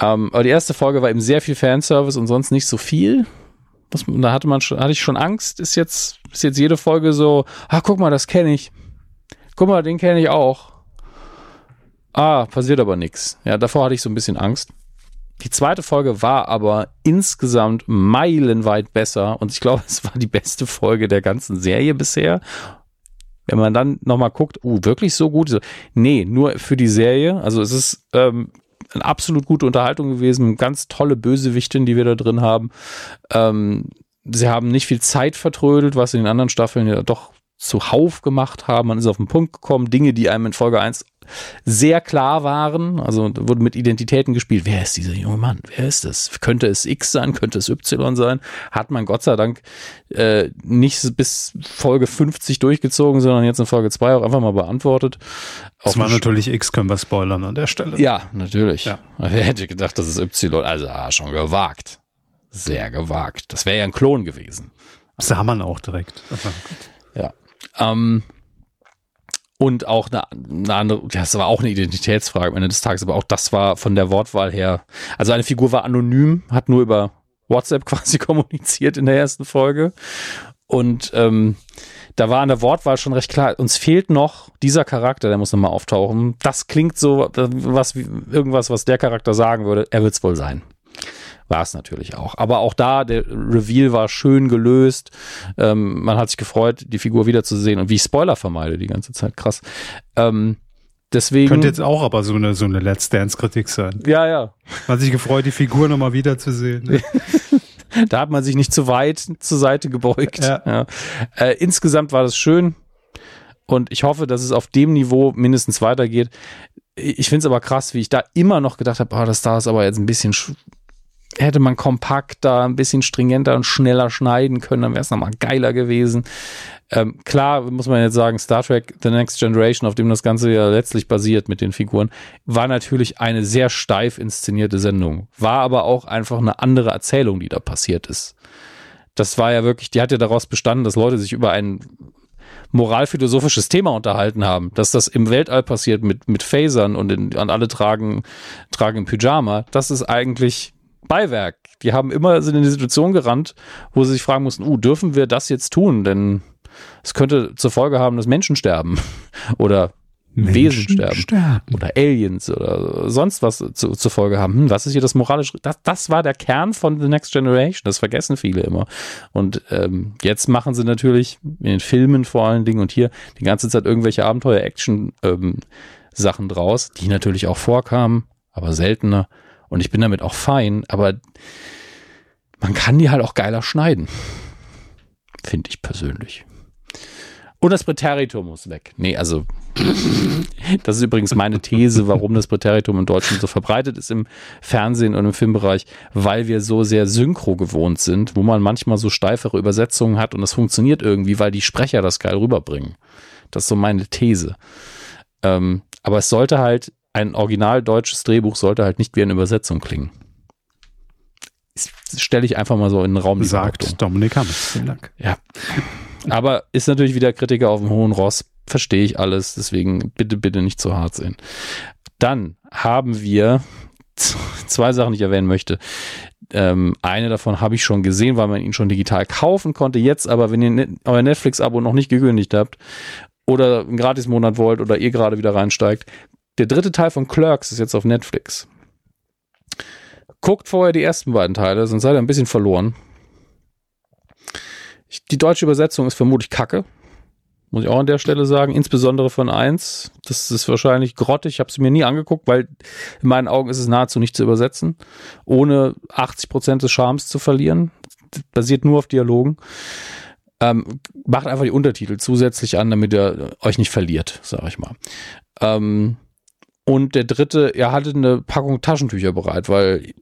Ähm, aber die erste Folge war eben sehr viel Fanservice und sonst nicht so viel. Das, da hatte man schon, hatte ich schon Angst, ist jetzt, ist jetzt jede Folge so, ah, guck mal, das kenne ich. Guck mal, den kenne ich auch. Ah, passiert aber nichts. Ja, davor hatte ich so ein bisschen Angst. Die zweite Folge war aber insgesamt meilenweit besser und ich glaube, es war die beste Folge der ganzen Serie bisher. Wenn man dann nochmal guckt, uh, wirklich so gut? Nee, nur für die Serie. Also es ist ähm, eine absolut gute Unterhaltung gewesen. Ganz tolle Bösewichtin, die wir da drin haben. Ähm, sie haben nicht viel Zeit vertrödelt, was in den anderen Staffeln ja doch zuhauf gemacht haben. Man ist auf den Punkt gekommen. Dinge, die einem in Folge 1 sehr klar waren. Also wurde mit Identitäten gespielt. Wer ist dieser junge Mann? Wer ist das? Könnte es X sein? Könnte es Y sein? Hat man Gott sei Dank äh, nicht bis Folge 50 durchgezogen, sondern jetzt in Folge 2 auch einfach mal beantwortet. Das war natürlich X, können wir spoilern an der Stelle. Ja, natürlich. Ja. Wer hätte gedacht, das ist Y? Also ah, schon gewagt. Sehr gewagt. Das wäre ja ein Klon gewesen. Sah man auch direkt. Ja. Ähm, und auch eine, eine andere, das war auch eine Identitätsfrage am Ende des Tages, aber auch das war von der Wortwahl her, also eine Figur war anonym, hat nur über WhatsApp quasi kommuniziert in der ersten Folge. Und ähm, da war an der Wortwahl schon recht klar, uns fehlt noch dieser Charakter, der muss nochmal auftauchen. Das klingt so, was irgendwas, was der Charakter sagen würde, er wird es wohl sein war es natürlich auch. Aber auch da, der Reveal war schön gelöst. Ähm, man hat sich gefreut, die Figur wiederzusehen und wie ich Spoiler vermeide die ganze Zeit. Krass. Ähm, deswegen. Könnte jetzt auch aber so eine, so eine Let's Dance-Kritik sein. Ja, ja. Man hat sich gefreut, die Figur nochmal wiederzusehen. Ne? da hat man sich nicht zu weit zur Seite gebeugt. Ja. ja. Äh, insgesamt war das schön. Und ich hoffe, dass es auf dem Niveau mindestens weitergeht. Ich finde es aber krass, wie ich da immer noch gedacht habe, oh, das da ist aber jetzt ein bisschen hätte man kompakter, ein bisschen stringenter und schneller schneiden können, dann wäre es nochmal geiler gewesen. Ähm, klar, muss man jetzt sagen, Star Trek The Next Generation, auf dem das Ganze ja letztlich basiert mit den Figuren, war natürlich eine sehr steif inszenierte Sendung. War aber auch einfach eine andere Erzählung, die da passiert ist. Das war ja wirklich, die hat ja daraus bestanden, dass Leute sich über ein moralphilosophisches Thema unterhalten haben, dass das im Weltall passiert mit, mit Phasern und in, an alle tragen, tragen Pyjama, das ist eigentlich Beiwerk. Die haben immer sind in die Situation gerannt, wo sie sich fragen mussten, uh, dürfen wir das jetzt tun? Denn es könnte zur Folge haben, dass Menschen sterben oder Menschen Wesen sterben. sterben. oder Aliens oder sonst was zu, zur Folge haben. Hm, was ist hier das moralische? Das, das war der Kern von The Next Generation. Das vergessen viele immer. Und ähm, jetzt machen sie natürlich in den Filmen vor allen Dingen und hier die ganze Zeit irgendwelche Abenteuer-Action-Sachen ähm, draus, die natürlich auch vorkamen, aber seltener. Und ich bin damit auch fein, aber man kann die halt auch geiler schneiden. Finde ich persönlich. Und das Präteritum muss weg. Nee, also das ist übrigens meine These, warum das Präteritum in Deutschland so verbreitet ist im Fernsehen und im Filmbereich, weil wir so sehr synchro gewohnt sind, wo man manchmal so steifere Übersetzungen hat und das funktioniert irgendwie, weil die Sprecher das geil rüberbringen. Das ist so meine These. Ähm, aber es sollte halt ein original deutsches Drehbuch sollte halt nicht wie eine Übersetzung klingen. Stelle ich einfach mal so in den Raum. Sagt Dominik Hammes. Vielen Dank. Ja. Aber ist natürlich wieder Kritiker auf dem hohen Ross. Verstehe ich alles. Deswegen bitte, bitte nicht zu hart sehen. Dann haben wir zwei Sachen, die ich erwähnen möchte. Ähm, eine davon habe ich schon gesehen, weil man ihn schon digital kaufen konnte. Jetzt aber, wenn ihr ne-, euer Netflix-Abo noch nicht gekündigt habt oder einen Gratis-Monat wollt oder ihr gerade wieder reinsteigt, der dritte Teil von Clerks ist jetzt auf Netflix. Guckt vorher die ersten beiden Teile, sonst seid ihr ein bisschen verloren. Die deutsche Übersetzung ist vermutlich kacke. Muss ich auch an der Stelle sagen. Insbesondere von eins. Das ist wahrscheinlich grottig. Ich habe sie mir nie angeguckt, weil in meinen Augen ist es nahezu nicht zu übersetzen. Ohne 80 Prozent des Charmes zu verlieren. Das basiert nur auf Dialogen. Ähm, macht einfach die Untertitel zusätzlich an, damit ihr euch nicht verliert, sag ich mal. Ähm, und der dritte, er hatte eine Packung Taschentücher bereit, weil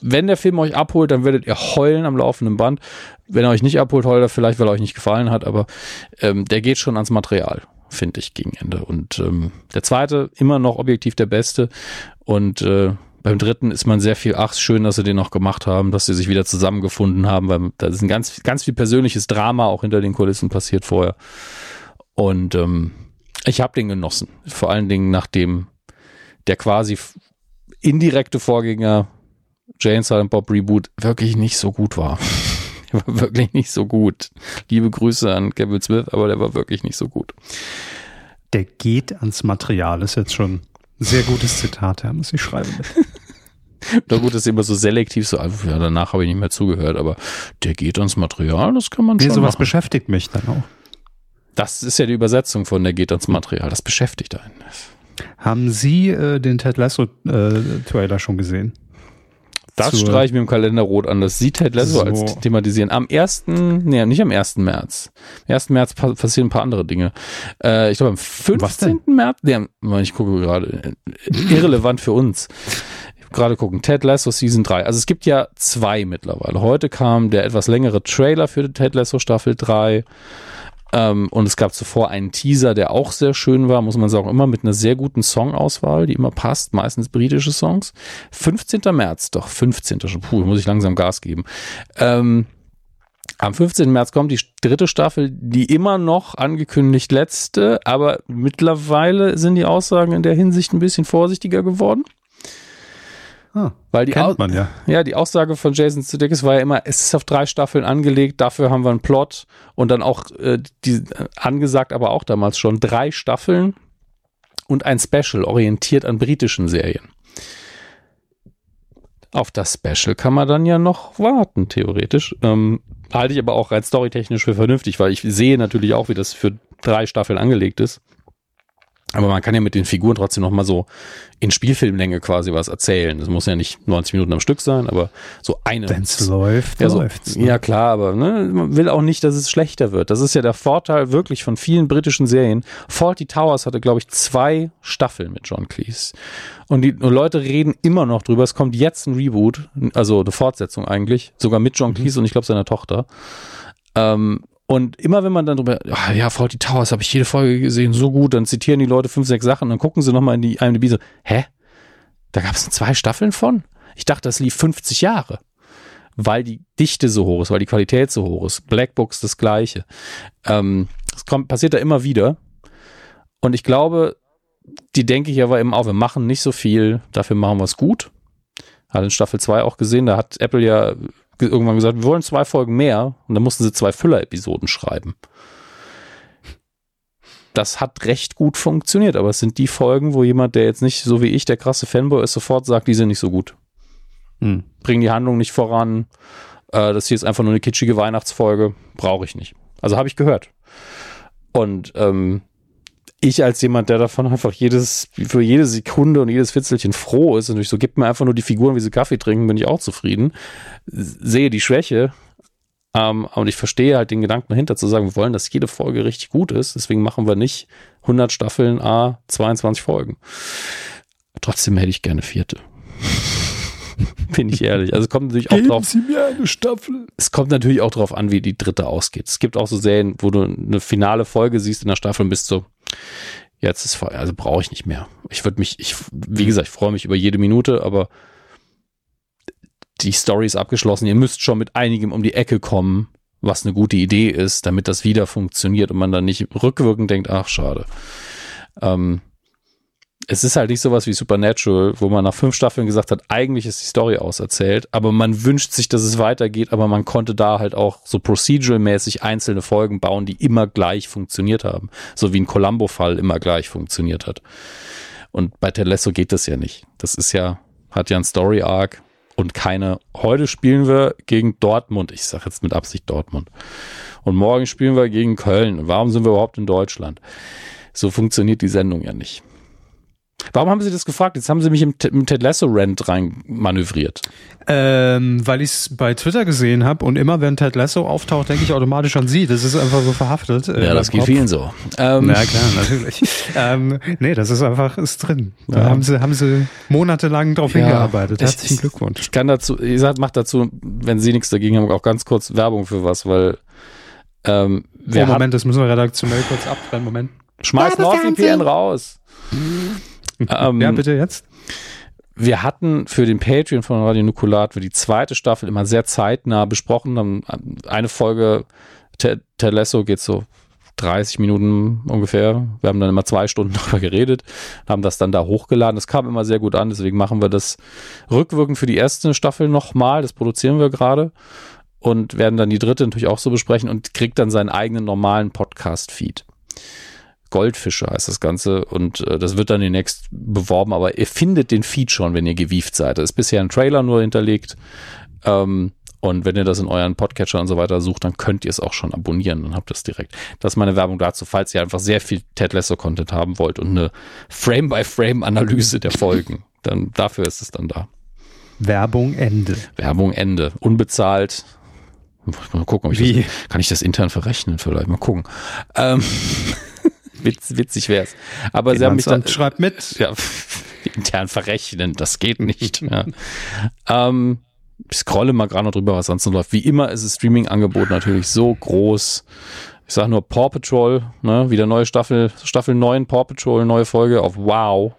wenn der Film euch abholt, dann werdet ihr heulen am laufenden Band. Wenn er euch nicht abholt, heult er vielleicht, weil er euch nicht gefallen hat, aber ähm, der geht schon ans Material, finde ich, gegen Ende. Und ähm, der zweite, immer noch objektiv der beste. Und äh, beim dritten ist man sehr viel, ach, schön, dass sie den noch gemacht haben, dass sie sich wieder zusammengefunden haben, weil da ist ein ganz, ganz viel persönliches Drama auch hinter den Kulissen passiert vorher. Und ähm, ich habe den genossen. Vor allen Dingen nachdem der quasi indirekte Vorgänger Jane Silent Bob Reboot wirklich nicht so gut war. der war wirklich nicht so gut. Liebe Grüße an Kevin Smith, aber der war wirklich nicht so gut. Der geht ans Material, ist jetzt schon ein sehr gutes Zitat, ja, muss ich schreiben. Na gut, das ist immer so selektiv, so, ja, danach habe ich nicht mehr zugehört, aber der geht ans Material, das kann man nee, schon. sowas machen. beschäftigt mich dann auch. Das ist ja die Übersetzung von der geht ans Material, das beschäftigt einen. Haben Sie äh, den Ted Lasso äh, Trailer schon gesehen? Das streiche ich mir im Kalender rot an. Das sieht Ted Lasso so. als thematisieren. Am 1., nee, nicht am 1. März. Am 1. März passieren ein paar andere Dinge. Äh, ich glaube am 15. März, nee, ich gucke gerade, äh, irrelevant für uns. Gerade gucken, Ted Lasso Season 3. Also es gibt ja zwei mittlerweile. Heute kam der etwas längere Trailer für Ted Lasso Staffel 3. Ähm, und es gab zuvor einen Teaser, der auch sehr schön war, muss man sagen, immer mit einer sehr guten Songauswahl, die immer passt, meistens britische Songs. 15. März, doch, 15. schon, puh, muss ich langsam Gas geben. Ähm, am 15. März kommt die dritte Staffel, die immer noch angekündigt letzte, aber mittlerweile sind die Aussagen in der Hinsicht ein bisschen vorsichtiger geworden. Ah, Weil die kennt man ja. Ja, die Aussage von Jason Sudeikis war ja immer, es ist auf drei Staffeln angelegt, dafür haben wir einen Plot und dann auch äh, die äh, angesagt, aber auch damals schon drei Staffeln und ein Special orientiert an britischen Serien. Auf das Special kann man dann ja noch warten, theoretisch. Ähm, halte ich aber auch rein storytechnisch für vernünftig, weil ich sehe natürlich auch, wie das für drei Staffeln angelegt ist. Aber man kann ja mit den Figuren trotzdem noch mal so in Spielfilmlänge quasi was erzählen. Das muss ja nicht 90 Minuten am Stück sein, aber so eine. Wenn es läuft, ja, so, läuft's. Ne? Ja klar, aber ne, man will auch nicht, dass es schlechter wird. Das ist ja der Vorteil wirklich von vielen britischen Serien. Faulty Towers hatte, glaube ich, zwei Staffeln mit John Cleese. Und die und Leute reden immer noch drüber. Es kommt jetzt ein Reboot, also eine Fortsetzung eigentlich, sogar mit John mhm. Cleese mhm. und ich glaube seiner Tochter. Ähm, und immer wenn man dann drüber, ach, ja, Faulty Towers habe ich jede Folge gesehen, so gut, dann zitieren die Leute fünf, sechs Sachen dann gucken sie nochmal in die IMDb so, hä? Da gab es zwei Staffeln von? Ich dachte, das lief 50 Jahre. Weil die Dichte so hoch ist, weil die Qualität so hoch ist. Black Books das gleiche. Ähm, das kommt, passiert da immer wieder. Und ich glaube, die denke ich aber eben auch, wir machen nicht so viel, dafür machen wir es gut. Hat in Staffel 2 auch gesehen, da hat Apple ja irgendwann gesagt, wir wollen zwei Folgen mehr und dann mussten sie zwei Füller-Episoden schreiben. Das hat recht gut funktioniert, aber es sind die Folgen, wo jemand, der jetzt nicht so wie ich der krasse Fanboy ist, sofort sagt, die sind nicht so gut. Hm. Bringen die Handlung nicht voran. Äh, das hier ist einfach nur eine kitschige Weihnachtsfolge. Brauche ich nicht. Also habe ich gehört. Und ähm, ich als jemand, der davon einfach jedes, für jede Sekunde und jedes Fitzelchen froh ist, natürlich so, gibt mir einfach nur die Figuren, wie sie Kaffee trinken, bin ich auch zufrieden. Sehe die Schwäche. Ähm, und ich verstehe halt den Gedanken dahinter zu sagen, wir wollen, dass jede Folge richtig gut ist. Deswegen machen wir nicht 100 Staffeln, A, 22 Folgen. Trotzdem hätte ich gerne vierte. bin ich ehrlich. Also es kommt natürlich auch Geben drauf. Sie mir eine Staffel. Es kommt natürlich auch drauf an, wie die dritte ausgeht. Es gibt auch so Serien, wo du eine finale Folge siehst in der Staffel und bist so, jetzt ist voll, also brauche ich nicht mehr. Ich würde mich, ich, wie gesagt, ich freue mich über jede Minute, aber die Story ist abgeschlossen. Ihr müsst schon mit einigem um die Ecke kommen, was eine gute Idee ist, damit das wieder funktioniert und man dann nicht rückwirkend denkt, ach schade. Ähm, es ist halt nicht sowas wie Supernatural, wo man nach fünf Staffeln gesagt hat, eigentlich ist die Story auserzählt, aber man wünscht sich, dass es weitergeht, aber man konnte da halt auch so procedural-mäßig einzelne Folgen bauen, die immer gleich funktioniert haben. So wie ein Columbo-Fall immer gleich funktioniert hat. Und bei Telesso geht das ja nicht. Das ist ja, hat ja ein Story-Arc und keine, heute spielen wir gegen Dortmund. Ich sage jetzt mit Absicht Dortmund. Und morgen spielen wir gegen Köln. Warum sind wir überhaupt in Deutschland? So funktioniert die Sendung ja nicht. Warum haben Sie das gefragt? Jetzt haben Sie mich im, im Ted Lasso-Rant rein manövriert. Ähm, weil ich es bei Twitter gesehen habe und immer wenn Ted Lasso auftaucht, denke ich automatisch an Sie. Das ist einfach so verhaftet. Äh, ja, das geht vielen so. Ähm. Ja, klar, natürlich. ähm, nee, das ist einfach ist drin. Da ja. haben Sie haben Sie monatelang drauf ja, hingearbeitet. Herzlichen ich, Glückwunsch. Ich kann dazu, ihr sagt, macht dazu, wenn Sie nichts dagegen haben, auch ganz kurz Werbung für was, weil ähm, oh, Moment, das müssen wir redaktionell kurz abtrennen. Moment. Schmeiß NordVPN raus. Ähm, ja, bitte jetzt. Wir hatten für den Patreon von Radio Nukulat für die zweite Staffel immer sehr zeitnah besprochen. Haben eine Folge Telesso geht so 30 Minuten ungefähr. Wir haben dann immer zwei Stunden darüber geredet, haben das dann da hochgeladen. Das kam immer sehr gut an, deswegen machen wir das rückwirkend für die erste Staffel nochmal. Das produzieren wir gerade und werden dann die dritte natürlich auch so besprechen und kriegt dann seinen eigenen normalen Podcast-Feed. Goldfische heißt das Ganze und äh, das wird dann demnächst beworben, aber ihr findet den Feed schon, wenn ihr gewieft seid. Da ist bisher ein Trailer nur hinterlegt. Ähm, und wenn ihr das in euren Podcatcher und so weiter sucht, dann könnt ihr es auch schon abonnieren. Dann habt ihr es direkt. Das ist meine Werbung dazu, falls ihr einfach sehr viel Ted Lasso Content haben wollt und eine Frame-by-Frame-Analyse der Folgen. Dann dafür ist es dann da. Werbung Ende. Werbung Ende. Unbezahlt. Mal gucken, ob ich Wie? Das, kann ich das intern verrechnen vielleicht. Mal gucken. Ähm, Witz, witzig wär's. Aber sie haben mich dann. Schreibt mit. Ja, intern verrechnen, das geht nicht. ja. ähm, ich scrolle mal gerade noch drüber, was sonst noch läuft. Wie immer ist das Streaming-Angebot natürlich so groß. Ich sage nur Paw Patrol, ne, wieder neue Staffel, Staffel 9 Paw Patrol, neue Folge auf Wow.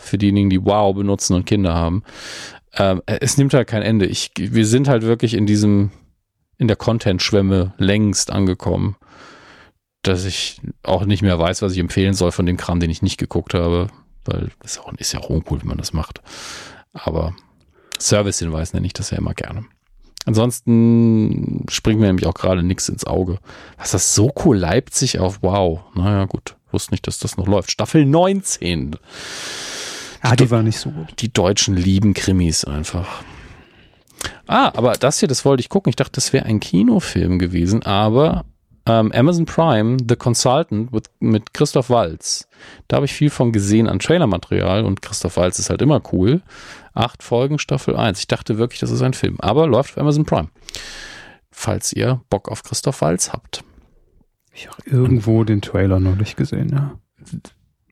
Für diejenigen, die Wow benutzen und Kinder haben. Ähm, es nimmt halt kein Ende. Ich, wir sind halt wirklich in diesem, in der Content-Schwemme längst angekommen dass ich auch nicht mehr weiß, was ich empfehlen soll von dem Kram, den ich nicht geguckt habe, weil das ist ja auch uncool, wenn man das macht. Aber Service-Hinweis nenne ich das ja immer gerne. Ansonsten springt mir nämlich auch gerade nichts ins Auge. Was das Soko Leipzig auf Wow. Naja, gut. Wusste nicht, dass das noch läuft. Staffel 19. Ah, die, die war nicht so gut. Die Deutschen lieben Krimis einfach. Ah, aber das hier, das wollte ich gucken. Ich dachte, das wäre ein Kinofilm gewesen, aber ähm, Amazon Prime, The Consultant with, mit Christoph Walz. Da habe ich viel von gesehen an Trailermaterial und Christoph Walz ist halt immer cool. Acht Folgen, Staffel 1. Ich dachte wirklich, das ist ein Film, aber läuft auf Amazon Prime. Falls ihr Bock auf Christoph Walz habt. Ich habe irgendwo den Trailer noch nicht gesehen, ja.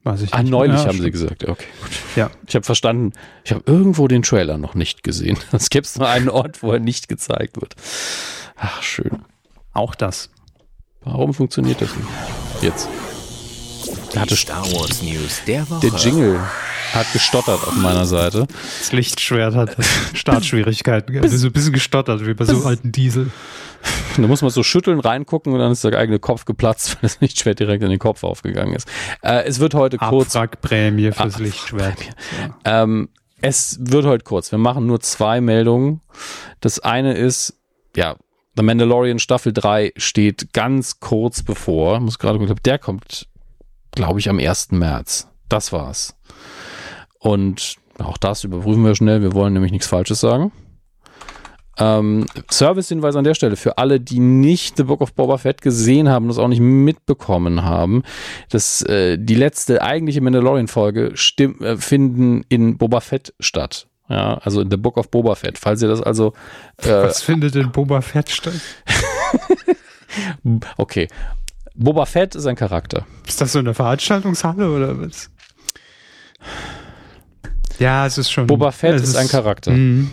Weiß ich ah, nicht. Ah, neulich ja, haben sie gesagt. Okay, gut. Ja. Ich habe verstanden, ich habe irgendwo den Trailer noch nicht gesehen. Es gibt nur einen Ort, wo er nicht gezeigt wird. Ach, schön. Auch das. Warum funktioniert das nicht? Jetzt. Die hatte Star Wars News der Woche. Der Jingle hat gestottert auf meiner Seite. Das Lichtschwert hat Startschwierigkeiten. Bis, so ein bisschen gestottert, wie bei so alten Diesel. Da muss man so schütteln, reingucken und dann ist der eigene Kopf geplatzt, weil das Lichtschwert direkt in den Kopf aufgegangen ist. Äh, es wird heute kurz. Abwrackprämie fürs Lichtschwert. Ja. Ähm, es wird heute kurz. Wir machen nur zwei Meldungen. Das eine ist, ja, The Mandalorian Staffel 3 steht ganz kurz bevor. Muss gerade gucken, der kommt, glaube ich, am 1. März. Das war's. Und auch das überprüfen wir schnell. Wir wollen nämlich nichts Falsches sagen. Ähm, Service-Hinweis an der Stelle für alle, die nicht The Book of Boba Fett gesehen haben und das auch nicht mitbekommen haben. dass äh, die letzte eigentliche Mandalorian-Folge äh, finden in Boba Fett statt. Ja, also in The Book of Boba Fett. Falls ihr das also. Äh, Was findet in Boba Fett statt? okay. Boba Fett ist ein Charakter. Ist das so eine Veranstaltungshalle oder was? Ja, es ist schon. Boba Fett ist, ist, ein Charakter. Mm.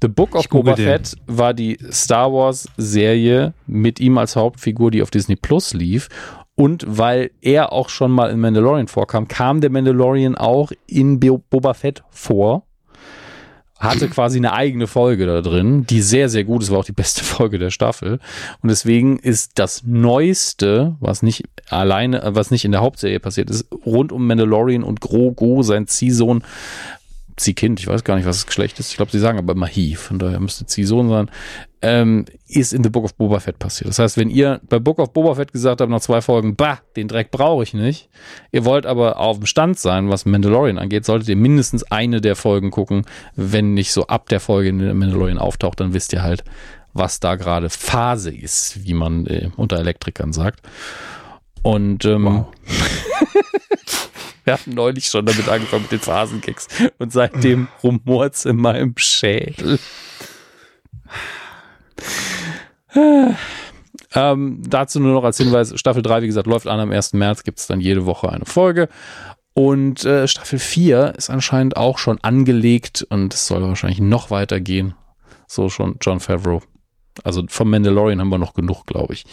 The Book of Boba den. Fett war die Star Wars Serie mit ihm als Hauptfigur, die auf Disney Plus lief. Und weil er auch schon mal in Mandalorian vorkam, kam der Mandalorian auch in Boba Fett vor hatte quasi eine eigene Folge da drin, die sehr, sehr gut ist, war auch die beste Folge der Staffel. Und deswegen ist das Neueste, was nicht alleine, was nicht in der Hauptserie passiert ist, rund um Mandalorian und Grogu, sein Ziehsohn, Ziehkind, ich weiß gar nicht, was das Geschlecht ist. Ich glaube, sie sagen aber immer He, von daher müsste Ziehsohn sein ähm, ist in The Book of Boba Fett passiert. Das heißt, wenn ihr bei Book of Boba Fett gesagt habt, nach zwei Folgen, bah, den Dreck brauche ich nicht, ihr wollt aber auf dem Stand sein, was Mandalorian angeht, solltet ihr mindestens eine der Folgen gucken. Wenn nicht so ab der Folge in Mandalorian auftaucht, dann wisst ihr halt, was da gerade Phase ist, wie man äh, unter Elektrikern sagt. Und ähm, wow. Wir hatten neulich schon damit angefangen mit den Phasengags und seitdem rumort's in meinem Schädel. Ähm, dazu nur noch als Hinweis, Staffel 3, wie gesagt, läuft an am 1. März, gibt es dann jede Woche eine Folge. Und äh, Staffel 4 ist anscheinend auch schon angelegt und es soll wahrscheinlich noch weiter gehen. So schon John Favreau. Also vom Mandalorian haben wir noch genug, glaube ich.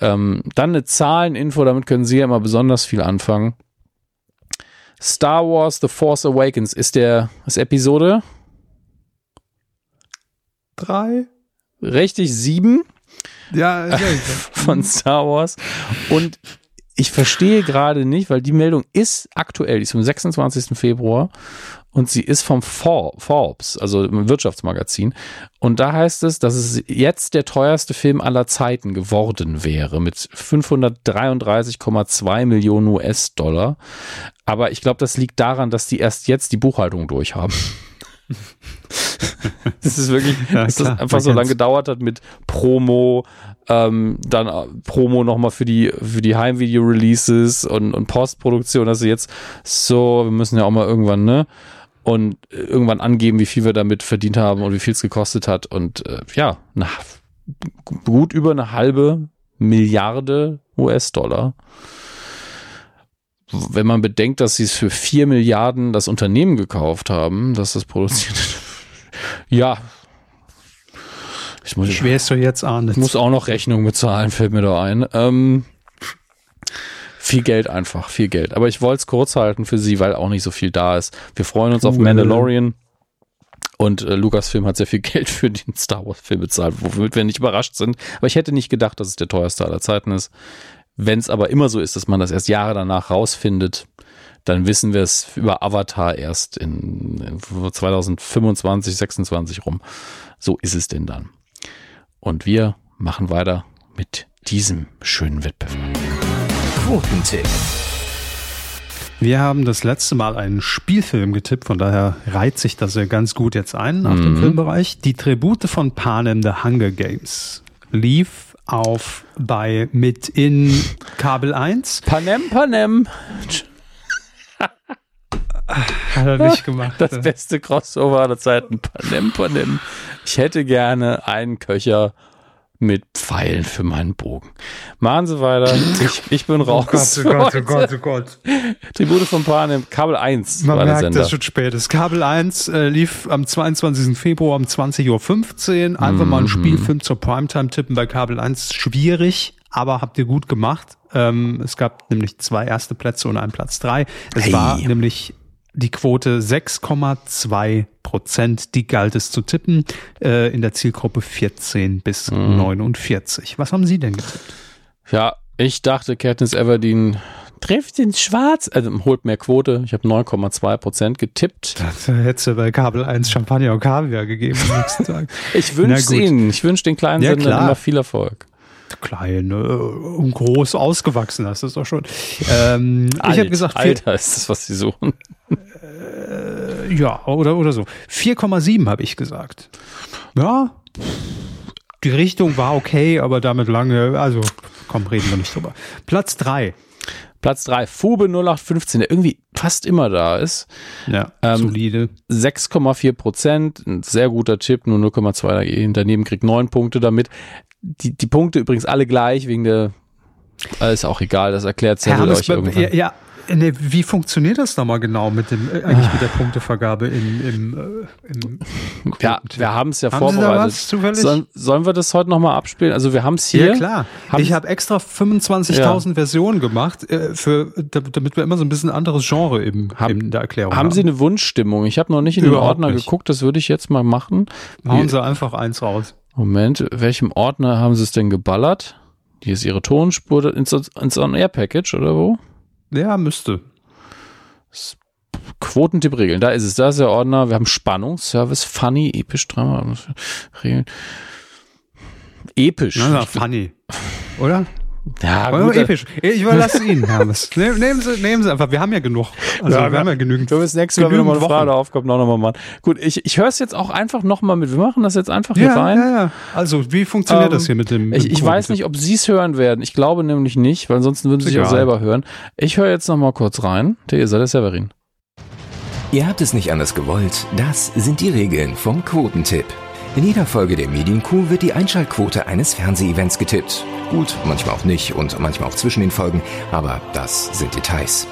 Ähm, dann eine Zahleninfo, damit können Sie ja immer besonders viel anfangen. Star Wars The Force Awakens ist der ist Episode Drei? Richtig sieben Ja, ja, von Star Wars. Und ich verstehe gerade nicht, weil die Meldung ist aktuell, die ist vom 26. Februar und sie ist vom For- Forbes, also im Wirtschaftsmagazin. Und da heißt es, dass es jetzt der teuerste Film aller Zeiten geworden wäre mit 533,2 Millionen US-Dollar. Aber ich glaube, das liegt daran, dass die erst jetzt die Buchhaltung durchhaben. das ist wirklich, Ja, dass klar, das einfach so lange gedauert hat mit Promo, ähm, dann äh, Promo nochmal für die, für die Heimvideo-Releases und, und Postproduktion, sie jetzt so, wir müssen ja auch mal irgendwann, ne? Und irgendwann angeben, wie viel wir damit verdient haben und wie viel es gekostet hat. Und äh, ja, na, gut über eine halbe Milliarde US-Dollar. Wenn man bedenkt, dass sie es für vier Milliarden das Unternehmen gekauft haben, dass das produziert. ja. Ich muss, Schwer ist doch jetzt ahnen. ich muss auch noch Rechnung bezahlen, fällt mir da ein. Ähm, viel Geld einfach, viel Geld. Aber ich wollte es kurz halten für Sie, weil auch nicht so viel da ist. Wir freuen uns auf Cool. Mandalorian. Und äh, Lucasfilm hat sehr viel Geld für den Star Wars Film bezahlt, womit wir nicht überrascht sind. Aber ich hätte nicht gedacht, dass es der teuerste aller Zeiten ist. Wenn es aber immer so ist, dass man das erst Jahre danach rausfindet, dann wissen wir es über Avatar erst in, in 2025, 26 rum. So ist es denn dann. Und wir machen weiter mit diesem schönen Wettbewerb. Quotentipp. Wir haben das letzte Mal einen Spielfilm getippt, von daher reiht sich das ja ganz gut jetzt ein auf dem Filmbereich. Die Tribute von Panem The Hunger Games lief auf bei mit in Kabel 1. Panem, Panem. Hat er nicht gemacht. Das beste Crossover aller Zeiten. Panem, Panem. Ich hätte gerne einen Köcher mit Pfeilen für meinen Bogen. Machen Sie weiter. Ich, ich bin raus. heute. oh Gott. Tribute von Panem, Kabel 1 Man merkt, Sender. dass es schon spät ist. Kabel 1 äh, lief am 22. Februar um 20.15 Uhr. Einfach mal einen Spielfilm zur Primetime tippen bei Kabel 1. Schwierig, aber habt ihr gut gemacht. Ähm, es gab nämlich zwei erste Plätze und einen Platz drei. Es Hey. war nämlich die Quote 6,2 Prozent, die galt es zu tippen, äh, in der Zielgruppe 14 bis 49. Was haben Sie denn getippt? Ja, ich dachte, Katniss Everdeen trifft den Schwarz, also holt mehr Quote. Ich habe 9,2 Prozent getippt. Da hätte bei Kabel 1 Champagner und Kaviar gegeben am nächsten Tag. Ich wünsche. Ihnen, ich wünsche den kleinen Ja, Sendern immer viel Erfolg. Klein äh, und groß ausgewachsen, das ist doch schon. Ähm, ich habe gesagt, vier, Alter ist das, was Sie suchen. ja, oder, oder so. 4,7 habe ich gesagt. Ja, die Richtung war okay, aber damit lange, also komm, reden wir nicht drüber. Platz 3. Platz 3, Fube 0815, der irgendwie fast immer da ist. Ja, Ähm, solide. 6,4 Prozent, ein sehr guter Tipp, nur 0,2 dagegen. Daneben kriegt 9 Punkte damit. Die, die Punkte übrigens alle gleich, wegen der, äh, ist auch egal, das erklärt Hammes, euch irgendwann. ja, ja nee, wie funktioniert das nochmal genau mit dem, äh, eigentlich mit der Punktevergabe im, im, äh, im Ja, wir haben es ja Haben vorbereitet. Sollen, sollen wir das heute nochmal abspielen? Also wir haben es hier. Ja, klar. Haben- ich habe extra 25.000 Versionen gemacht, äh, für, da- damit wir immer so ein bisschen anderes Genre im, Hab- in der Erklärung Haben haben. Sie eine Wunschstimmung? Ich habe noch nicht in den Ordner nicht. geguckt, das würde ich jetzt mal machen. Hauen Sie einfach eins raus. Moment, welchem Ordner haben Sie es denn geballert? Hier ist Ihre Tonspur ins, ins On-Air-Package oder wo? Ja, müsste. Quotentipp regeln, da ist es, da ist der Ordner. Wir haben Spannung, Service, Funny, episch, Drama, Regeln. Episch. Na, na, funny. Oder? Ja, Oh, gut, episch. Ich überlasse Ihnen, Hermes. Nehmen, nehmen, Sie, nehmen Sie einfach. Wir haben ja genug. Also Ja, wir haben ja genügend. Wenn wir das nächste Mal wieder mal eine Frage aufkommt, auch nochmal machen. Gut, ich, ich höre es jetzt auch einfach nochmal mit. Wir machen das jetzt einfach hier Ja, rein. ja, ja. Also, wie funktioniert Ähm, das hier mit dem? Ich, mit ich dem weiß nicht, ob Sie es hören werden. Ich glaube nämlich nicht, weil ansonsten würden Sie sich auch selber hören. Ich höre jetzt nochmal kurz rein. Der ist der Severin. Ihr habt es nicht anders gewollt. Das sind die Regeln vom Quotentipp. In jeder Folge der Medienkuh wird die Einschaltquote eines Fernsehevents getippt. Gut, manchmal auch nicht und manchmal auch zwischen den Folgen, aber das sind Details.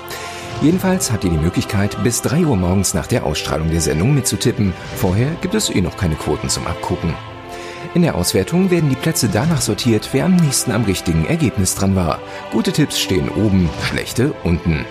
Jedenfalls habt ihr die Möglichkeit, bis 3 Uhr morgens nach der Ausstrahlung der Sendung mitzutippen. Vorher gibt es eh noch keine Quoten zum Abgucken. In der Auswertung werden die Plätze danach sortiert, wer am nächsten am richtigen Ergebnis dran war. Gute Tipps stehen oben, schlechte unten.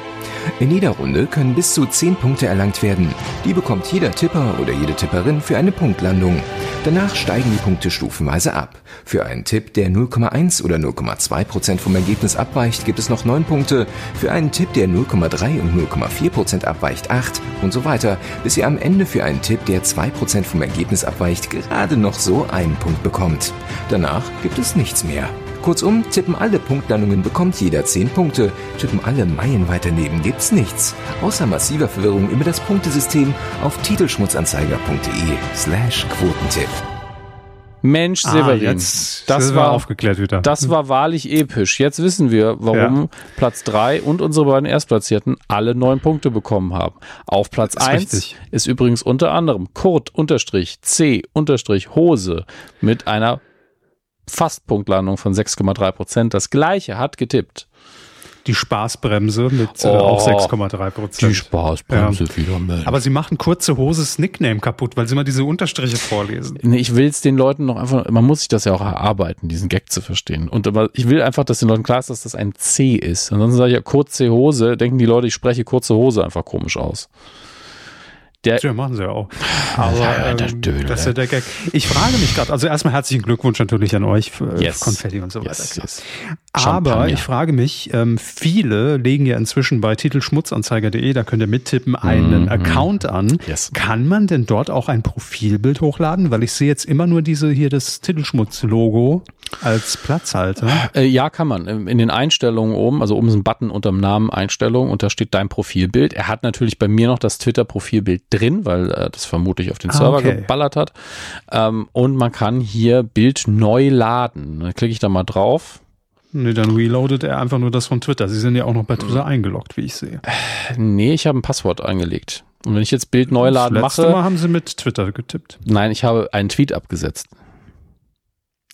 In jeder Runde können bis zu 10 Punkte erlangt werden. Die bekommt jeder Tipper oder jede Tipperin für eine Punktlandung. Danach steigen die Punkte stufenweise ab. Für einen Tipp, der 0,1 oder 0,2 Prozent vom Ergebnis abweicht, gibt es noch 9 Punkte. Für einen Tipp, der 0,3 und 0,4 Prozent abweicht, 8 und so weiter, bis ihr am Ende für einen Tipp, der 2% vom Ergebnis abweicht, gerade noch so einen Punkt bekommt. Danach gibt es nichts mehr. Kurzum, tippen alle Punktlandungen bekommt jeder 10 Punkte, tippen alle meilenweit daneben gibt's nichts. Außer massiver Verwirrung über das Punktesystem auf titelschmutzanzeiger.de slash Quotentipp. Mensch, Ah, Severin. jetzt das sind wir war aufgeklärt wieder. Das war wahrlich episch. Jetzt wissen wir, warum Platz 3 und unsere beiden Erstplatzierten alle neun Punkte bekommen haben. Auf Platz Ist 1 richtig. ist übrigens unter anderem Kurt unterstrich C unterstrich Hose mit einer Fastpunktlandung von 6,3 Prozent. Das gleiche hat getippt. die Spaßbremse mit äh, Oh, auch 6,3 Prozent. Spaßbremse wieder mit. Aber sie machen kurze Hoses Nickname kaputt, weil sie immer diese Unterstriche vorlesen. Nee, ich will es den Leuten noch einfach, man muss sich das ja auch erarbeiten, diesen Gag zu verstehen. Und aber ich will einfach, dass den Leuten klar ist, dass das ein C ist. Ansonsten sage ich ja kurze Hose, denken die Leute, ich spreche kurze Hose einfach komisch aus. Der, Ja, machen sie ja auch. Aber Ja, ähm, das ist ja der Gag. Ich frage mich gerade, also erstmal herzlichen Glückwunsch natürlich an euch für Yes. Konfetti und so weiter. yes. Aber ich frage mich, ähm, viele legen ja inzwischen bei titelschmutzanzeiger.de, da könnt ihr mittippen, einen Account an. Yes. Kann man denn dort auch ein Profilbild hochladen? Weil ich sehe jetzt immer nur diese hier das Titelschmutz-Logo als Platzhalter. Äh, ja, kann man. Ähm, In den Einstellungen oben, also oben ist ein Button unter dem Namen Einstellungen und da steht dein Profilbild. Er hat natürlich bei mir noch das Twitter-Profilbild drin, weil äh, das vermutlich auf den Ah, Server okay. geballert hat. Ähm, und man kann hier Bild neu laden. Dann klicke ich da mal drauf. Nee, dann reloadet er einfach nur das von Twitter. Sie sind ja auch noch bei. Twitter eingeloggt, wie ich sehe. Nee, ich habe ein Passwort eingelegt. Und wenn ich jetzt Bild neu laden das letzte mache, Mal haben sie mit Twitter getippt. nein, ich habe einen Tweet abgesetzt.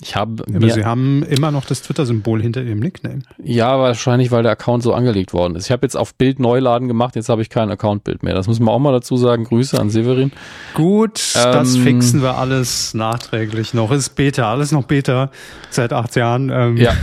Ich habe Aber sie haben immer noch das Twitter-Symbol hinter ihrem Nickname. ja, wahrscheinlich, weil der Account so angelegt worden ist. Ich habe jetzt auf Bild Neuladen gemacht, jetzt habe ich kein Accountbild mehr. Das müssen wir auch mal dazu sagen. Grüße an Severin. Gut, das Ähm, fixen wir alles nachträglich noch. Ist Beta, alles noch Beta seit acht Jahren. Ähm, Ja,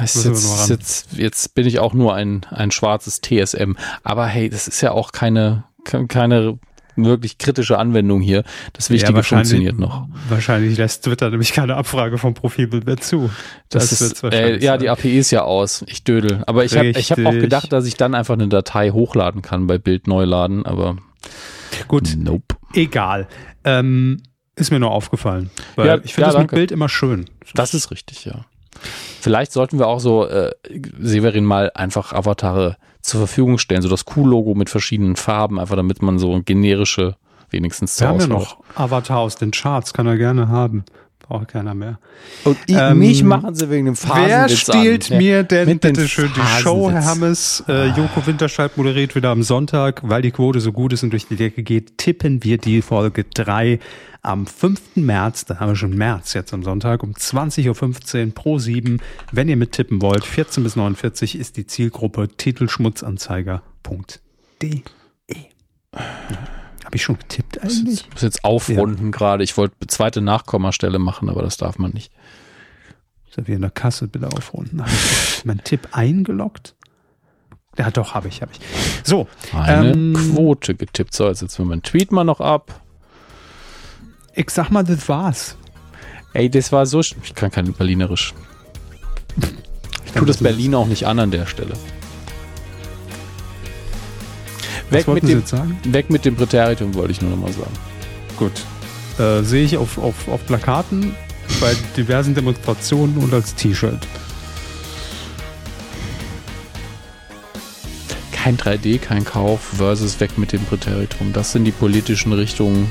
jetzt, jetzt, jetzt bin ich auch nur ein, ein schwarzes TSM. Aber hey, das ist ja auch keine, ke- keine wirklich kritische Anwendung hier. Das Wichtige wahrscheinlich- funktioniert noch. Wahrscheinlich lässt Twitter nämlich keine Abfrage vom Profilbild mehr zu. Das, wird's ist, äh, wahrscheinlich ja, sein. die API ist ja aus. Ich dödel. Aber ich habe hab auch gedacht, dass ich dann einfach eine Datei hochladen kann bei Bild neu laden, aber Gut, nope. egal. Ähm, ist mir nur aufgefallen. Weil Ja, ich finde ja, das mit danke. Bild immer schön. Das ist richtig, ja. Vielleicht sollten wir auch so, äh, Severin, mal einfach Avatare zur Verfügung stellen, so das Q-Logo mit verschiedenen Farben, einfach damit man so generische wenigstens Wir zur haben ja noch Avatar aus den Charts, kann er gerne haben. Braucht keiner mehr. Und ich, Ähm, mich machen sie wegen dem Wer Phasenwitz stiehlt an. mir denn Mit den bitte schön die Show, Herr Phasenwitz. Hammes? Äh, Joko Winterscheid moderiert wieder am Sonntag, weil die Quote so gut ist und durch die Decke geht, tippen wir die Folge 3 am 5. März, da haben wir schon März jetzt am Sonntag, um 20.15 Uhr pro 7. Wenn ihr mittippen wollt, 14 bis 49 ist die Zielgruppe titelschmutzanzeiger.de. Habe ich schon getippt eigentlich? Ich muss jetzt aufrunden gerade. Ich wollte zweite Nachkommastelle machen, aber das darf man nicht. Ja wie in der Kasse, bitte aufrunden. Habe ich meinen Tipp eingeloggt? Ja, doch, habe ich, habe ich. So, Eine ähm, Quote getippt. So, jetzt setzen wir meinen Tweet mal noch ab. ich sag mal, das war's. Ey, das war so. Ich kann kein Berlinerisch. Ich tue das Berlin auch nicht an an der Stelle. Weg mit, dem, weg mit dem Präteritum, wollte ich nur nochmal sagen. Gut. Äh, Sehe ich auf, auf, auf Plakaten, bei diversen Demonstrationen und als T-Shirt. Kein 3D, kein Kauf versus weg mit dem Präteritum. Das sind die politischen Richtungen,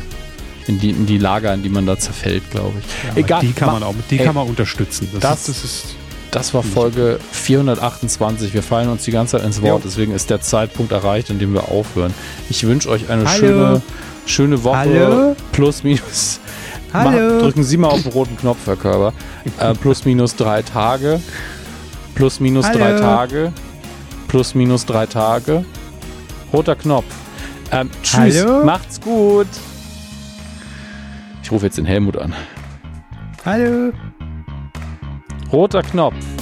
in die, in die Lager, in die man da zerfällt, glaube ich. Ja, Egal. Die kann man auch, die ey, kann man unterstützen. Das, das ist, das ist das war Folge 428. Wir fallen uns die ganze Zeit ins Wort, deswegen ist der Zeitpunkt erreicht, in dem wir aufhören. Ich wünsche euch eine schöne, schöne Woche. Hallo? Plus, minus. Hallo. Mach, drücken Sie mal auf den roten Knopf, Herr Körber. Äh, plus, minus drei Tage. Plus, minus Hallo. drei Tage. Plus, minus drei Tage. Roter Knopf. Ähm, tschüss. Hallo? Macht's gut. Ich rufe jetzt den Helmut an. Hallo. Roter Knopf.